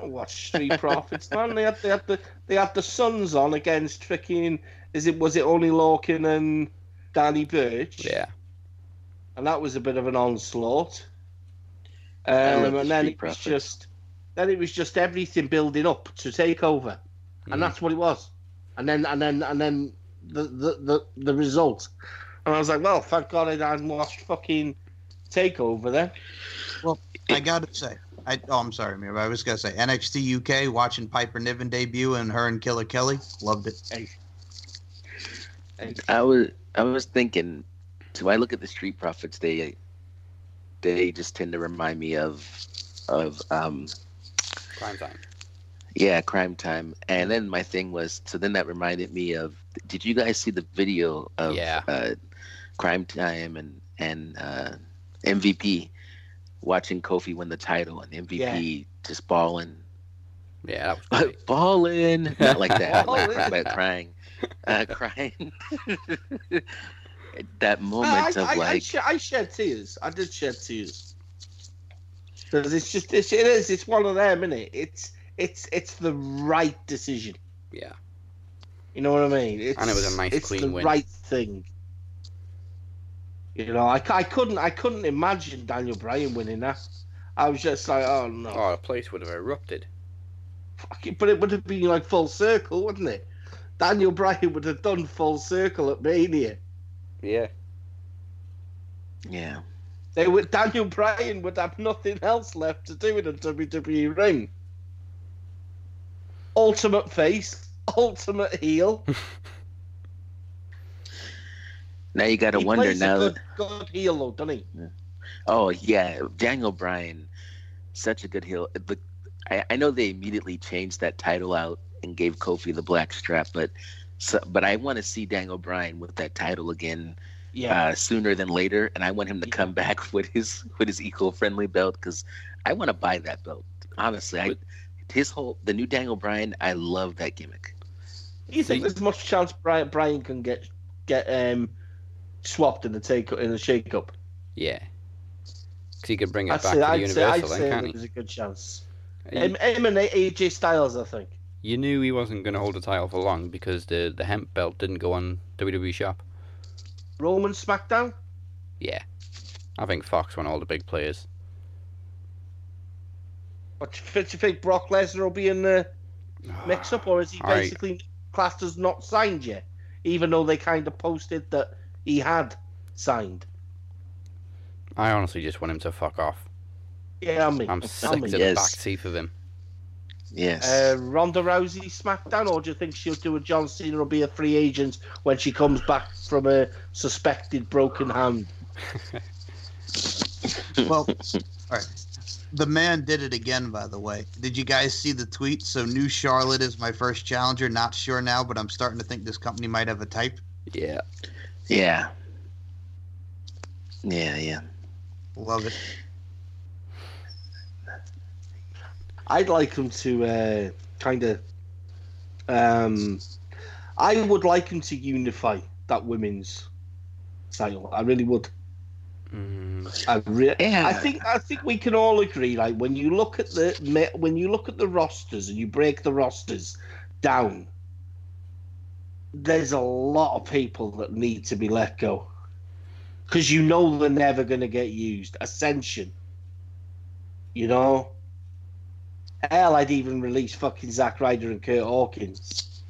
Watch Street Profits, man. They had, they had the they had the Suns on against freaking. Is it was it Oney Lorcan and Danny Burch? Yeah. and that was a bit of an onslaught. I love Um, the and then Street it was Profits. just, then it was just everything building up to take over, and Mm. that's what it was. And then and then and then the the the, the result, and I was like, well, thank God I hadn't watched fucking takeover then. Well, I gotta say, I oh I'm sorry, Mir, but I was gonna say NXT UK watching Piper Niven debut and her and Killer Kelly loved it. And I was I was thinking, so I look at the Street Profits. They they just tend to remind me of of um Prime time. Yeah, Crime Time. And then my thing was so then that reminded me of did you guys see the video of Yeah. uh, Crime Time and and uh, MVP watching Kofi win the title and MVP just balling Yeah, that was great. balling not like that like, but crying uh, crying that moment I, of I, I, like sh- I shed tears. I did shed tears because it's just it's, it is it's one of them, isn't it? It's it's it's the right decision. Yeah. You know what I mean? It's, And it was a nice, it's clean the win. right thing. You know, I, I couldn't I couldn't imagine Daniel Bryan winning that. I was just like, oh no, Oh, the place would have erupted. Fuck it, but it would have been like full circle, wouldn't it? Daniel Bryan would have done full circle at Mania. Yeah. yeah They would Daniel Bryan would have nothing else left to do in a WWE ring. Ultimate face, ultimate heel. now you gotta wonder plays now a that good, good heel though, doesn't he? Oh yeah, Daniel Bryan, such a good heel. The, I, I know they immediately changed that title out and gave Kofi the black strap, but so, but I want to see Daniel Bryan with that title again Yeah. uh, sooner than later, and I want him to Yeah. come back with his with his eco-friendly belt because I want to buy that belt. Honestly, I, his whole the new Daniel Bryan, I love that gimmick. you think See- there's much chance Brian Bryan can get get um swapped in the take in the shake up? Yeah. Because he could bring it I'd back say to the I'd say I'd Universal say can't there's a good chance. he? Him, him and AJ Styles, I think. You knew he wasn't going to hold the title for long because the, the hemp belt didn't go on WWE Shop. Roman SmackDown. Yeah. I think Fox won all the big players. What do you think- Brock Lesnar will be in the mix up, or is he basically classed as not signed yet? Even though they kind of posted that he had signed. I honestly just want him to fuck off. Yeah, I mean, I'm I sick mean, to the Yes. back teeth of him. Yes. Uh, Ronda Rousey SmackDown, or do you think she'll do a John Cena or be a free agent when she comes back from a suspected broken hand? Well, all right. The man did it again, by the way. Did you guys see the tweet? So, new Charlotte is my first challenger. Not sure now, but I'm starting to think this company might have a type. Yeah. yeah. Yeah, yeah. Love it. I'd like him to uh, kind of. Um, I would like him to unify that women's title. I really would. Mm, I re- Yeah. I think I think we can all agree. Like when you look at the when you look at the rosters and you break the rosters down, there's a lot of people that need to be let go because you know they're never going to get used. Ascension, you know. Hell, I'd even release fucking Zack Ryder and Kurt Hawkins.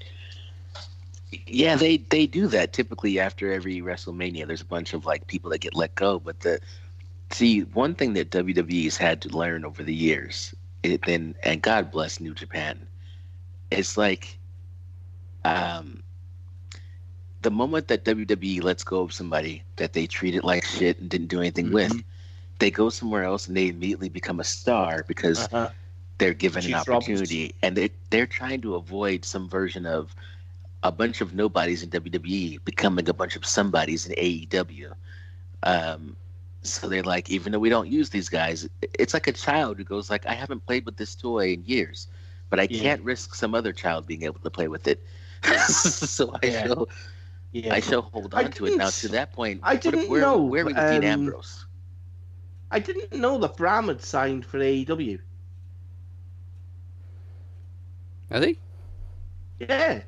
Yeah, they they do that typically after every WrestleMania. There's a bunch of like people that get let go, but the see one thing that WWE's had to learn over the years, it, and and God bless New Japan, it's like, um, the moment that WWE lets go of somebody that they treated like shit and didn't do anything with, Mm-hmm. they go somewhere else and they immediately become a star because Uh-huh. they're given an Chief opportunity and they they're trying to avoid some version of a bunch of nobodies in WWE becoming a bunch of somebodies in AEW. Um, so they're like, even though we don't use these guys, it's like a child who goes like, I haven't played with this toy in years, but I Yeah. can't risk some other child being able to play with it. so I Yeah. Yeah. I shall hold I on to it now. To that point, I didn't where, know, where are we with Dean um, Ambrose? I didn't know that Bram had signed for AEW. Is he? Yeah,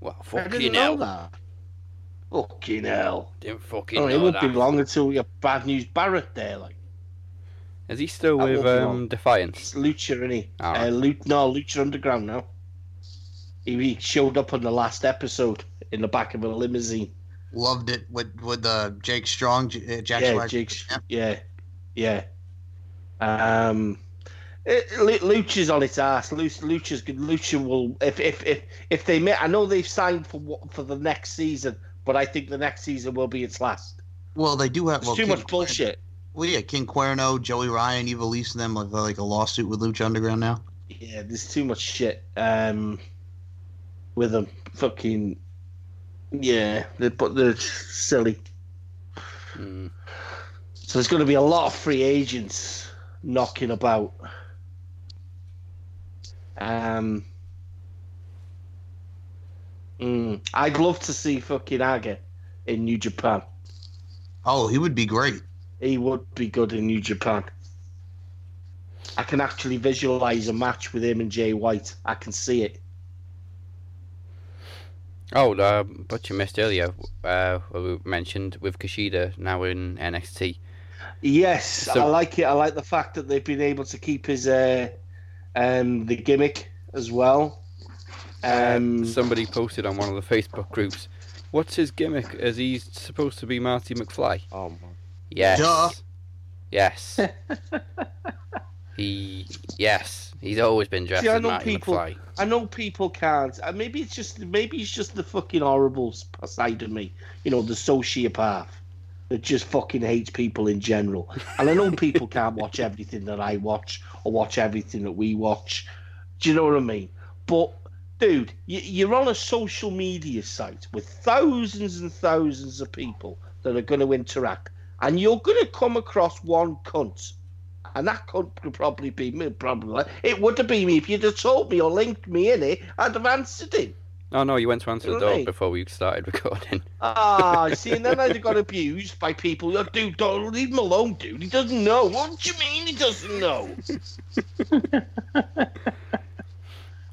Well, I fucking didn't know hell. that. Fucking hell. Didn't fucking Oh, it know won't that. be long until we have bad news Barrett there. Like Is he still That with um. Defiance? it's Lucha, isn't he? All Uh, right. Lu- no, Lucha Underground now. He, he showed up on the last episode in the back of a limousine. Loved it with with uh, Jake Strong, J- uh, Jack yeah. Jake's, Yeah. yeah. Um, it, Lu- Lucha's on its ass. Lucha, Lucha's good. Lucha will if if if if they may. I know they've signed for what- for the next season, but I think the next season will be its last. Well, they do have well, too King much bullshit. Well, yeah, King Cuerno, Joey Ryan, Ivelisse, them have like a lawsuit with Lucha Underground now. Yeah, there's too much shit um, with them. Fucking yeah, they but they're silly. Mm. So there's going to be a lot of free agents knocking about. Um, mm, I'd love to see fucking Aga in New Japan. Oh, he would be great. He would be good in New Japan. I can actually visualize a match with him and Jay White. I can see it. Oh, uh, but you missed earlier. Uh, we mentioned with Kushida now in NXT. Yes, So- I like it. I like the fact that they've been able to keep his uh, um, the gimmick as well. Um, Somebody posted on one of the Facebook groups. What's his gimmick? Is he supposed to be Marty McFly? oh, man. Yes. Duh. Yes. he. Yes. He's always been dressed See, I know Marty people- McFly. I know people can't. Uh, maybe it's just maybe it's just the fucking horrible side of me. You know, the sociopath that just fucking hates people in general. And I know people can't watch everything that I watch or watch everything that we watch. Do you know what I mean? But dude, you're on a social media site with thousands and thousands of people that are going to interact, and you're going to come across one cunt and that could probably be me. Probably it would have been me if you'd have told me or linked me in it. I'd have answered him. Oh no, you went to answer the door Right. before we started recording. Ah, see, and then I'd have got abused by people. Oh, dude, don't leave him alone, dude. He doesn't know. What do you mean he doesn't know?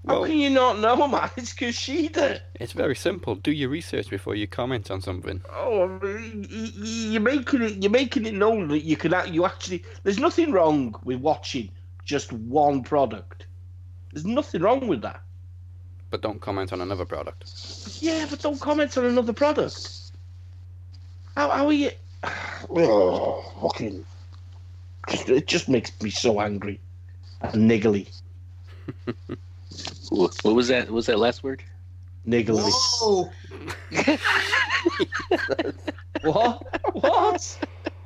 How Well, can you not know, man? It's Kushida. it's very simple. Do your research before you comment on something. Oh, I mean, y- y- you're making it. You're making it known that you can. You actually. There's nothing wrong with watching just one product. There's nothing wrong with that. But don't comment on another product. Yeah, but don't comment on another product. How, how are you? Oh, fucking. It just makes me so angry and niggly. What what was that? What was that last word? Niggly. Whoa! What? What?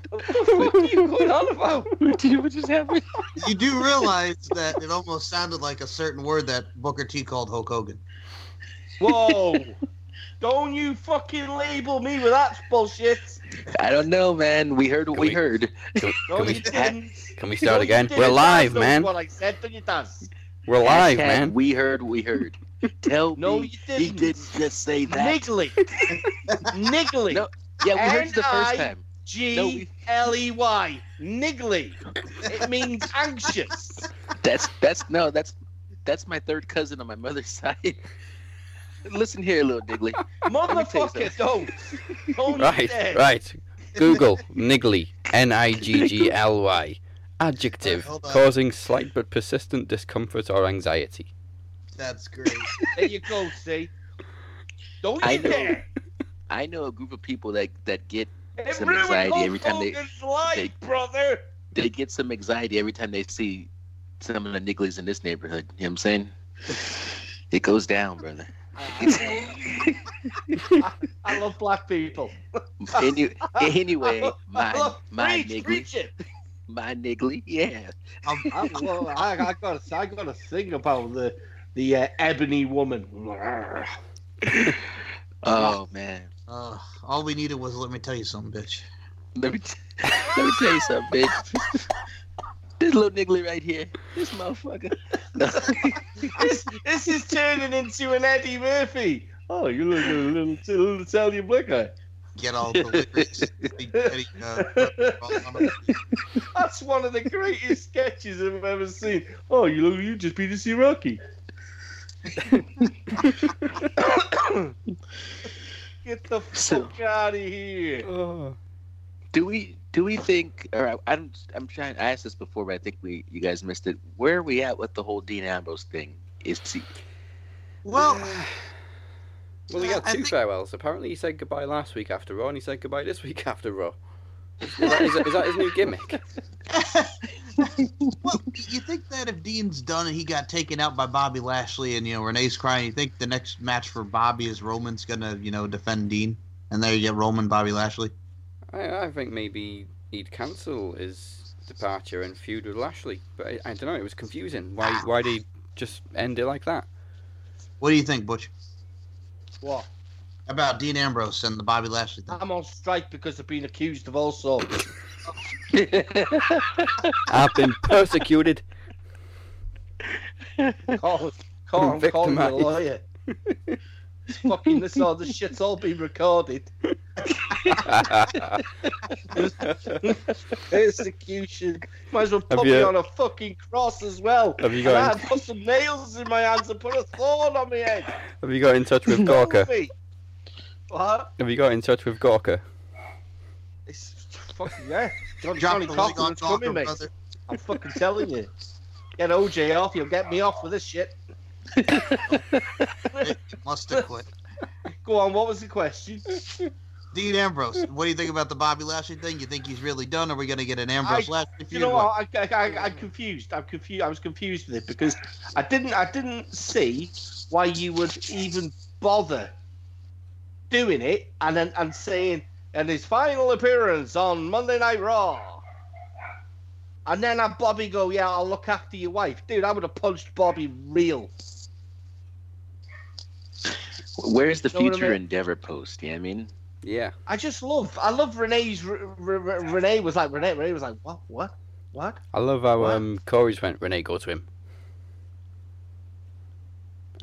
What the fuck are you going on about? what just happened? You do realize that it almost sounded like a certain word that Booker T called Hulk Hogan. Whoa! Don't you fucking label me with that bullshit. I don't know, man. We heard what Can we we- heard. Can, No, can we, you didn't. can we start again? We're live, man. What I said, but it does. We're live, Hashtag man. We heard we heard. Tell No, me you he didn't. didn't just say that. Niggly. Niggly. No, Yeah, we heard it the first N.I. time. G L E Y. Niggly. It means anxious. That's that's no, that's that's my third cousin on my mother's side. Listen here, little Diggly. me tell you Motherfucker, don't. Don't Right, right. Google niggly. N I G G L Y. Adjective Hold on. causing slight but persistent discomfort or anxiety. That's great. There you go, see. Don't I know. dare. I know a group of people that that get It Some ruined anxiety every time they- Hogan's life, they- brother. they get some anxiety every time they see some of the nigglies in this neighborhood. You know what I'm saying? It goes down, brother. I love black people. Any, anyway, I my love, my preach, niggly, preach it. My niggly, yeah. Um, I, well, I, I got I got a thing about the the uh, ebony woman. Oh man, uh, all we needed was let me tell you something, bitch. let me t- let me tell you something, bitch. This little niggly right here, this motherfucker. this, this is turning into an Eddie Murphy. Oh, you look a little, little Italian black guy. Get all delirious. Big Eddie, uh, That's one of the greatest sketches I've ever seen. Oh, you look, you just beat to see Rocky. Get the fuck So- out of here. Oh. do we do we think? Or I, I'm I'm trying. I asked this before, but I think we you guys missed it. Where are we at with the whole Dean Ambrose thing? Is he, well, well, he uh, had two think- farewells. Apparently, he said goodbye last week after Raw, and he said goodbye this week after Raw. Is that, is that, is that his new gimmick? well, you think that if Dean's done and he got taken out by Bobby Lashley and you know Renee's crying, you think the next match for Bobby is Roman's gonna you know defend Dean, and there you get Roman Bobby Lashley. I, I think maybe he'd cancel his departure and feud with Lashley, but I, I don't know. It was confusing. Why? Ah. Why did he just end it like that. What do you think, Butch? What? About Dean Ambrose and the Bobby Lashley thing? I'm on strike because I've been accused of all sorts. I've been persecuted. call, call, I'm calling a lawyer. It's fucking this all this shit's all been recorded. Persecution. Might as well Have put you- me on a fucking cross as well. Have you And got I'd put some nails in my hands and put a thorn on my head. Have you got in touch with Gorka? What? Have you got in touch with Gorka? It's fucking yeah. John, Johnny the link Cochran on is coming, mate. I'm fucking telling you. Get OJ off, you'll get me off with this shit. Must have quit. Go on, what was the question? Dean Ambrose. What do you think about the Bobby Lashley thing? You think he's really done? Are we going to get an Ambrose Lashley feud? You know what? I, I, I, I'm confused. I'm confused. I was confused with it because I didn't. I didn't see why you would even bother doing it and then and saying and his final appearance on Monday Night Raw. And then have Bobby go, yeah, I'll look after your wife, dude. I would have punched Bobby real. Where's the Know what I future mean? endeavor post? Yeah, I mean, Yeah. I just love. I love Renee's. Re, Re, Re- Renee was like Renee. Renee was like, what? What? What? I love how What? um, Corey's went, Renee, go to him.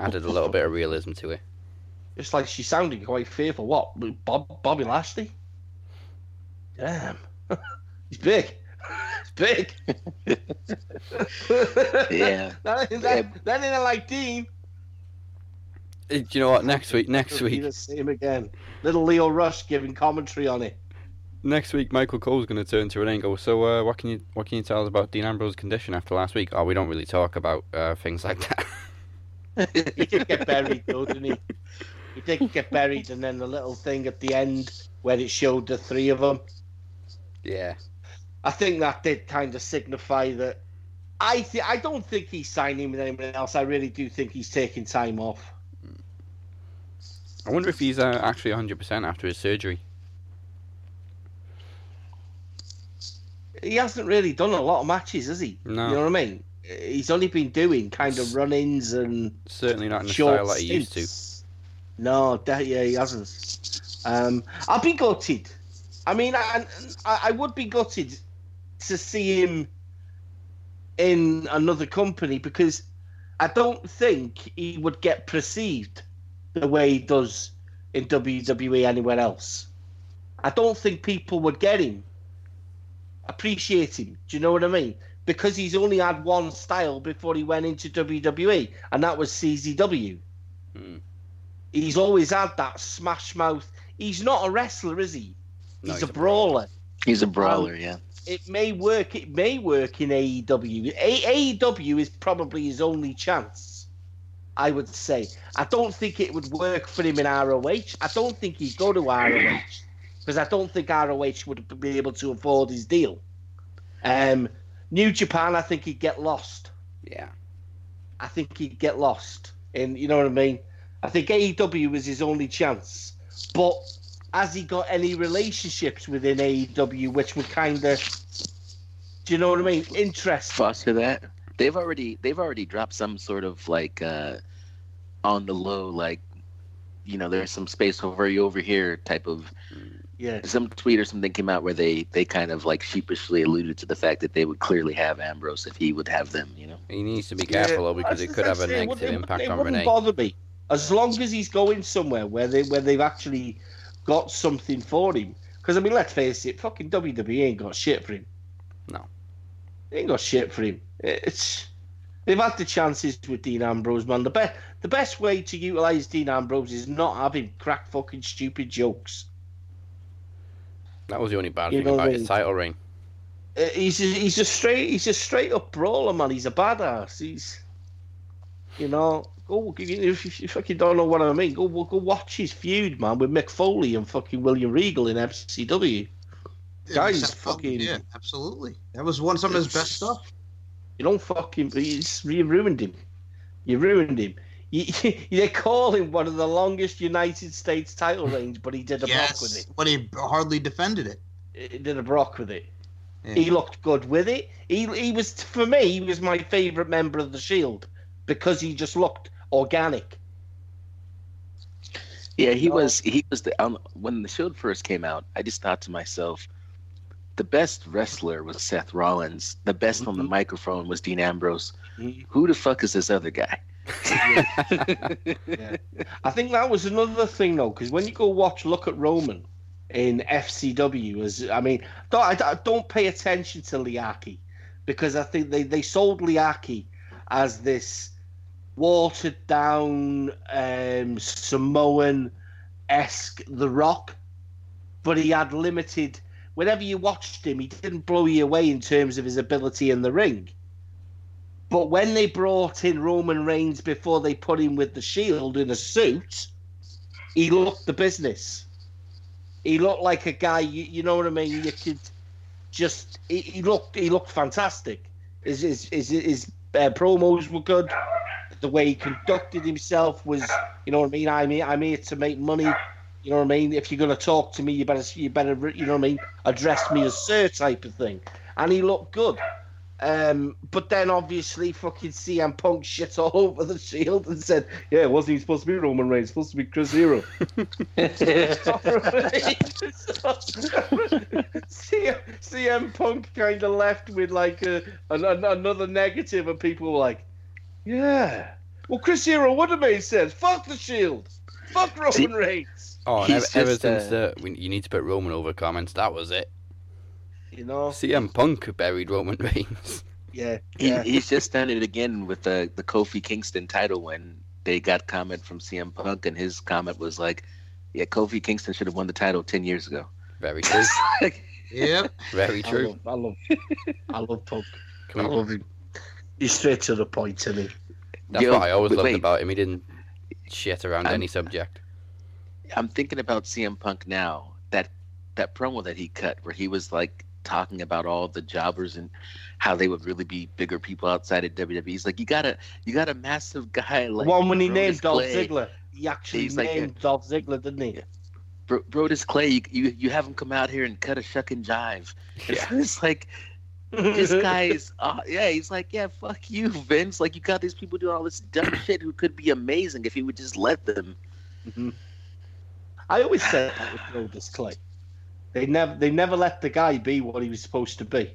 Added a little bit of realism to it. It's like she sounded quite fearful. What? Bob, Bobby Lashley? Damn. He's big. He's big. yeah. that, that, that ain't like Dean. Uh, Do you know what? Next week, next week, him again. Little Lio Rush giving commentary on it. next week, Michael Cole's going to turn to an angle. So, uh, what can you what can you tell us about Dean Ambrose's condition after last week? Oh, we don't really talk about uh, things like that. He did get buried, though, didn't he? He did get buried, and then the little thing at the end where it showed the three of them. yeah. I think that did kind of signify that. I th- I don't think he's signing with anyone else. I really do think he's taking time off. I wonder if he's uh, actually 100% after his surgery. He hasn't really done a lot of matches, has he? No. You know what I mean? He's only been doing kind of run-ins and Certainly not in the style that he used to. No, that, yeah, he hasn't. Um, I'll be gutted. I mean, I, I would be gutted to see him in another company because I don't think he would get perceived the way he does in WWE anywhere else. I don't think people would get him, appreciate him. Do you know what I mean? Because he's only had one style before he went into WWE, and that was CZW. Hmm. He's always had that smash mouth. He's not a wrestler, is he? No, he's, he's a a brawler. He's a brawler, yeah. It may work. It may work in AEW. A- AEW is probably his only chance. I would say. I don't think it would work for him in ROH. I don't think he'd go to ROH because I don't think ROH would be able to afford his deal. Um, New Japan, I think he'd get lost. Yeah. I think he'd get lost. And you know what I mean? I think AEW was his only chance. But has he got any relationships within AEW which would kind of, do you know what I mean? Interest. Foster that. They've already they've already dropped some sort of like uh on the low, like you know, there's some space over you over here type of Yeah. some tweet or something came out where they they kind of like sheepishly alluded to the fact that they would clearly have Ambrose if he would have them, you know. He needs to be careful though because it could have a essentially- it negative wouldn't- impact it on wouldn't Renee. bother me as long as he's going somewhere where they where they've actually got something for him. Because I mean, let's face it, fucking WWE ain't got shit for him. No. They ain't got shit for him. It's they've had the chances with Dean Ambrose, man. The best the best way to utilize Dean Ambrose is not have him crack fucking stupid jokes. That was the only bad You thing about I his title reign. Uh, He's a, he's a straight he's a straight up brawler, man. He's a badass. He's you know go if you fucking don't know what I mean, go go watch his feud, man, with Mick Foley and fucking William Regal in FCW. Guys, Except- fucking- yeah, absolutely. That was one some of his best stuff. You don't fucking he's, you ruined him. You ruined him. You, they call him one of the longest United States title reigns, but he did a brock with it. but he hardly defended it. He did a brock with it. Yeah. He looked good with it. He he was for me. He was my favorite member of the Shield because he just looked organic. Yeah, he was. He was the um, when the Shield first came out. I just thought to myself, the best wrestler was Seth Rollins. The best on the Mhm. microphone was Dean Ambrose. Mhm. Who the fuck is this other guy? I think that was another thing though, because when you go watch, look at Roman in FCW. As I mean, don't I, I don't pay attention to Leakee because I think they they sold Leakee as this watered down um, Samoan esque The Rock, but he had limited. Whenever you watched him, he didn't blow you away in terms of his ability in the ring. But when they brought in Roman Reigns before they put him with the Shield in a suit, he looked the business. He looked like a guy. You, you know what I mean? You could just. He, he looked. He looked fantastic. His his his, his uh, promos were good. The way he conducted himself was. You know what I mean? I'm here, I'm here to make money. You know what I mean? If you're gonna talk to me, you better you better you know what I mean? Address me as sir type of thing. And he looked good. Um, but then obviously fucking CM Punk shit all over the Shield and said, "Yeah, wasn't he supposed to be Roman Reigns? Supposed to be Chris Hero." CM, CM Punk kind of left with like a, an, an- another negative, and people were like, "Yeah, well, Chris Hero would have made sense. Fuck the Shield. Fuck Roman See- Reigns." Oh, and ever, ever just, since uh, the we, you need to put Roman over comments, that was it. You know? CM Punk buried Roman Reigns. Yeah, He, yeah. He's just done it again with the the Kofi Kingston title when they got comment from CM Punk and his comment was like, "Yeah, Kofi Kingston should have won the title ten years ago." Very true. Yep. Very I true. love, I love, I love Punk. I on. love him. He's straight to the point, isn't he? That's Yo, what I always wait, loved wait. about him. He didn't shit around I'm- any subject. I'm thinking about CM Punk now. That that promo that he cut where he was like talking about all the jobbers and how they would really be bigger people outside of WWE. He's like, you got a you got a massive guy like One when he Brodus named Dolph Clay. Ziggler. He actually He's like a- named Dolph Ziggler, didn't he? Bro, Brodus Clay, you, you you have him come out here and cut a shuck and jive. Yeah. It's like this guy is, uh, yeah, he's like, yeah, fuck you, Vince. Like you got these people doing all this dumb shit who could be amazing if you would just let them. I always said that with Brodus Clay. They never, they never let the guy be what he was supposed to be.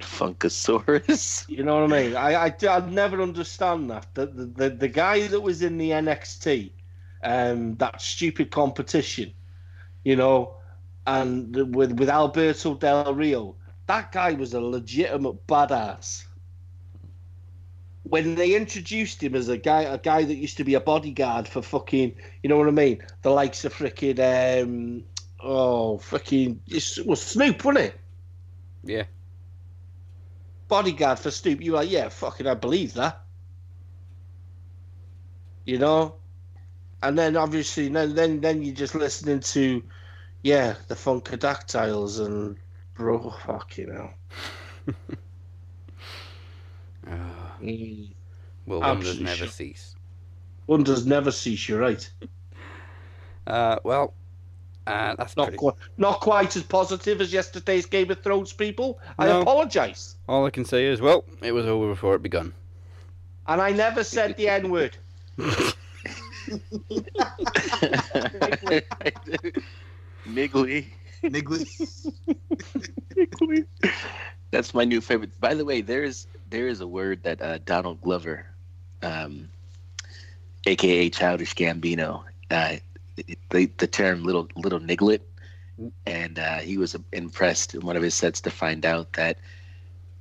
Funkasaurus. You know what I mean? I, I, I never understand that. The, the, the, the guy that was in the NXT, um, that stupid competition, you know, and with with Alberto Del Rio, that guy was a legitimate badass. When they introduced him as a guy, a guy that used to be a bodyguard for fucking, you know what I mean, the likes of freaking, um, oh, fucking, it was Snoop, wasn't it? Yeah. bodyguard for Snoop. You were like, yeah, fucking, I believe that. You know, and then obviously, then then then you're just listening to, yeah, the Funkadactyls and bro, fucking hell. Ah, Mm. well, wonders Absolutely never sure. cease. Wonders never cease. You're right. Uh, well, uh, that's Not pretty. quite, not quite as positive as yesterday's Game of Thrones people. I No. apologise, All I can say is, well, it was over before it begun. and I never said the N word. Niggly. Niggly. That's my new favorite. By the way, there is there is a word that uh, Donald Glover, um, aka Childish Gambino, uh, the the term little little niglet, and uh, he was impressed in one of his sets to find out that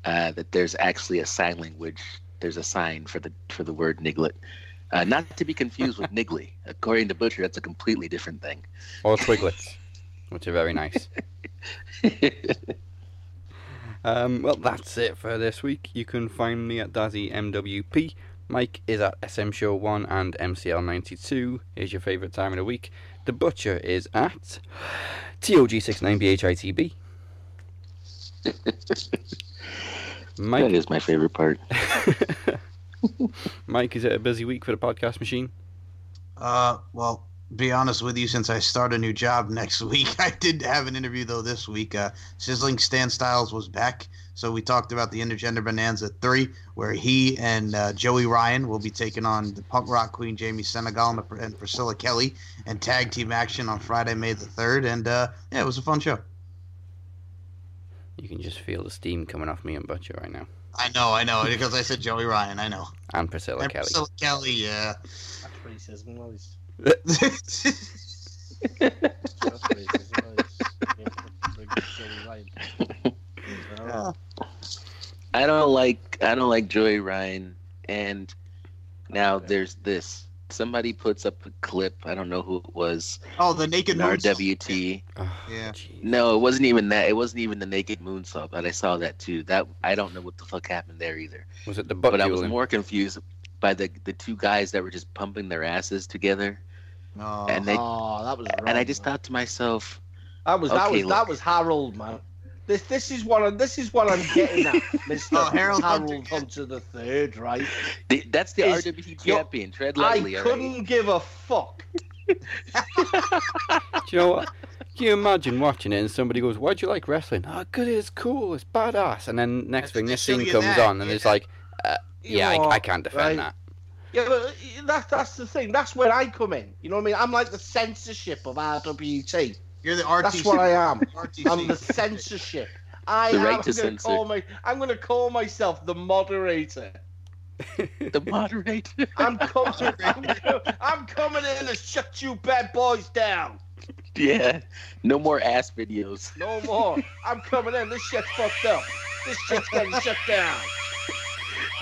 uh, that there's actually a sign language. There's a sign for the for the word niglet. Uh, not to be confused with niggly. According to Butcher, that's a completely different thing. Or twiglets, which are very nice. Um, well, that's it for this week. You can find me at Dazzy MWP. Mike is at SM Show 1 and MCL92 is your favourite time of the week. The Butcher is at TOG69BHITB. that Mike, is my favorite part. Mike, is it a busy week for the podcast machine? Uh, well, be honest with you, since I start a new job next week, I did have an interview though this week. Uh, Sizzling Stan Styles was back, So we talked about the Intergender Bonanza 3, where he and uh, Joey Ryan will be taking on the punk rock queen Jamie Senegal and, and Priscilla Kelly and tag team action on Friday, May the 3rd. And uh, yeah, it was a fun show. You can just feel the steam coming off me and Butcher right now. I know, I know, because I said Joey Ryan, I know. And Priscilla and Kelly. Priscilla Kelly, yeah. That's racism, Lois. yeah, That's racism, Lois. I don't like I don't like Joey Ryan, and now Okay. there's this. Somebody puts up a clip. I don't know who it was. Oh, the naked In moonsault. RWT. Oh, Yeah. No, it wasn't even that. It wasn't even the naked moonsault, but I saw that too. That I don't know what the fuck happened there either. Was it the butt But I was more confused by the the two guys that were just pumping their asses together, Oh, and they oh, that was wrong. and I just man. thought to myself, that was that Okay, was that was Harold, man. This this is what I'm, this is what I'm getting at, Mister Oh, Harold Harold, Hunter, Hunter, the third, right? "The- "That's the Is- RWT yo, champion. Tread I lightly." all right?" couldn't give a fuck. Do you know what? Can you imagine watching it and somebody goes, "Why'd you like wrestling?" Oh, good, it's cool, it's badass. And then next That's- thing, this show scene comes that, on, and yeah. it's like, uh, "Yeah, know I, I can't defend right? that." Yeah, but uh, that's that's the thing. That's where I come in. You know what I mean? I'm like the censorship of RWT. You're the RTC. That's what I am. RTC. I'm the censorship. I The am right I'm to gonna censor. call my I'm gonna call myself the moderator. The moderator. I'm coming I'm, I'm coming in to shut you bad boys down. yeah. No more ass videos. No more. I'm coming in. This shit's fucked up. This shit's getting shut down.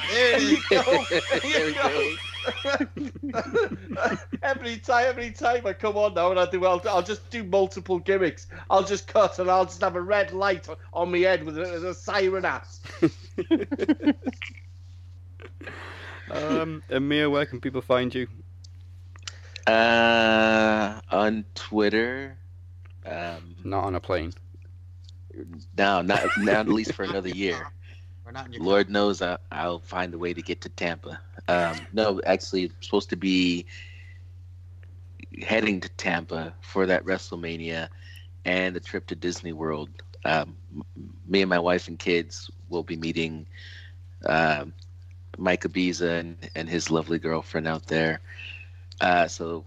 There you go. There there you go. go. every time, every time I come on now and I do, I'll, I'll just do multiple gimmicks. I'll just cut and I'll just have a red light on, on my head with a, a siren ass. um, Amir, where can people find you? Uh, on Twitter. Um, Not on a plane. no, not not at least for another year. Not Lord knows I, I'll find a way to get to Tampa. Um, no, actually, supposed to be heading to Tampa for that WrestleMania and the trip to Disney World. Um, me and my wife and kids will be meeting um Mike Ibiza and, and his lovely girlfriend out there. Uh, so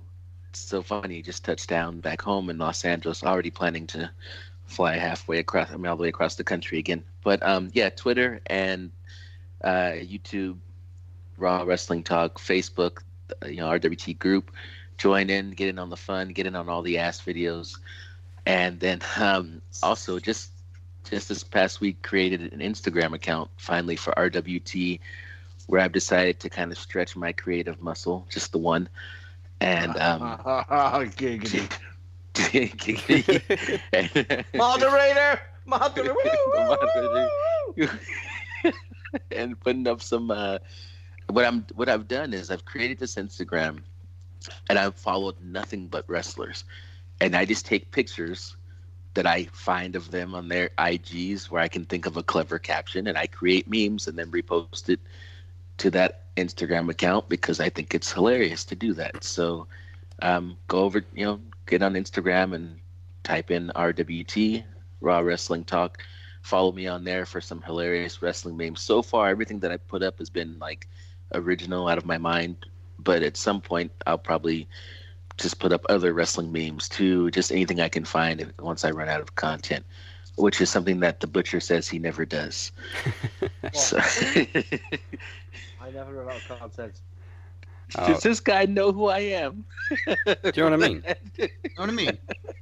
it's so funny. Just touched down back home in Los Angeles, already planning to fly halfway across, I mean, all the way across the country again. But um, yeah, Twitter and uh, YouTube, Raw Wrestling Talk, Facebook, uh, you know, RWT group. Join in, get in on the fun, get in on all the ass videos, and then um, also just just this past week created an Instagram account finally for RWT, where I've decided to kind of stretch my creative muscle, just the one, and um, Giggity. Moderator! Moderator! Moderator. and putting up some uh what i'm what i've done is i've created this instagram and i've followed nothing but wrestlers and i just take pictures that i find of them on their igs where i can think of a clever caption and i create memes and then repost it to that instagram account because i think it's hilarious to do that so um, go over you know get on instagram and type in rwt raw wrestling talk follow me on there for some hilarious wrestling memes. So far, everything that I put up has been like original out of my mind, but at some point, I'll probably just put up other wrestling memes too, just anything I can find once I run out of content, which is something that the butcher says he never does. So, I never run out of content. Oh, does this guy know who I am? do you know what I mean? You know what I mean?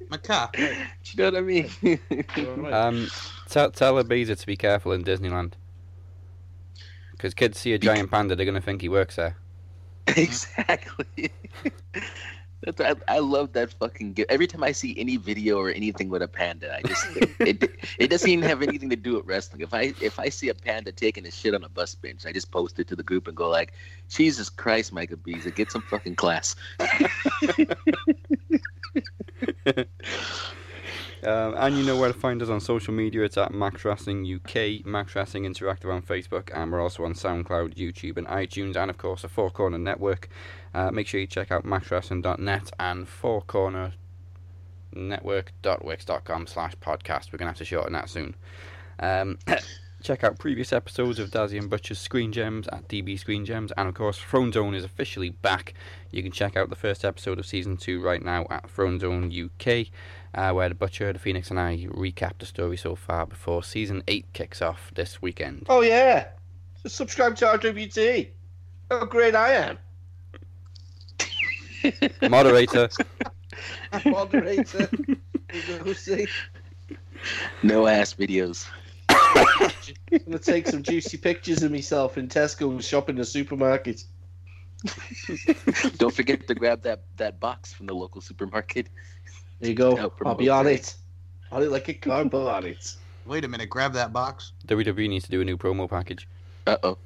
My car. Do you know what I mean? Um, tell tell Ibiza to be careful in Disneyland. Because kids see a giant panda, they're gonna think he works there. exactly. That's, I, I love that fucking. gi- Every time I see any video or anything with a panda, I just it it doesn't even have anything to do with wrestling. If I if I see a panda taking a shit on a bus bench, I just post it to the group and go like, "Jesus Christ, Michael Beasley, get some fucking class." Um, and you know where to find us on social media. It's at Max Wrestling UK, Max Wrestling Interactive on Facebook, and we're also on SoundCloud, YouTube, and iTunes, and of course the Four Corner Network. Uh, make sure you check out maxwrestling.net and Four Corner Network.wix.com slash podcast. We're going to have to shorten that soon. Um, Check out previous episodes of Dazzy and Butcher's Screen Gems at DB Screen Gems, and of course, Throne Zone is officially back. You can check out the first episode of season two right now at Throne Zone UK, uh, where the Butcher, the Phoenix, and I recap the story so far before season eight kicks off this weekend. Oh yeah, subscribe to RWT. How great I am. Moderator, Moderator. You go see. No ass videos. I'm gonna take some juicy pictures of myself in Tesco shopping the supermarket. Don't forget to grab that, that box from the local supermarket. There you go. I'll be on it. it. On it like a cardboard on it. Wait a minute, grab that box. WWE needs to do a new promo package. Uh oh.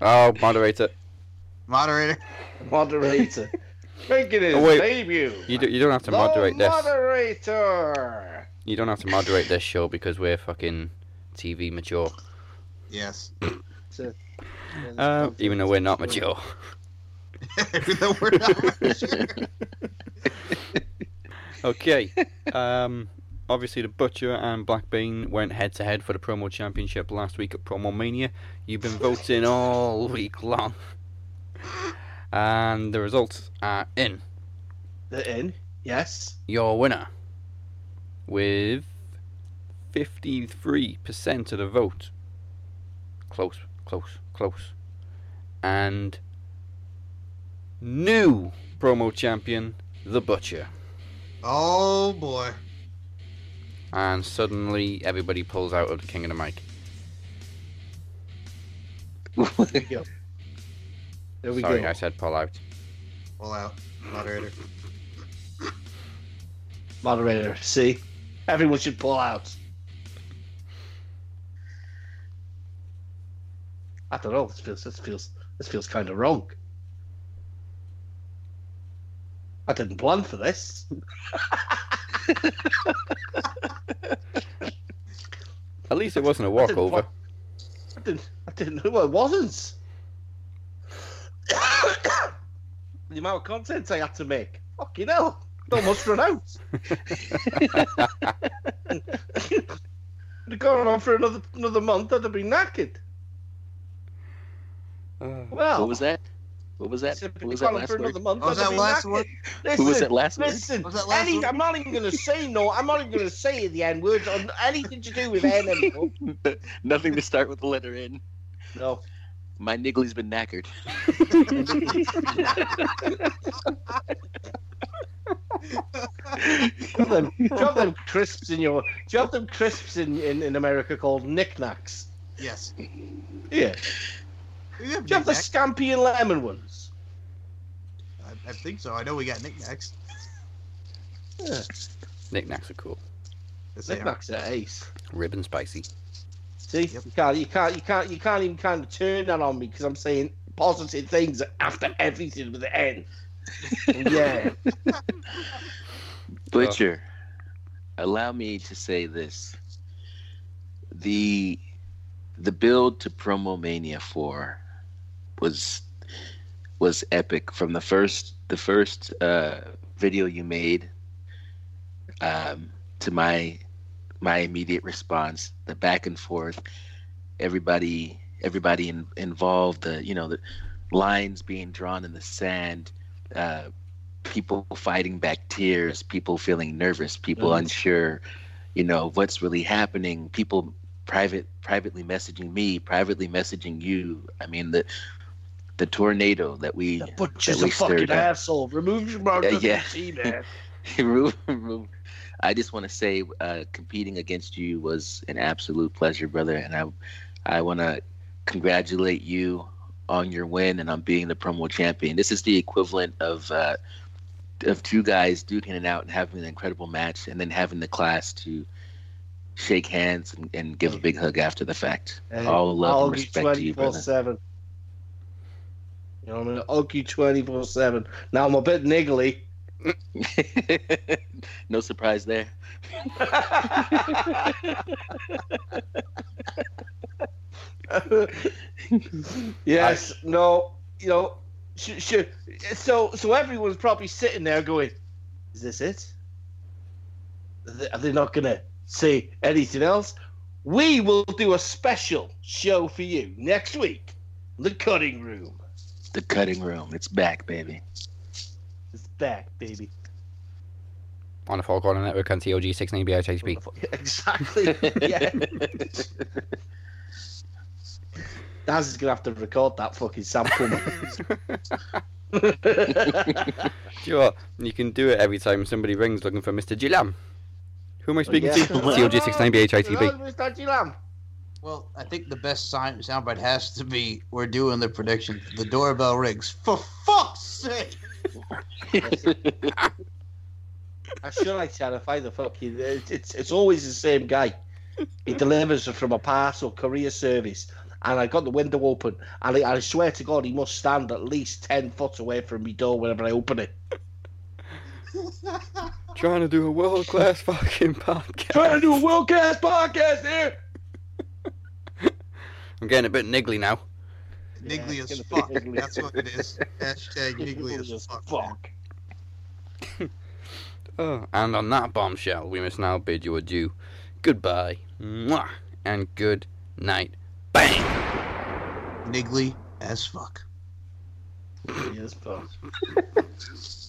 Oh, moderator. Moderator. Moderator. Making his Oh, wait. debut. You, do, you don't have to The moderate this. Moderator. You don't have to moderate this show because we're fucking TV mature. Yes. Uh, even though we're not mature. Even though we're not sure. Okay. Um, obviously, the Butcher and Black Bean went head to head for the promo championship last week at Promo Mania. You've been voting all week long. And the results are in. The in. Yes. Your winner with 53% of the vote. Close, close, close. And new promo champion, The Butcher. Oh boy. and suddenly everybody pulls out of the King of the Mic. There we Sorry, go. I said pull out. Pull out. Moderator. Moderator. See, everyone should pull out. I don't know. This feels. This feels. This feels kind of wrong. I didn't plan for this. At least it wasn't a I didn't walkover. I didn't. I didn't know it wasn't. the amount of content I had to make. Fucking hell. Almost run out. I'd have gone on for another another month. I'd have been knackered. Uh, Well, What was that? What was that? If What we'd was gone that on last for another word? month, What was that last knackered. word? Listen, Who was that last word? Listen, Was that last any, word? I'm not even going to say no. I'm not even going to say the N words on anything to do with N anymore. Nothing to start with the letter N. No. My niggly's been knackered. Drop them, drop them crisps in your, drop them crisps in, in, in America called knickknacks. Yes. Yeah. We have Do you have the knickknacks. scampi and lemon ones? I, I think so. I know we got knickknacks. Yeah. knickknacks are cool. Yes, they are. Knickknacks are ace. Rib and spicy. See, Yep. you can't, you can't, you can't, you can't even kind of turn that on me because I'm saying positive things after everything with the N. yeah. Butcher, allow me to say this. The the build to Promo Mania 4 was was epic from the first the first uh, video you made um, to my my immediate response, the back and forth, everybody everybody in, involved, the you know the lines being drawn in the sand, uh, people fighting back tears, people feeling nervous, people Mhm. unsure, you know what's really happening, people private privately messaging me, privately messaging you. I mean the the tornado that we The butcher's that a we fucking up. asshole. Remove your mouth Yeah, yeah. Remove- remove- I just want to say, uh, competing against you was an absolute pleasure, brother, and I, I want to congratulate you on your win and on being the promo champion. This is the equivalent of uh, of two guys duking it out and having an incredible match, and then having the class to shake hands and, and give a big hug after the fact. All love and respect to you, brother. 7. You know, I'm hug you 24 7. Now I'm a bit niggly. no surprise there. yes, no, you know, sh- sh- so so everyone's probably sitting there going, "Is this it? Are they, are they not gonna say anything else? we will do a special show for you next week. The cutting room. The cutting room. It's back, baby. It's back, baby. On the Four Corner Network on TOG 69BHHP. Exactly. Yeah. Daz is gonna have to record that fucking sample. Do you know what? You can do it every time somebody rings looking for Mr. Gilam. Who am I oh, speaking to? Oh, Yeah. TOG 69BHITB. Mr. Gilam. Well, I think the best sound soundbite has to be we're doing the prediction. The doorbell rings. For fuck's sake! I'm sure I terrify the fucking. It's, it's it's always the same guy. He delivers from a parcel courier service, and I got the window open, and I, I swear to God, he must stand at least ten foot away from my door whenever I open it. Trying to do a world class fucking podcast. Trying to do a world class podcast here. I'm getting a bit niggly now. Niggly Yeah, as fuck. gonna That's what it is. Hashtag niggly as fuck. man. Oh, and on that bombshell, we must now bid you adieu. Goodbye. Mwah, and good night. Bang! Niggly as fuck. Yes, fuck.